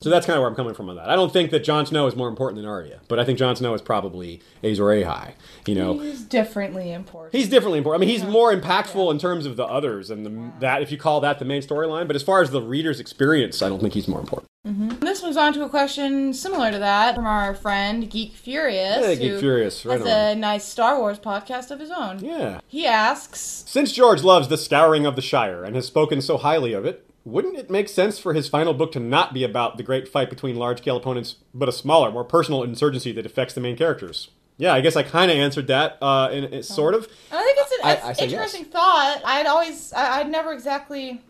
So that's kind of where I'm coming from on that. I don't think that Jon Snow is more important than Arya, but I think Jon Snow is probably Azor Ahai. You know, He's differently important. he's differently important. I mean, he's more impactful in terms of the others and the, that if you call that the main storyline. But as far as the reader's experience, I don't think he's more important. Mm-hmm. This moves on to a question similar to that from our friend Geek Furious, Yeah, Geek who Furious, right has on. a nice Star Wars podcast of his own. Yeah. He asks, Since George loves the scouring of the Shire and has spoken so highly of it, wouldn't it make sense for his final book to not be about the great fight between large scale opponents, but a smaller, more personal insurgency that affects the main characters? Yeah, I guess I kind of answered that, uh, in, in, sort of. I think it's an I- it's I say yes. interesting thought. I'd always, I, I'd never exactly,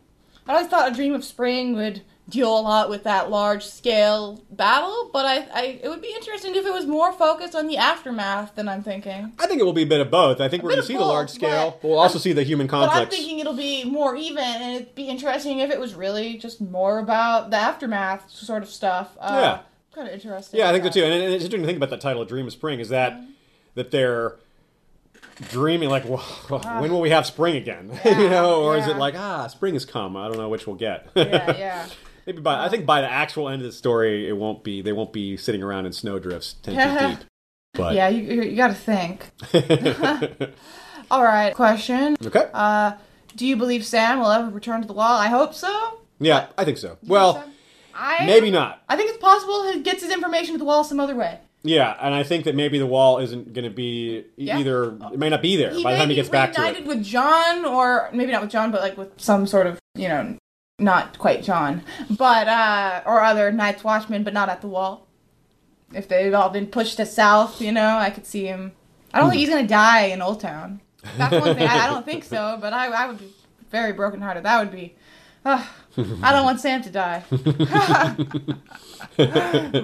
I always thought a Dream of Spring would deal a lot with that large scale battle, but I, I, it would be interesting if it was more focused on the aftermath than I'm thinking. I think it will be a bit of both. I think we're going to see the large scale, but we'll also see the human But I'm thinking it'll be more even, and it'd be interesting if it was really just more about the aftermath sort of stuff. Uh, Yeah. kind of interesting. Yeah, I think so too. And it's interesting to think about that title, "Dream of Spring," is that that they're dreaming like, "Whoa, when will we have spring again? you know, or is it like, ah, spring has come. I don't know which we'll get. Yeah, yeah. Maybe by I think by the actual end of the story, it won't be. They won't be sitting around in snowdrifts ten feet deep. But Yeah, you, you, got to think. All right, question. okay. Uh, do you believe Sam will ever return to the wall? I hope so. yeah, I think so. Well, I maybe not. I think it's possible he gets his information to the wall some other way. Yeah, and I think that maybe the wall isn't going to be Yeah. either. It may not be there He by the time he gets back to reunited it. with Jon, or maybe not with Jon, but like with some sort of you know not quite Jon, but uh, or other Night's Watchmen, but not at the wall. If they'd all been pushed to south, you know, I could see him. I don't think he's gonna die in Oldtown. That's one thing. I, I don't think so, but I, I would be very brokenhearted. That would be. Uh, I don't want Sam to die. but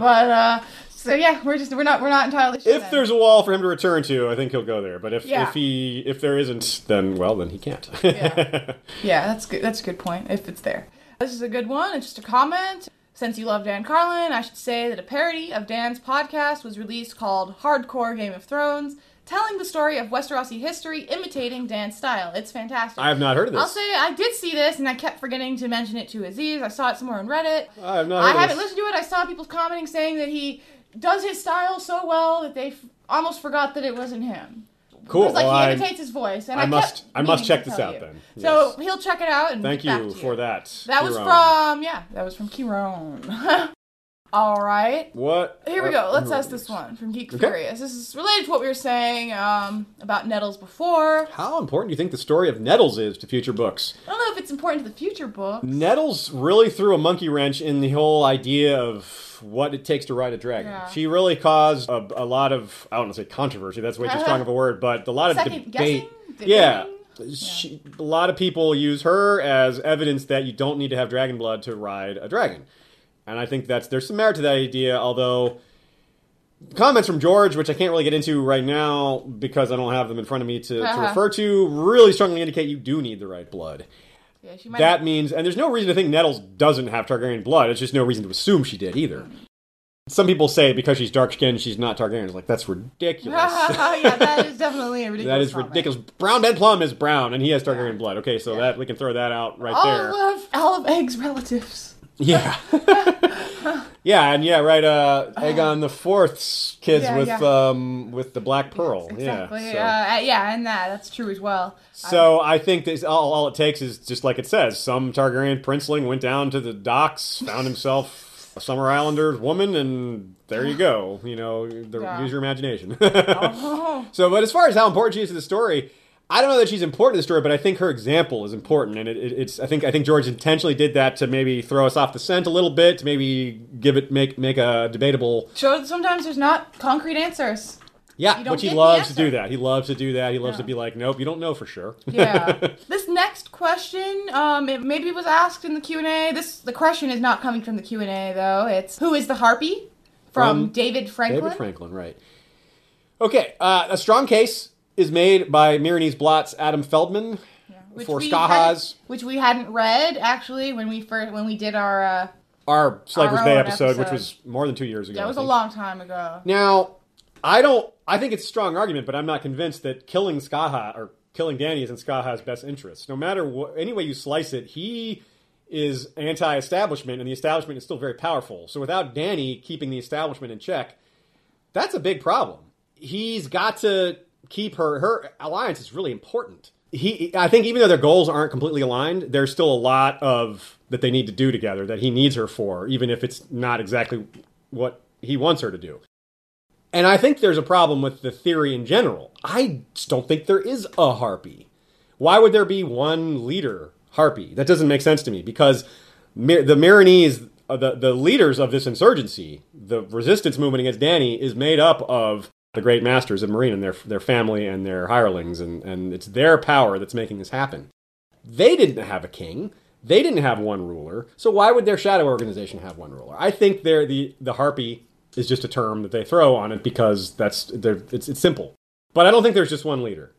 uh, so yeah, we're just we're not we're not entirely sure. If then. there's a wall for him to return to, I think he'll go there. But if Yeah. if he if there isn't, then well, then he can't. Yeah. Yeah, that's good. That's a good point. If it's there, this is a good one. It's just a comment. Since you love Dan Carlin, I should say that a parody of Dan's podcast was released called Hardcore Game of Thrones, telling the story of Westerosi history, imitating Dan's style. It's fantastic. I have not heard of this. I'll say I did see this, and I kept forgetting to mention it to Aziz. I saw it somewhere on Reddit. I have not I of haven't this. listened to it. I saw people commenting saying that he does his style so well that they f- almost forgot that it wasn't him. Cool. Was like Well, he I- imitates his voice, and I I, must- I must check this out you. then. So he'll check it out and Thank back you for that. That was from yeah, that was from Kieran. All right. what? Here we go. Let's ask this one from Geek Okay. Furious. This is related to what we were saying um, about Nettles before. How important do you think the story of Nettles is to future books? I don't know if it's important to the future book. Nettles really threw a monkey wrench in the whole idea of what it takes to ride a dragon. Yeah. She really caused a, a lot of, I don't want to say controversy, that's way too strong of a word, but a lot of Second debate. guessing? Yeah. She, a lot of people use her as evidence that you don't need to have dragon blood to ride a dragon. And I think that's there's some merit to that idea, although comments from George, which I can't really get into right now because I don't have them in front of me to, to Uh-huh. refer to, really strongly indicate you do need the right blood. Yeah, she might. That means, and there's no reason to think Nettles doesn't have Targaryen blood. It's just no reason to assume she did either. Some people say because she's dark skinned, she's not Targaryen. It's like that's ridiculous. yeah, that is definitely ridiculous. that is comment. ridiculous. Brown Ben Plumm is brown, and he has Targaryen blood. Okay, so that we can throw that out right there. All there. of Olive Egg's relatives. Yeah, yeah, and yeah, right. Uh, Aegon the Fourth's kids Yeah, with yeah. um with the Black Pearl. Exactly. Yeah, so. Uh, yeah, and that that's true as well. So I think this, all, all it takes is just like it says. Some Targaryen princeling went down to the docks, found himself a Summer Islanders woman, and there you go. You know, the, Yeah. use your imagination. Oh. so, but as far as how important she is to the story, I don't know that she's important to the story, but I think her example is important, and it, it, it's. I think I think George intentionally did that to maybe throw us off the scent a little bit, to maybe give it make make a debatable. Show that sometimes there's not concrete answers. Yeah, which he loves to do that. He loves to do that. He loves Yeah. to be like, nope, you don't know for sure. Yeah. this next question, um, it maybe was asked in the Q and A. This the question is not coming from the Q and A though. It's who is the harpy from, From David Franklin. David Franklin, right. Okay, uh, a strong case is made by Meereenese Blot's Adam Feldman Which for we Skahaz. which we hadn't read actually when we first when we did our. Uh, Our Sliker's Our Bay own episode, which was more than two years ago. that was a long time ago. Now, I don't. I think it's a strong argument, but I'm not convinced that killing Skaha or killing Dany is in Skaha's best interest. No matter what, any way you slice it, he is anti-establishment, and the establishment is still very powerful. So without Dany keeping the establishment in check, that's a big problem. He's got to keep her. Her alliance is really important. He, I think, even though their goals aren't completely aligned, there's still a lot of that they need to do together that he needs her for, even if it's not exactly what he wants her to do. And I think there's a problem with the theory in general. I just don't think there is a harpy. Why would there be one leader harpy? That doesn't make sense to me because the Meereenese, uh, the, the leaders of this insurgency, the resistance movement against Dany, is made up of the great masters of Meereen and their, their family and their hirelings, and, and it's their power that's making this happen. They didn't have a king. They didn't have one ruler. So why would their shadow organization have one ruler? I think they're the the harpy is just a term that they throw on it because that's it's it's simple. But I don't think there's just one leader.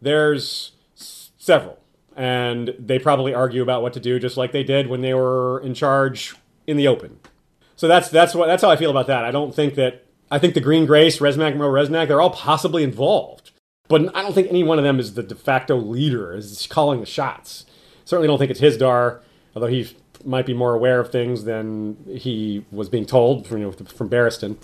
There's several, and they probably argue about what to do, just like they did when they were in charge in the open. So that's that's what that's how I feel about that. I don't think that I think the Green Grace, Reznak, Mo Reznak, they're all possibly involved, but I don't think any one of them is the de facto leader, is calling the shots. Certainly don't think it's Hizdahr, although he might be more aware of things than he was being told from you know from Barristan.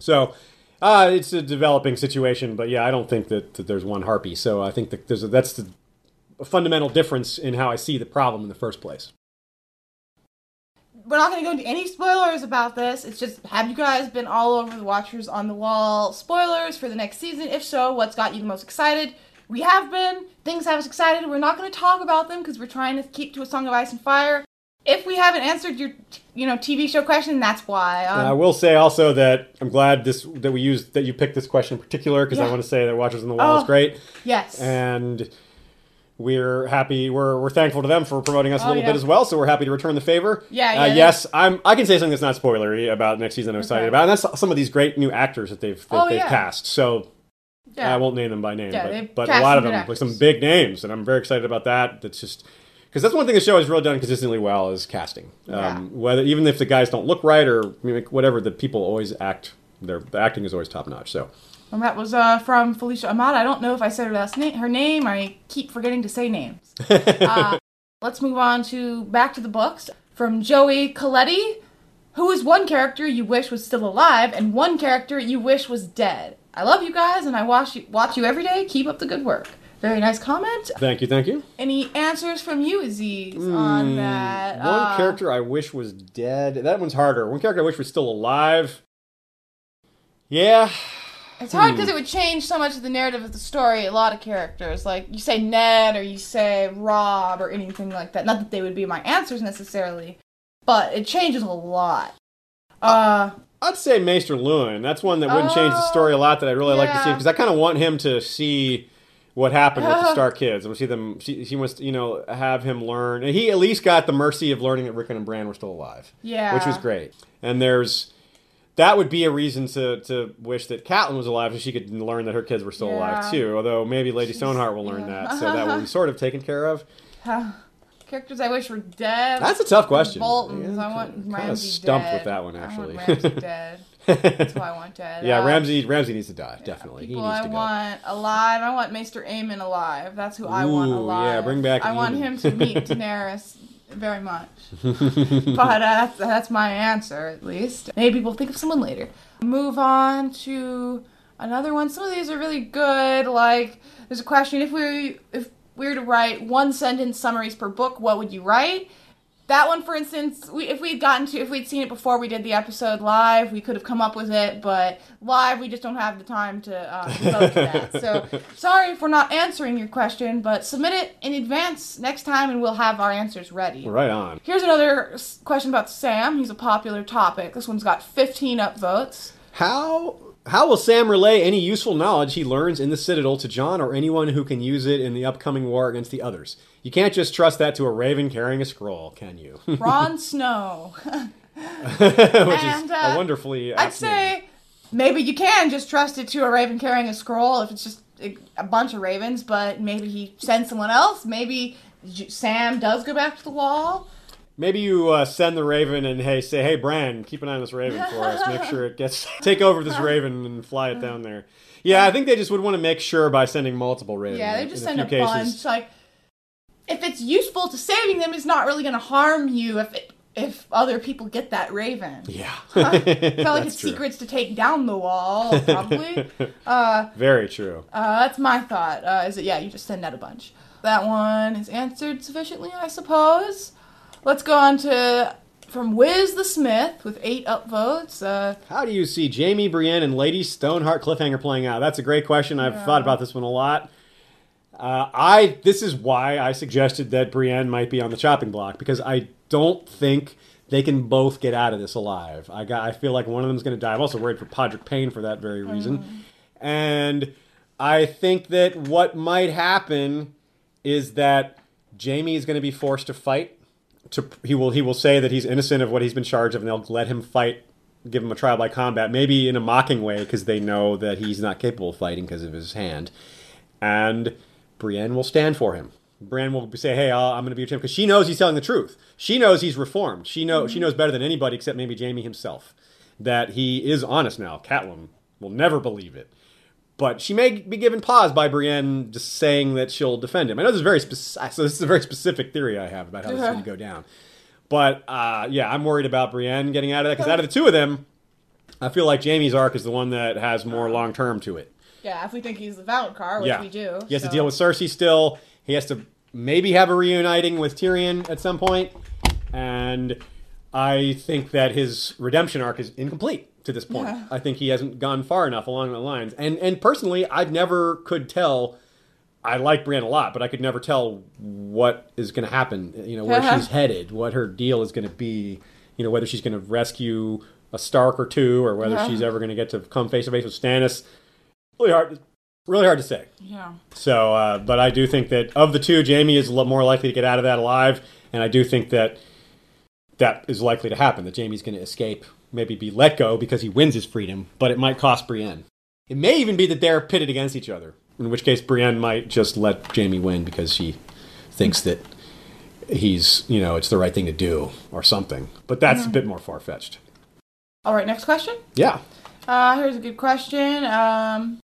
So uh, it's a developing situation, but yeah, I don't think that, that there's one harpy. So I think that there's a, that's the fundamental difference in how I see the problem in the first place. We're not going to go into any spoilers about this. It's just have you guys been all over the Watchers on the Wall spoilers for the next season? If so, what's got you the most excited? We have been. Things have us excited. We're not going to talk about them because we're trying to keep to a Song of Ice and Fire. If we haven't answered your, you know, TV show question, that's why. Um, I will say also that I'm glad this that we used that you picked this question in particular because I want to say that Watchers on the Wall is Oh. great, yes. and we're happy. We're we're thankful to them for promoting us a Oh, little yeah. bit as well. So we're happy to return the favor. Yeah, Uh, yes, I'm. I can say something that's not spoilery about next season. I'm excited Okay. about, and that's some of these great new actors that they've that Oh, they've yeah. cast. So yeah. I won't name them by name, Yeah, but, but a lot of them, good like some big names, and I'm very excited about that. That's just because that's one thing the show has really done consistently well is casting. Yeah. Um, whether even if the guys don't look right or whatever, the people always act. Their the acting is always top notch. So And that was uh, from Felicia Ahmad. I don't know if I said her last name. Her name. I keep forgetting to say names. uh, let's move on to back to the books from Joey Coletti. Who is one character you wish was still alive and one character you wish was dead? I love you guys and I watch you, watch you every day. Keep up the good work. Very nice comment. thank you, thank you. Any answers from you, Aziz, on that? Hmm, One Uh, character I wish was dead. That one's harder. One character I wish was still alive. Yeah, It's hard Hmm. because it would change so much of the narrative of the story. A lot of characters, like you say Ned or you say Robb or anything like that. Not that they would be my answers necessarily, but it changes a lot. Uh, I'd say Maester Luwin. That's one that wouldn't change the story a lot. That I'd really like to see because I kind of want him to see what happened with the Stark kids. I want to see them. She, she wants to, you know, have him learn. And he at least got the mercy of learning that Rickon and Bran were still alive. Yeah. which was great. And there's that would be a reason to to wish that Catelyn was alive so she could learn that her kids were still Yeah. alive too. Although maybe Lady Stoneheart will learn yeah. that, so that will be sort of taken care of. characters I wish were dead. That's a tough question. Boltons. Yeah, I want kinda Ramsay stumped dead. with that one, I actually. want Ramsay dead. That's who I want dead. yeah, Uh, Ramsay Ramsay needs to die definitely. He People needs I to go. want alive. I want Maester Aemon alive. That's who I want Ooh, alive. yeah, bring back I want him to meet Daenerys very much. but uh, that's, that's my answer, at least. Maybe we'll think of someone later. Move on to another one. Some of these are really good. Like, there's a question: if we if we were to write one sentence summaries per book, what would you write? That one, for instance, we, if we'd gotten to, if we'd seen it before we did the episode live, we could have come up with it. But live, we just don't have the time to uh, devote to that. So sorry if we're not answering your question, but submit it in advance next time, and we'll have our answers ready. Right on. Here's another question about Sam. He's a popular topic. This one's got 15 upvotes. How how will Sam relay any useful knowledge he learns in the Citadel to Jon or anyone who can use it in the upcoming war against the others? You can't just trust that to a raven carrying a scroll, can you? Which Ron Snow. is And, uh, a wonderfully. I'd name. say maybe you can just trust it to a raven carrying a scroll if it's just a, a bunch of ravens, but maybe he sends someone else. Maybe Sam does go back to the wall. Maybe you uh, send the raven and hey, say, hey, Bran, keep an eye on this raven for us. Make sure it gets take over this raven and fly it down there. Yeah, I think they just would want to make sure by sending multiple ravens. Yeah, they just a send a, few bunch. cases. Like, if it's useful to saving them, it's not really going to harm you if it, if other people get that raven. Yeah, It's not like it's true. secrets to take down the wall, probably. uh, Very true. uh, that's my thought. Uh, is that yeah, you just send out a bunch. That one is answered sufficiently, I suppose. Let's go on to from Wiz the Smith with eight upvotes. Uh, How do you see Jaime Brienne and Lady Stoneheart cliffhanger playing out? That's a great question. I've Yeah. thought about this one a lot. Uh, I this is why I suggested that Brienne might be on the chopping block because I don't think they can both get out of this alive. I got I feel like one of them's going to die. I'm also worried for Podrick Payne for that very reason, and I think that what might happen is that Jaime is going to be forced to fight. To he will he will say that he's innocent of what he's been charged of, and they'll let him fight, give him a trial by combat, maybe in a mocking way because they know that he's not capable of fighting because of his hand, and Brienne will stand for him. Brienne will say, "Hey, I'll, I'm going to be your champ," because she knows he's telling the truth. She knows he's reformed. She know she knows better than anybody except maybe Jaime himself that he is honest now. Catelyn will never believe it but she may be given pause by Brienne just saying that she'll defend him. I know this is very specific, so this is a very specific theory I have about how this is going to go down. But uh, yeah, I'm worried about Brienne getting out of that because out of the two of them, I feel like Jaime's arc is the one that has more long term to it. Yeah, if we think he's the Valonqar, which yeah, we do. He has so- to deal with Cersei still. He has to maybe have a reuniting with Tyrion at some point, and I think that his redemption arc is incomplete to this point. Yeah. I think he hasn't gone far enough along the lines. And and personally, I've never could tell I like Brienne a lot, but I could never tell what is going to happen. You know, where she's headed, what her deal is going to be. You know, whether she's going to rescue a Stark or two, or whether Yeah. she's ever going to get to come face to face with Stannis. Really hard, really hard to say. Yeah. So, uh, but I do think that of the two, Jaime is a lot more likely to get out of that alive, and I do think that that is likely to happen. That Jaime's going to escape, maybe be let go because he wins his freedom, but it might cost Brienne. It may even be that they're pitted against each other, in which case Brienne might just let Jamie win because she thinks that he's, you know, it's the right thing to do or something. But that's a bit more far fetched. All right, next question. Yeah. Uh, here's a good question. Um,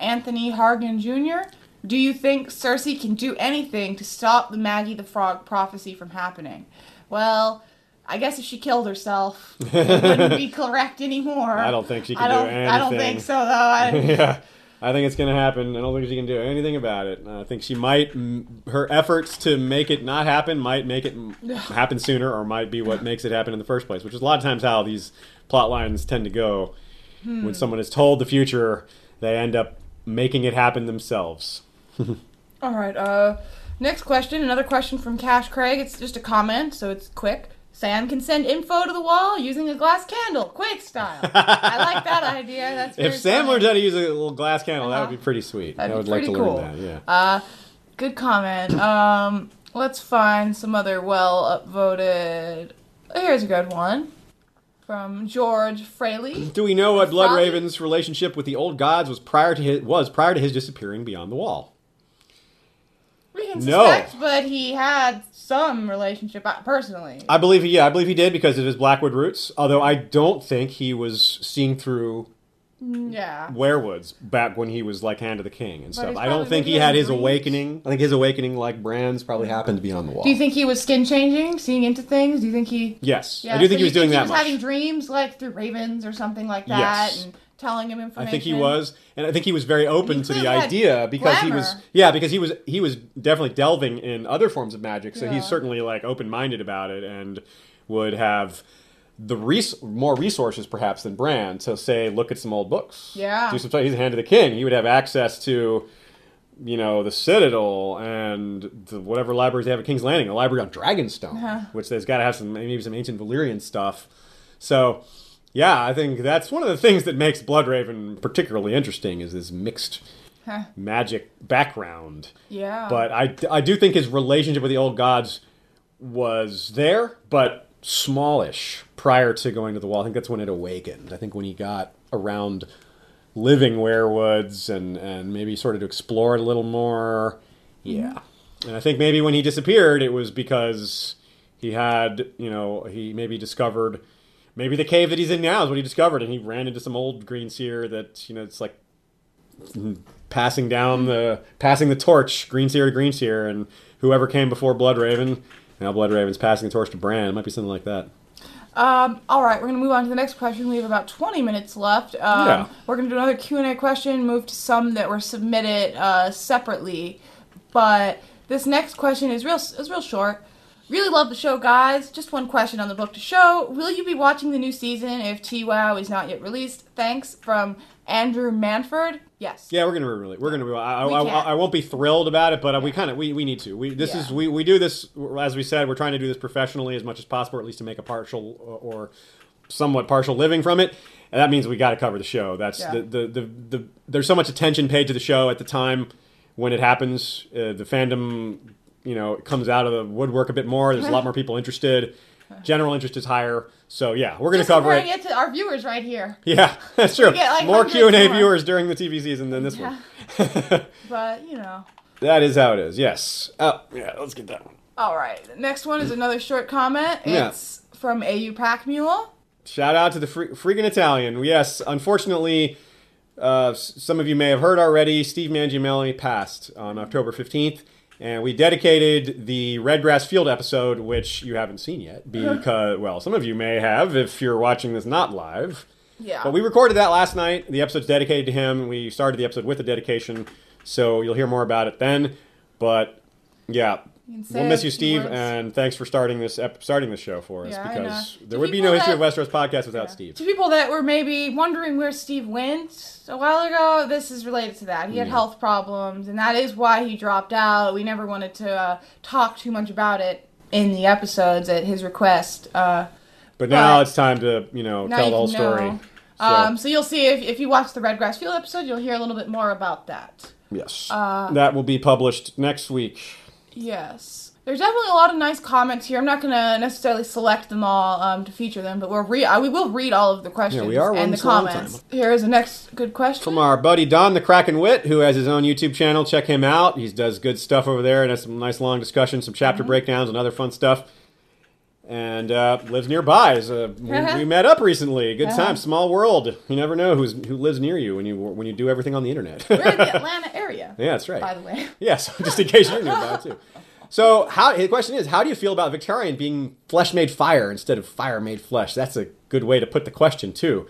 Anthony Hargan Jr. Do you think Cersei can do anything to stop the Maggie the Frog prophecy from happening? Well, I guess if she killed herself, it wouldn't be correct anymore. I don't think she can I don't. do I don't anything. think so, though. I, yeah, I think it's going to happen. I don't think she can do anything about it. I think she might, her efforts to make it not happen might make it happen sooner, or might be what makes it happen in the first place. Which is a lot of times how these plot lines tend to go. Hmm. When someone is told the future, they end up making it happen themselves. All right. Uh, next question. Another question from Cash Craig. It's just a comment, so it's quick. Sam can send info to the wall using a glass candle, Quake style. I like that idea. That's very If Sam funny. learned how to use a little glass candle, that Uh-huh. would be pretty sweet. That'd I be would like to pretty learn cool. that. Yeah. Uh, good comment. Um, let's find some other well upvoted. Here's a good one from George Fraley. Do we know what Blood Froggy? Raven's relationship with the old gods was prior to his was prior to his disappearing beyond the wall? We can No. suspect, but he had some relationship uh, personally. I believe he, yeah, I believe he did because of his Blackwood roots. Although I don't think he was seeing through yeah. weirwoods back when he was like Hand of the King and stuff. I don't think he had his awakening. I think his awakening, like Bran's, probably mm. happened beyond the wall. Do you think he was skin changing, seeing into things? Do you think he? yes, Yeah, I do so think he was doing that He was much. having dreams like through ravens or something like that, Yes. and telling him information. I think he was, and I think he was very open to the idea because he was, yeah, because he was he was definitely delving in other forms of magic. So Yeah. he's certainly like open minded about it and would have the res- more resources perhaps than Bran to say, look at some old books. Yeah. do some stuff. He's the hand of the king. He would have access to. You know the Citadel and the whatever libraries they have at King's Landing, a library on Dragonstone, Uh-huh. which there's got to have some maybe some ancient Valyrian stuff. So, yeah, I think that's one of the things that makes Bloodraven particularly interesting is this mixed Huh. magic background. Yeah. But I, I do think his relationship with the old gods was there, but smallish prior to going to the wall. I think that's when it awakened. I think when he got around living weirwoods and, and maybe sort of to explore it a little more. Yeah. Mm-hmm. And I think maybe when he disappeared, it was because he had, you know, he maybe discovered maybe the cave that he's in now is what he discovered, and he ran into some old green seer that you know it's like passing down the passing the torch, green seer to green seer, and whoever came before Bloodraven, now Bloodraven's passing the torch to Bran. It might be something like that. Um, all right, we're gonna move on to the next question. We have about 20 minutes left. Um, Yeah. We're gonna do another Q and A question. Move to some that were submitted uh, separately, but this next question is real is real short. Really love the show, guys. Just one question on the book to show. Will you be watching the new season if TWOW is not yet released? Thanks from Andrew Manford. Yes. Yeah, we're gonna really, we're gonna. I, I, We I, can. I won't be thrilled about it, but we kind of we, we need to. We this Yeah. is we, we do this as we said. We're trying to do this professionally as much as possible, or at least to make a partial or, or somewhat partial living from it. And that means we got to cover the show. That's Yeah. the, the, the the there's so much attention paid to the show at the time when it happens. Uh, the fandom, you know, comes out of the woodwork a bit more. There's a lot more people interested. General interest is higher. So yeah, we're gonna Just cover it. it to our viewers right here. Yeah, that's true. get, like, more Q and A viewers during the TV season than this one. But you know. That is how it is. Yes. Oh, yeah. Let's get that one. All right. The next one is another short comment. Yeah. It's from AU Pack Mule. Shout out to the free, freaking Italian. Yes. Unfortunately, uh, some of you may have heard already. Steve Mangiamelli passed on October fifteenth, and we dedicated the Redgrass Field episode, which you haven't seen yet, because well, some of you may have if you're watching this not live. Yeah. But we recorded that last night. The episode's dedicated to him. We started the episode with a dedication, so you'll hear more about it then. But yeah, You can say We'll miss you, Steve, words. and thanks for starting this ep- starting this show for us Yeah, because there To would be no History of Westeros podcast without Yeah. Steve. To people that were maybe wondering where Steve went a while ago, this is related to that. He had Yeah. health problems, and that is why he dropped out. We never wanted to uh, talk too much about it in the episodes at his request. Uh, But now But- it's time to you know tell you the whole can story. So, Um, so you'll see if, if you watch the Red Grass Field episode, you'll hear a little bit more about that. yes, uh, that will be published next week. Yes. There's definitely a lot of nice comments here. I'm not going to necessarily select them all um, to feature them, but we'll re- uh, we will read all of the questions we are and the comments. Here is the next good question. From our buddy Don the Kraken Wit, who has his own YouTube channel. Check him out. He does good stuff over there and has some nice long discussions, some chapter Mm-hmm. breakdowns, and other fun stuff. And uh, lives nearby. So we, we met up recently. Good Uh-huh. time. Small world. You never know who's who lives near you when you when you do everything on the internet. We're in the Atlanta area, yeah, that's right. by the way. Yes, just in case you're nearby too. So, how the question is, how do you feel about Victarion being flesh made fire instead of fire made flesh? That's a good way to put the question too.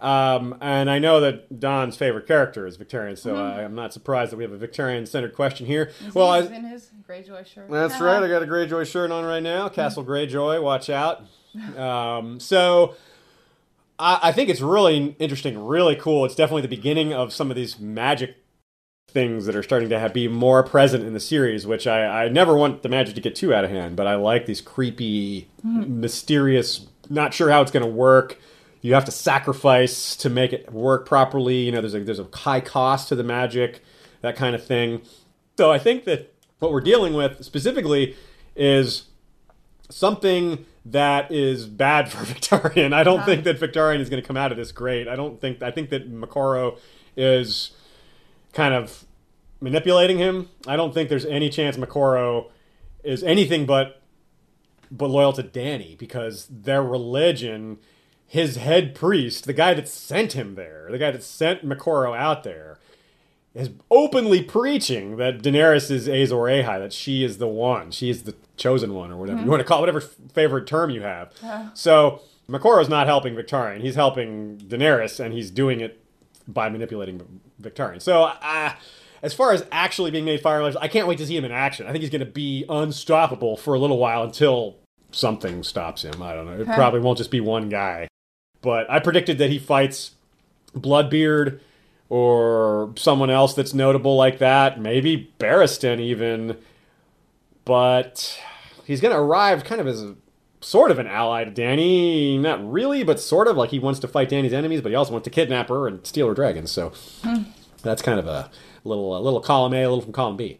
Um, and I know that Don's favorite character is Victarion, so I, I'm not surprised that we have a Victarion-centered question here. well, He's I, in his Greyjoy shirt. that's right. I got a Greyjoy shirt on right now. Castle Greyjoy, watch out. Um, so I, I think it's really interesting, really cool. It's definitely the beginning of some of these magic things that are starting to have, be more present in the series, which I, I never want the magic to get too out of hand, but I like these creepy, mysterious, not sure how it's going to work. You have to sacrifice to make it work properly. You know, there's a there's a high cost to the magic, that kind of thing. So I think that what we're dealing with specifically is something that is bad for Victarion. I don't think that Victarion is going to come out of this great. I don't think. I think that Moqorro is kind of manipulating him. I don't think there's any chance Moqorro is anything but but loyal to Dany because their religion, his head priest, the guy that sent him there, the guy that sent Moqorro out there, is openly preaching that Daenerys is Azor Ahai, that she is the one, she is the chosen one, or whatever you want to call it, whatever favorite term you have. So Moqorro's not helping Victarion; he's helping Daenerys, and he's doing it by manipulating Victarion. So, uh, as far as actually being made fire, I can't wait to see him in action. I think he's going to be unstoppable for a little while until something stops him. I don't know. It probably won't just be one guy. But I predicted that he fights Bloodbeard or someone else that's notable like that. Maybe Barristan even. But he's going to arrive kind of as a sort of an ally to Dany. Not really, but sort of. Like he wants to fight Dany's enemies, but he also wants to kidnap her and steal her dragon. So hmm. that's kind of a little a little column A, a little from column B.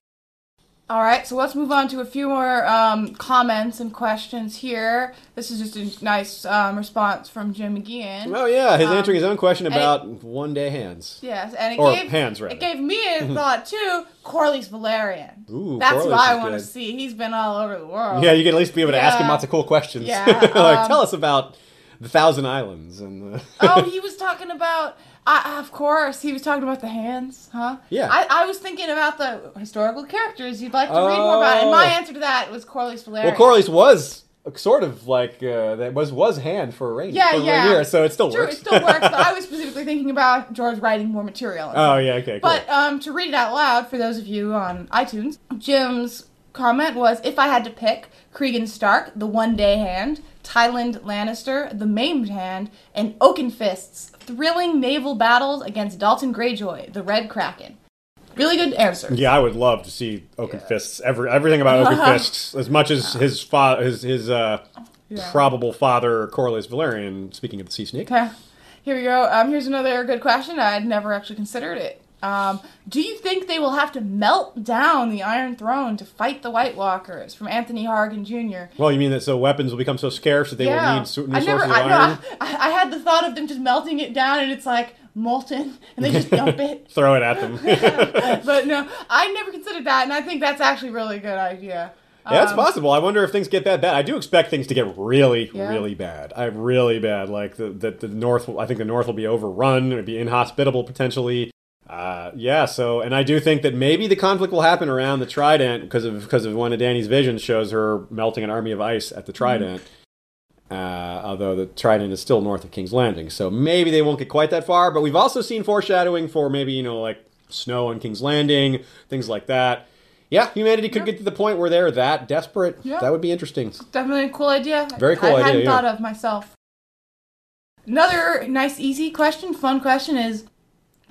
All right, so let's move on to a few more um, comments and questions here. This is just a nice um, response from Jim McGeehan. Oh yeah, he's Um, answering his own question and it- about one day hands. Yes, and it Or gave hands, rather. it gave me a thought too. Corlys Velaryon. Ooh, That's Corlys who I want to see. He's been all over the world. Yeah, you can at least be able to ask him lots of cool questions. Yeah, like um, tell us about the Thousand Islands and the. oh, he was talking about. I of course, he was talking about the hands, huh? Yeah. I, I was thinking about the historical characters you'd like to read more about, and my Oh. answer to that was Corlys Velaryon. well, Corlys was sort of like uh, that was was hand for a Rain. Yeah, for yeah. Rhaenyra, so it still True, works. it still works, but I was specifically thinking about George writing more material. oh yeah, okay, cool. But um, to read it out loud for those of you on iTunes, Jim's comment was If I had to pick Cregan Stark, the one day hand, Tyland Lannister, the maimed hand, and Oakenfist's thrilling naval battles against Dalton Greyjoy, the Red Kraken. Really good answer. yeah, I would love to see Oaken Fists. Every everything about Oaken Fists, as much as his fa- his his uh, Yeah. probable father Corlys Velaryon. Speaking of the Sea Snake, Okay. Here we go. Um, here's another good question. I'd never actually considered it. Um, do you think they will have to melt down the Iron Throne to fight the White Walkers? From Anthony Hargan Jr. well, you mean that so weapons will become so scarce that they will need new I sources never, of I, no, iron? I, I had the thought of them just melting it down and it's like molten and they just dump it. Throw it at them. But no, I never considered that and I think that's actually a really good idea. Yeah, it's Um, possible. I wonder if things get that bad. I do expect things to get really, Yeah. really bad. I really bad. Like the, the the North. will- I think the North will be overrun. It'll be inhospitable potentially. Uh, yeah. So, and I do think that maybe the conflict will happen around the Trident because of because of one of Dany's visions shows her melting an army of ice at the Trident. Uh, although the Trident is still north of King's Landing, so maybe they won't get quite that far. But we've also seen foreshadowing for maybe you know like snow on King's Landing, things like that. Yeah, humanity could Yeah. get to the point where they're that desperate. Yeah. That would be interesting. Definitely a cool idea. Very cool I idea, I hadn't yeah. thought of myself. Another nice, easy question, fun question is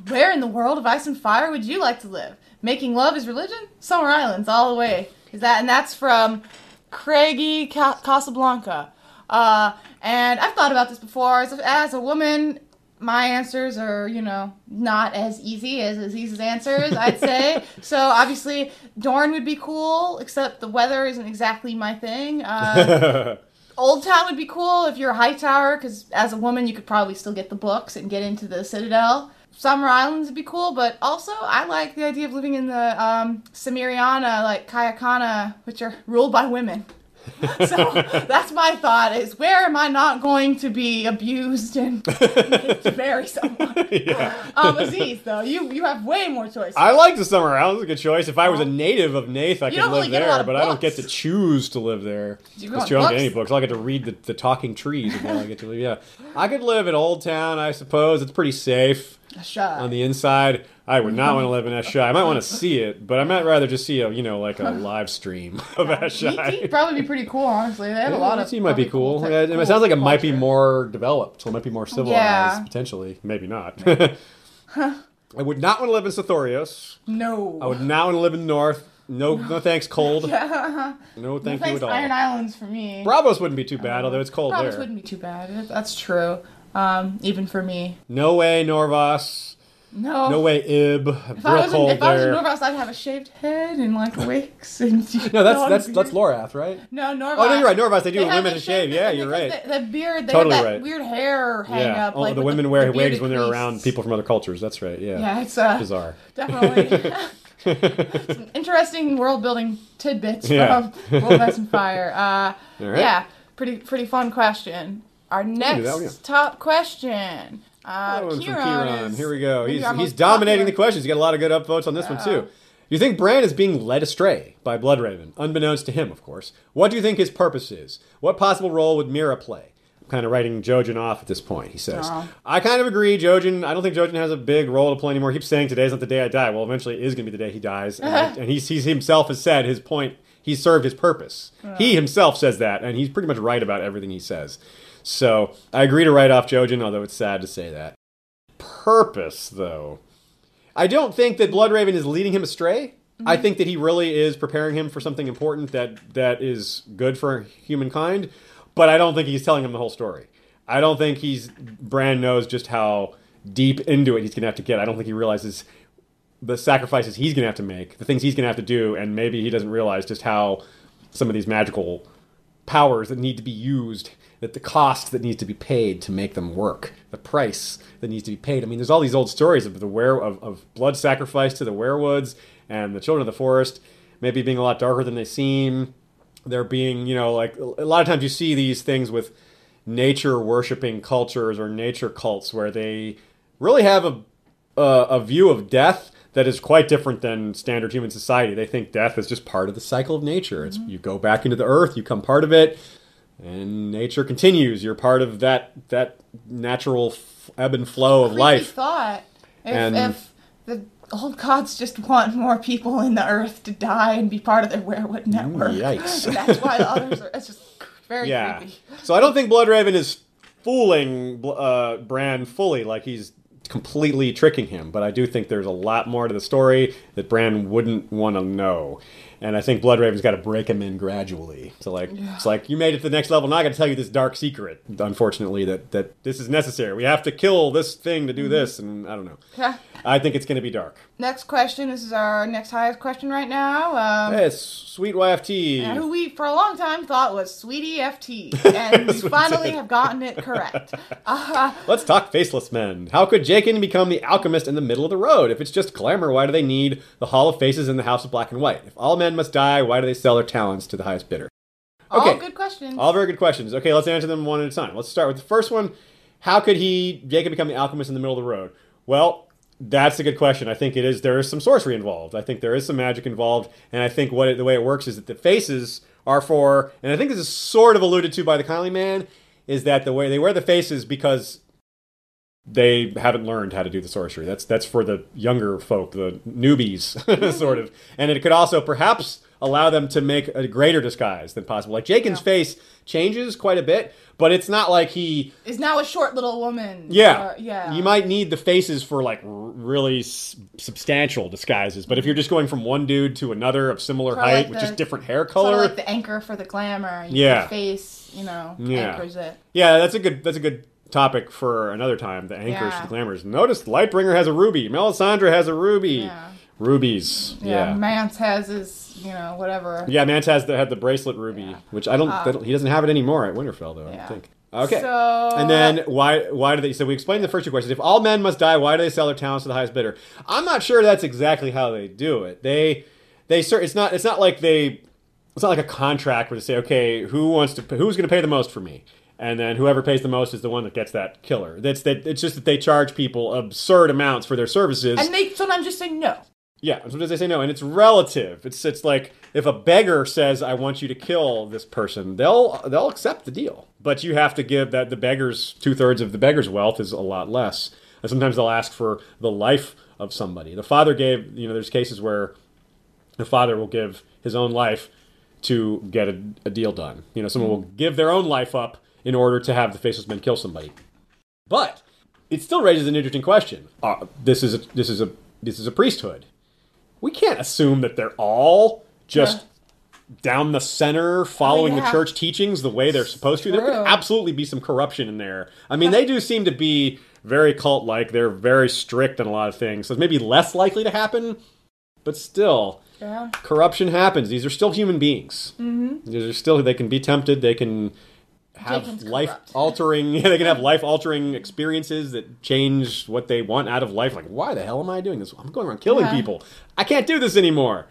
where in the world of ice and fire would you like to live? Making love is religion? Summer Islands, all the way. Is that and that's from Craigie Ca- Casablanca. Uh, and I've thought about this before. As a, as a woman, my answers are, you know, not as easy as Aziz's answers, I'd say. so obviously, Dorne would be cool, except the weather isn't exactly my thing. Uh, Oldtown would be cool if you're a Hightower, because as a woman, you could probably still get the books and get into the Citadel. Summer Islands would be cool, but also I like the idea of living in the um, Samiriana, like Kayakana, which are ruled by women. so that's my thought: is where am I not going to be abused and marry someone? yeah. Um, Aziz, though, you you have way more choices. I like the summer islands. It's A good choice. If I was a native of Naath, I You could live really there, but I don't get to choose to live there. You you don't get any books. I get to read the, the talking trees. I get to live. Yeah, I could live in Oldtown. I suppose it's pretty safe Shut. on the inside. I would not want to live in Asshai. I might want to see it, but I might rather just see a you know like a live stream of Meat Asshai. would probably be pretty cool, honestly. They have a lot of. It might be probably cool. Yeah, it cool sounds like it might be more developed. So it might be more civilized, Yeah. potentially. Maybe not. I would not want to live in Sothoryos. No. I would not want to live in the north. No, no thanks, cold. Yeah. No, thank you Thanks, at all. Iron Islands for me. Braavos wouldn't be too bad, uh, although it's cold Braavos there. wouldn't be too bad. That's true. Um, even for me. No way, Norvos. No. No way, Ib. If I was in, if I was in. Norvos, I'd have a shaved head and like wigs and no, that's that's beard. that's Lorath, right? No, Norvos. Oh no, you're right. Norvos, they do They women to shave. Yeah, you're right. The, the beard, they Totally have that right. weird hair hang yeah, up. oh, like the women the, wear the wigs when they're crease. around people from other cultures. That's right. Yeah, Yeah, it's uh, bizarre. definitely interesting world building tidbits Yeah. from World of Ice and Fire. Uh, right. Yeah, pretty pretty fun question. Our next do that yeah. top question. Uh, Another one from Kieran Kieran. is Here we go. He's he's dominating the popular- questions. He's got a lot of good upvotes on this one too. You think Bran is being led astray by Bloodraven, unbeknownst to him, of course. What do you think his purpose is? What possible role would Meera play? I'm kind of writing Jojen off at this point. He says. "I kind of agree, Jojen. I don't think Jojen has a big role to play anymore. He keeps saying today's not the day I die. Well, eventually it is going to be the day he dies, and, and he's, he's himself has said his point. He served his purpose. He himself says that, and he's pretty much right about everything he says. So I agree to write off Jojen, although it's sad to say that. Purpose, though. I don't think that Bloodraven is leading him astray. I mm-hmm. think that he really is preparing him for something important that that is good for humankind, but I don't think he's telling him the whole story. I don't think he's Bran knows just how deep into it he's going to have to get. I don't think he realizes the sacrifices he's going to have to make, the things he's going to have to do, and maybe he doesn't realize just how some of these magical powers that need to be used, that the cost that needs to be paid to make them work, the price that needs to be paid. I mean, there's all these old stories of the were of, of blood sacrifice to the weirwoods and the children of the forest, maybe being a lot darker than they seem. There being, you know, like a lot of times you see these things with nature worshiping cultures or nature cults where they really have a a, a view of death that is quite different than standard human society. They think death is just part of the cycle of nature. It's mm-hmm. you go back into the earth, you become part of it, and nature continues. You're part of that that natural f- ebb and flow of Creepy life. thought. If, And- if the old gods just want more people in the earth to die and be part of their weirwood network, yikes. and that's why the others are. It's just very Yeah. creepy. So I don't think Bloodraven is fooling Bl- uh, Bran fully, like he's completely tricking him. But I do think there's a lot more to the story that Bran wouldn't want to know. And I think Bloodraven's got to break him in gradually. So like, it's like you made it to the next level. Now I got to tell you this dark secret. Unfortunately, that that this is necessary. We have to kill this thing to do this, and I don't know. I think it's going to be dark. Next question. This is our next highest question right now. Um, Hey, Sweet YFT. who we for a long time thought was Sweetie FT, and we finally have gotten it correct. Uh, Let's talk faceless men. How could Jaqen become the alchemist in the middle of the road? If it's just glamour, why do they need the Hall of Faces in the House of Black and White? If all men must die, why do they sell their talents to the highest bidder? Okay. All good questions. All very good questions. Okay, let's answer them one at a time. Let's start with the first one. How could he, Jaqen, become the alchemist in the middle of the road? Well, that's a good question. I think it is. There is some sorcery involved. I think there is some magic involved, and I think what it, the way it works is that the faces are for, and I think this is sort of alluded to by the Kindly Man, is that the way they wear the faces because they haven't learned how to do the sorcery. That's that's for the younger folk, the newbies, mm-hmm. sort of. And it could also perhaps allow them to make a greater disguise than possible. Like Jaqen's Yeah. face changes quite a bit, but it's not like he. Is now a short little woman. Yeah, or- yeah. You might need the faces for like r- really s- substantial disguises, but if you're mm-hmm. just going from one dude to another of similar Sort height like with the- just different hair Sort color, of like the anchor for the glamour. Yeah. Face, you know, Yeah. anchors it. Yeah, that's a good that's a good topic for another time. The anchors Yeah. the glamours. Notice Lightbringer has a ruby. Melisandre has a ruby. Yeah. Rubies. Yeah. Yeah. Mance has his, you know, whatever. Yeah, Mance has the, had the bracelet ruby, Yeah. which I don't, Um, He doesn't have it anymore at Winterfell, though. I don't think. Okay. So and then why why do they? So we explained the first two questions. If all men must die, why do they sell their talents to the highest bidder? I'm not sure that's exactly how they do it. They they it's not it's not like they it's not like a contract where they say okay who wants to who's going to pay the most for me and then whoever pays the most is the one that gets that killer. That's that. It's just that they charge people absurd amounts for their services. and they sometimes just say no. Yeah, sometimes they say no, and it's relative. It's it's like if a beggar says, "I want you to kill this person," they'll they'll accept the deal, but you have to give that the beggar's two thirds of the beggar's wealth is a lot less, and sometimes they'll ask for the life of somebody. The father gave, you know, there's cases where the father will give his own life to get a, a deal done. You know, someone will mm-hmm. give their own life up in order to have the faceless men kill somebody. But it still raises an interesting question. Uh, this is a, this is a this is a priesthood. We can't assume that they're all just down the center following the yeah. church teachings the way they're supposed to. There could absolutely be some corruption in there. I mean, they do seem to be very cult like. They're very strict on a lot of things. So it's maybe less likely to happen, but still Yeah. corruption happens. These are still human beings. Mm-hmm. These are still they can be tempted. They can have life altering. they can have life altering experiences that change what they want out of life. Like, why the hell am I doing this? I'm going around killing Yeah. people. I can't do this anymore.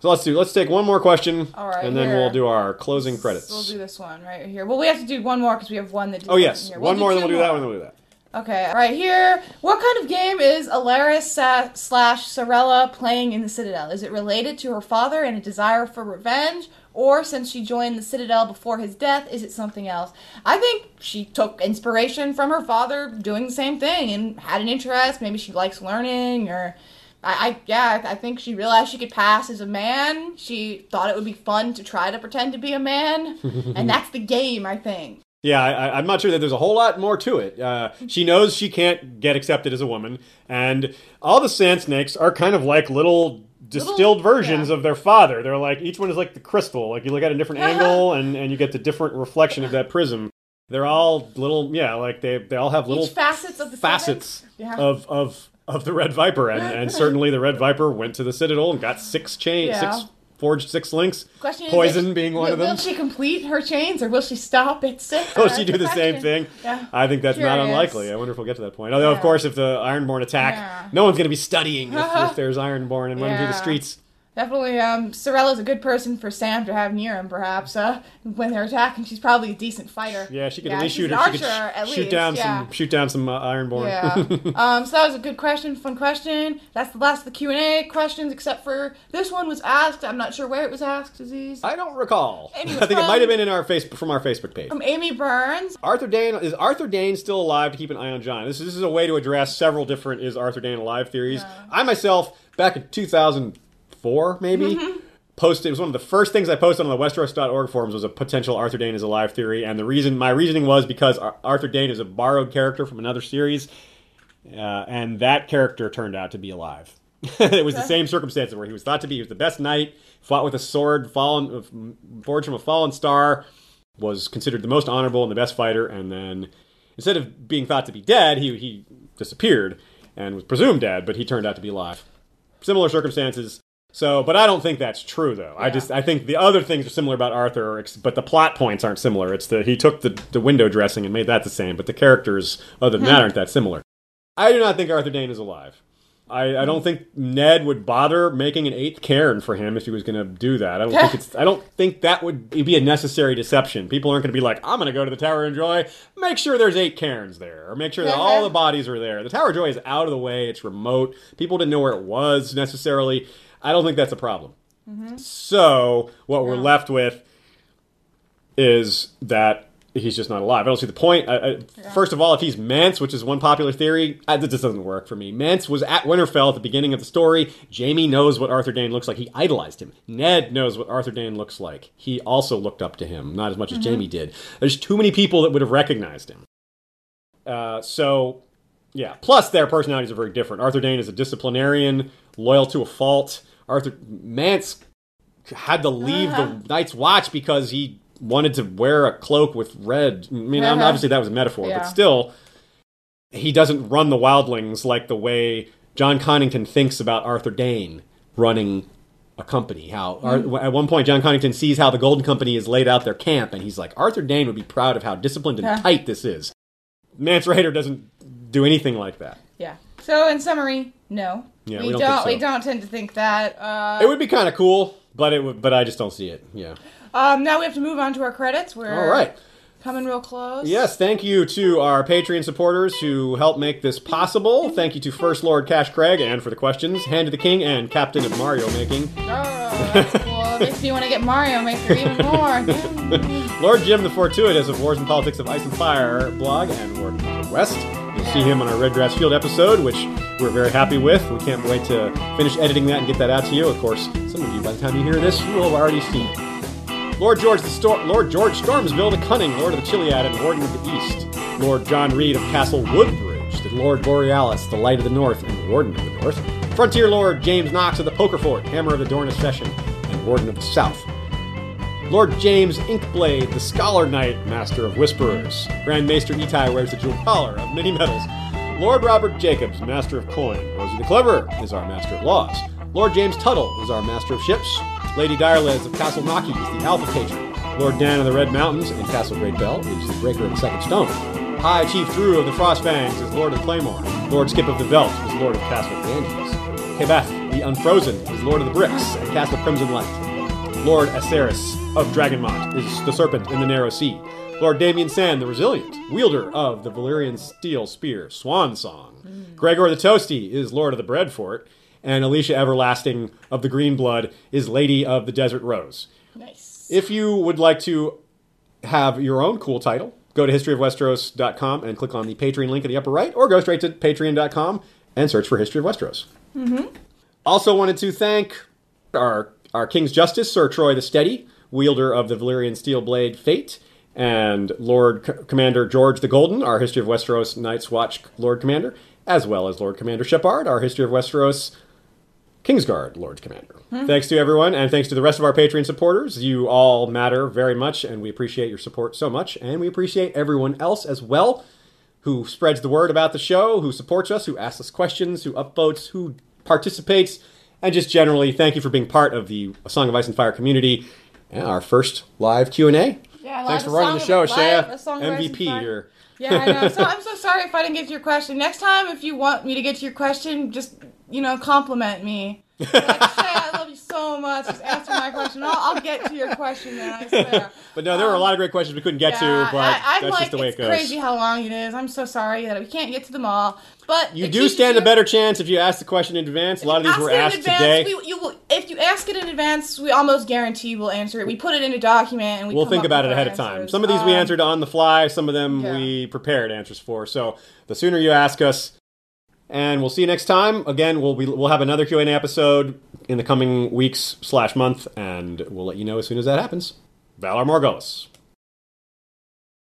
So let's do. Let's take one more question, All right, and then here. we'll do our closing credits. We'll do this one right here. Well, we have to do one more because we have one that. oh yes, one We'll more, then we'll do that more. one, then we'll do that. Okay, right here. What kind of game is Alleras sa- slash Sorella playing in the Citadel? Is it related to her father and a desire for revenge? Or since she joined the Citadel before his death, is it something else? I think she took inspiration from her father doing the same thing and had an interest. Maybe she likes learning or. I, I yeah, I think she realized she could pass as a man. She thought it would be fun to try to pretend to be a man, and that's the game. I think. Yeah, I, I'm not sure that there's a whole lot more to it. Uh, she knows she can't get accepted as a woman, and all the sand snakes are kind of like little distilled versions yeah. of their father. They're like each one is like the crystal. Like you look at a different angle, and, and you get the different reflection of that prism. They're all little, yeah, like they they all have little Each facets of the facets Yeah. of of of the red viper, and and certainly the red viper went to the citadel and got six chains, Yeah. six forged six links. Question Poison if- being one will, of them. Will she complete her chains or will she stop at six? Will That's oh, she do the same thing? Yeah. I think that's not unlikely. I wonder if we'll get to that point. Although, of course, if the Ironborn attack, Yeah. no one's going to be studying if, if there's Ironborn and running through the streets. Definitely, um, Sorella's a good person for Sam to have near him, perhaps. Uh, when they're attacking, she's probably a decent fighter. Yeah, she could Yeah, at least shoot. her. She could sh- shoot least, down yeah. some. Shoot down some uh, Ironborn. Yeah. um, so that was a good question, fun question. That's the last of the Q and A questions, except for this one was asked. I'm not sure where it was asked. Aziz. I don't recall. I think it might have been in our face from our Facebook page. From Amy Burns. Arthur Dayne is Arthur Dayne still alive to keep an eye on Jon? This is, this is a way to address several different is Arthur Dayne alive theories. I myself back in 2004 maybe mm-hmm. posted it was one of the first things I posted on the Westeros.org forums was a potential Arthur Dayne is alive theory, and the reason my reasoning was because Arthur Dayne is a borrowed character from another series, uh, and that character turned out to be alive. it was the uh. same circumstances where he was thought to be he was the best knight, fought with a sword, fallen uh, forged from a fallen star, was considered the most honorable and the best fighter, and then instead of being thought to be dead, he he disappeared and was presumed dead, but he turned out to be alive. Similar circumstances. So, but I don't think that's true, though. I just I think the other things are similar about Arthur, but the plot points aren't similar. It's the he took the the window dressing and made that the same, but the characters other than that hmm. aren't that similar. I do not think Arthur Dayne is alive. I, I don't think Ned would bother making an eighth cairn for him if he was going to do that. I don't think it's. I don't think that would be a necessary deception. People aren't going to be like, "I'm going to go to the Tower of Joy. Make sure there's eight cairns there, or make sure that all uh-huh. the bodies are there." The Tower of Joy is out of the way. It's remote. People didn't know where it was necessarily. I don't think that's a problem. So what we're left with is that he's just not alive. I don't see the point. I, I, First of all, if he's Mance, which is one popular theory, I, this doesn't work for me. Mance was at Winterfell at the beginning of the story. Jaime knows what Arthur Dayne looks like. He idolized him. Ned knows what Arthur Dayne looks like. He also looked up to him, not as much as Jaime did. There's too many people that would have recognized him. Uh, so, yeah. Plus, their personalities are very different. Arthur Dayne is a disciplinarian, loyal to a fault. Arthur Mance had to leave the Night's Watch because he wanted to wear a cloak with red. I mean, Uh-huh. obviously that was a metaphor, Yeah. but still, he doesn't run the Wildlings like the way Jon Connington thinks about Arthur Dayne running a company. How Ar- Hmm. at one point Jon Connington sees how the Golden Company has laid out their camp, and he's like, Arthur Dayne would be proud of how disciplined and Yeah. tight this is. Mance Rayder doesn't do anything like that. Yeah. So in summary, no. Yeah, we, we don't don't. so. We don't tend to think that. Uh, It would be kind of cool, but it would, but I just don't see it. Yeah. um, now we have to move on to our credits. We're All right. coming real close. Yes, thank you to our Patreon supporters who helped make this possible. Thank you to First Lord Cash Craig and for the questions, Hand of the King and Captain of Mario Making. Oh, that's cool. Makes me want to get Mario Maker even more. Lord Jim the Fortuitous of Wars and Politics of Ice and Fire blog and Word of the West. You'll see him on our Red Grass Field episode, which we're very happy with. We can't wait to finish editing that and get that out to you. Of course, some of you, by the time you hear this, you will have already seen it. Lord George the Stor- Lord George Stormsville the Cunning, Lord of the Chiliad and Warden of the East. Lord John Reed of Castle Woodbridge, the Lord Borealis, the Light of the North and Warden of the North. Frontier Lord James Knox of the Poker Fort, Hammer of the Dornish Session, and Warden of the South. Lord James Inkblade, the Scholar Knight, Master of Whisperers. Grand Maester Itai wears the jewel collar of many metals. Lord Robert Jacobs, Master of Coin. Rosie the Clever is our Master of Laws. Lord James Tuttle is our Master of Ships. Lady Direliz of Castle Naki is the Alpha Patron. Lord Dan of the Red Mountains and Castle Great Bell is the Breaker of the Second Stone. High Chief Drew of the Frostfangs is Lord of Claymore. Lord Skip of the Veldt is Lord of Castle Ganges. Kebeth, the Unfrozen, is Lord of the Bricks and Castle Crimson Light. Lord Aceris of Dragonmont is the Serpent in the Narrow Sea. Lord Damien Sand, the Resilient, wielder of the Valyrian Steel Spear, Swan Song. Hmm. Gregor the Toasty is Lord of the Breadfort. And Alicia Everlasting of the Green Blood is Lady of the Desert Rose. nice. If you would like to have your own cool title, go to historyofwesteros.com and click on the Patreon link in the upper right, or go straight to patreon.com and search for History of Westeros. Mm-hmm. Also wanted to thank our our King's Justice, Sir Troy the Steady, wielder of the Valyrian Steel Blade Fate, and Lord C- Commander George the Golden, our History of Westeros Night's Watch Lord Commander, as well as Lord Commander Shepard, our History of Westeros Kingsguard Lord Commander. Hmm. Thanks to everyone, and thanks to the rest of our Patreon supporters. You all matter very much, and we appreciate your support so much, and we appreciate everyone else as well who spreads the word about the show, who supports us, who asks us questions, who upvotes, who participates, and just generally thank you for being part of the Song of Ice and Fire community. And our first live Q and A. Yeah, Thanks for running the show, song of- live Shaya. a song of Ice and MVP here. Yeah, I know. So I'm so sorry if I didn't get to your question. Next time, if you want me to get to your question, just you know, compliment me. Like, Shay, I love you so much. Just answer my question. I'll, I'll get to your question, man. I swear. But no, there were a lot of great questions we couldn't get Um, Yeah, to, but I, I'm that's like, just the way it goes. crazy how long it is. I'm so sorry that we can't get to them all. But You do stand a better chance if you ask the question in advance. A lot of these were asked advance. today. We, you will, if you ask it in advance, we almost guarantee we'll answer it. We put it in a document and we We'll come think about it ahead of time. answers. Some of these we Um, answered on the fly. Some of them yeah. we prepared answers for. So the sooner you ask us, and we'll see you next time. Again, we'll be, we'll have another Q and A episode in the coming weeks slash month, and we'll let you know as soon as that happens. Valar Morghulis.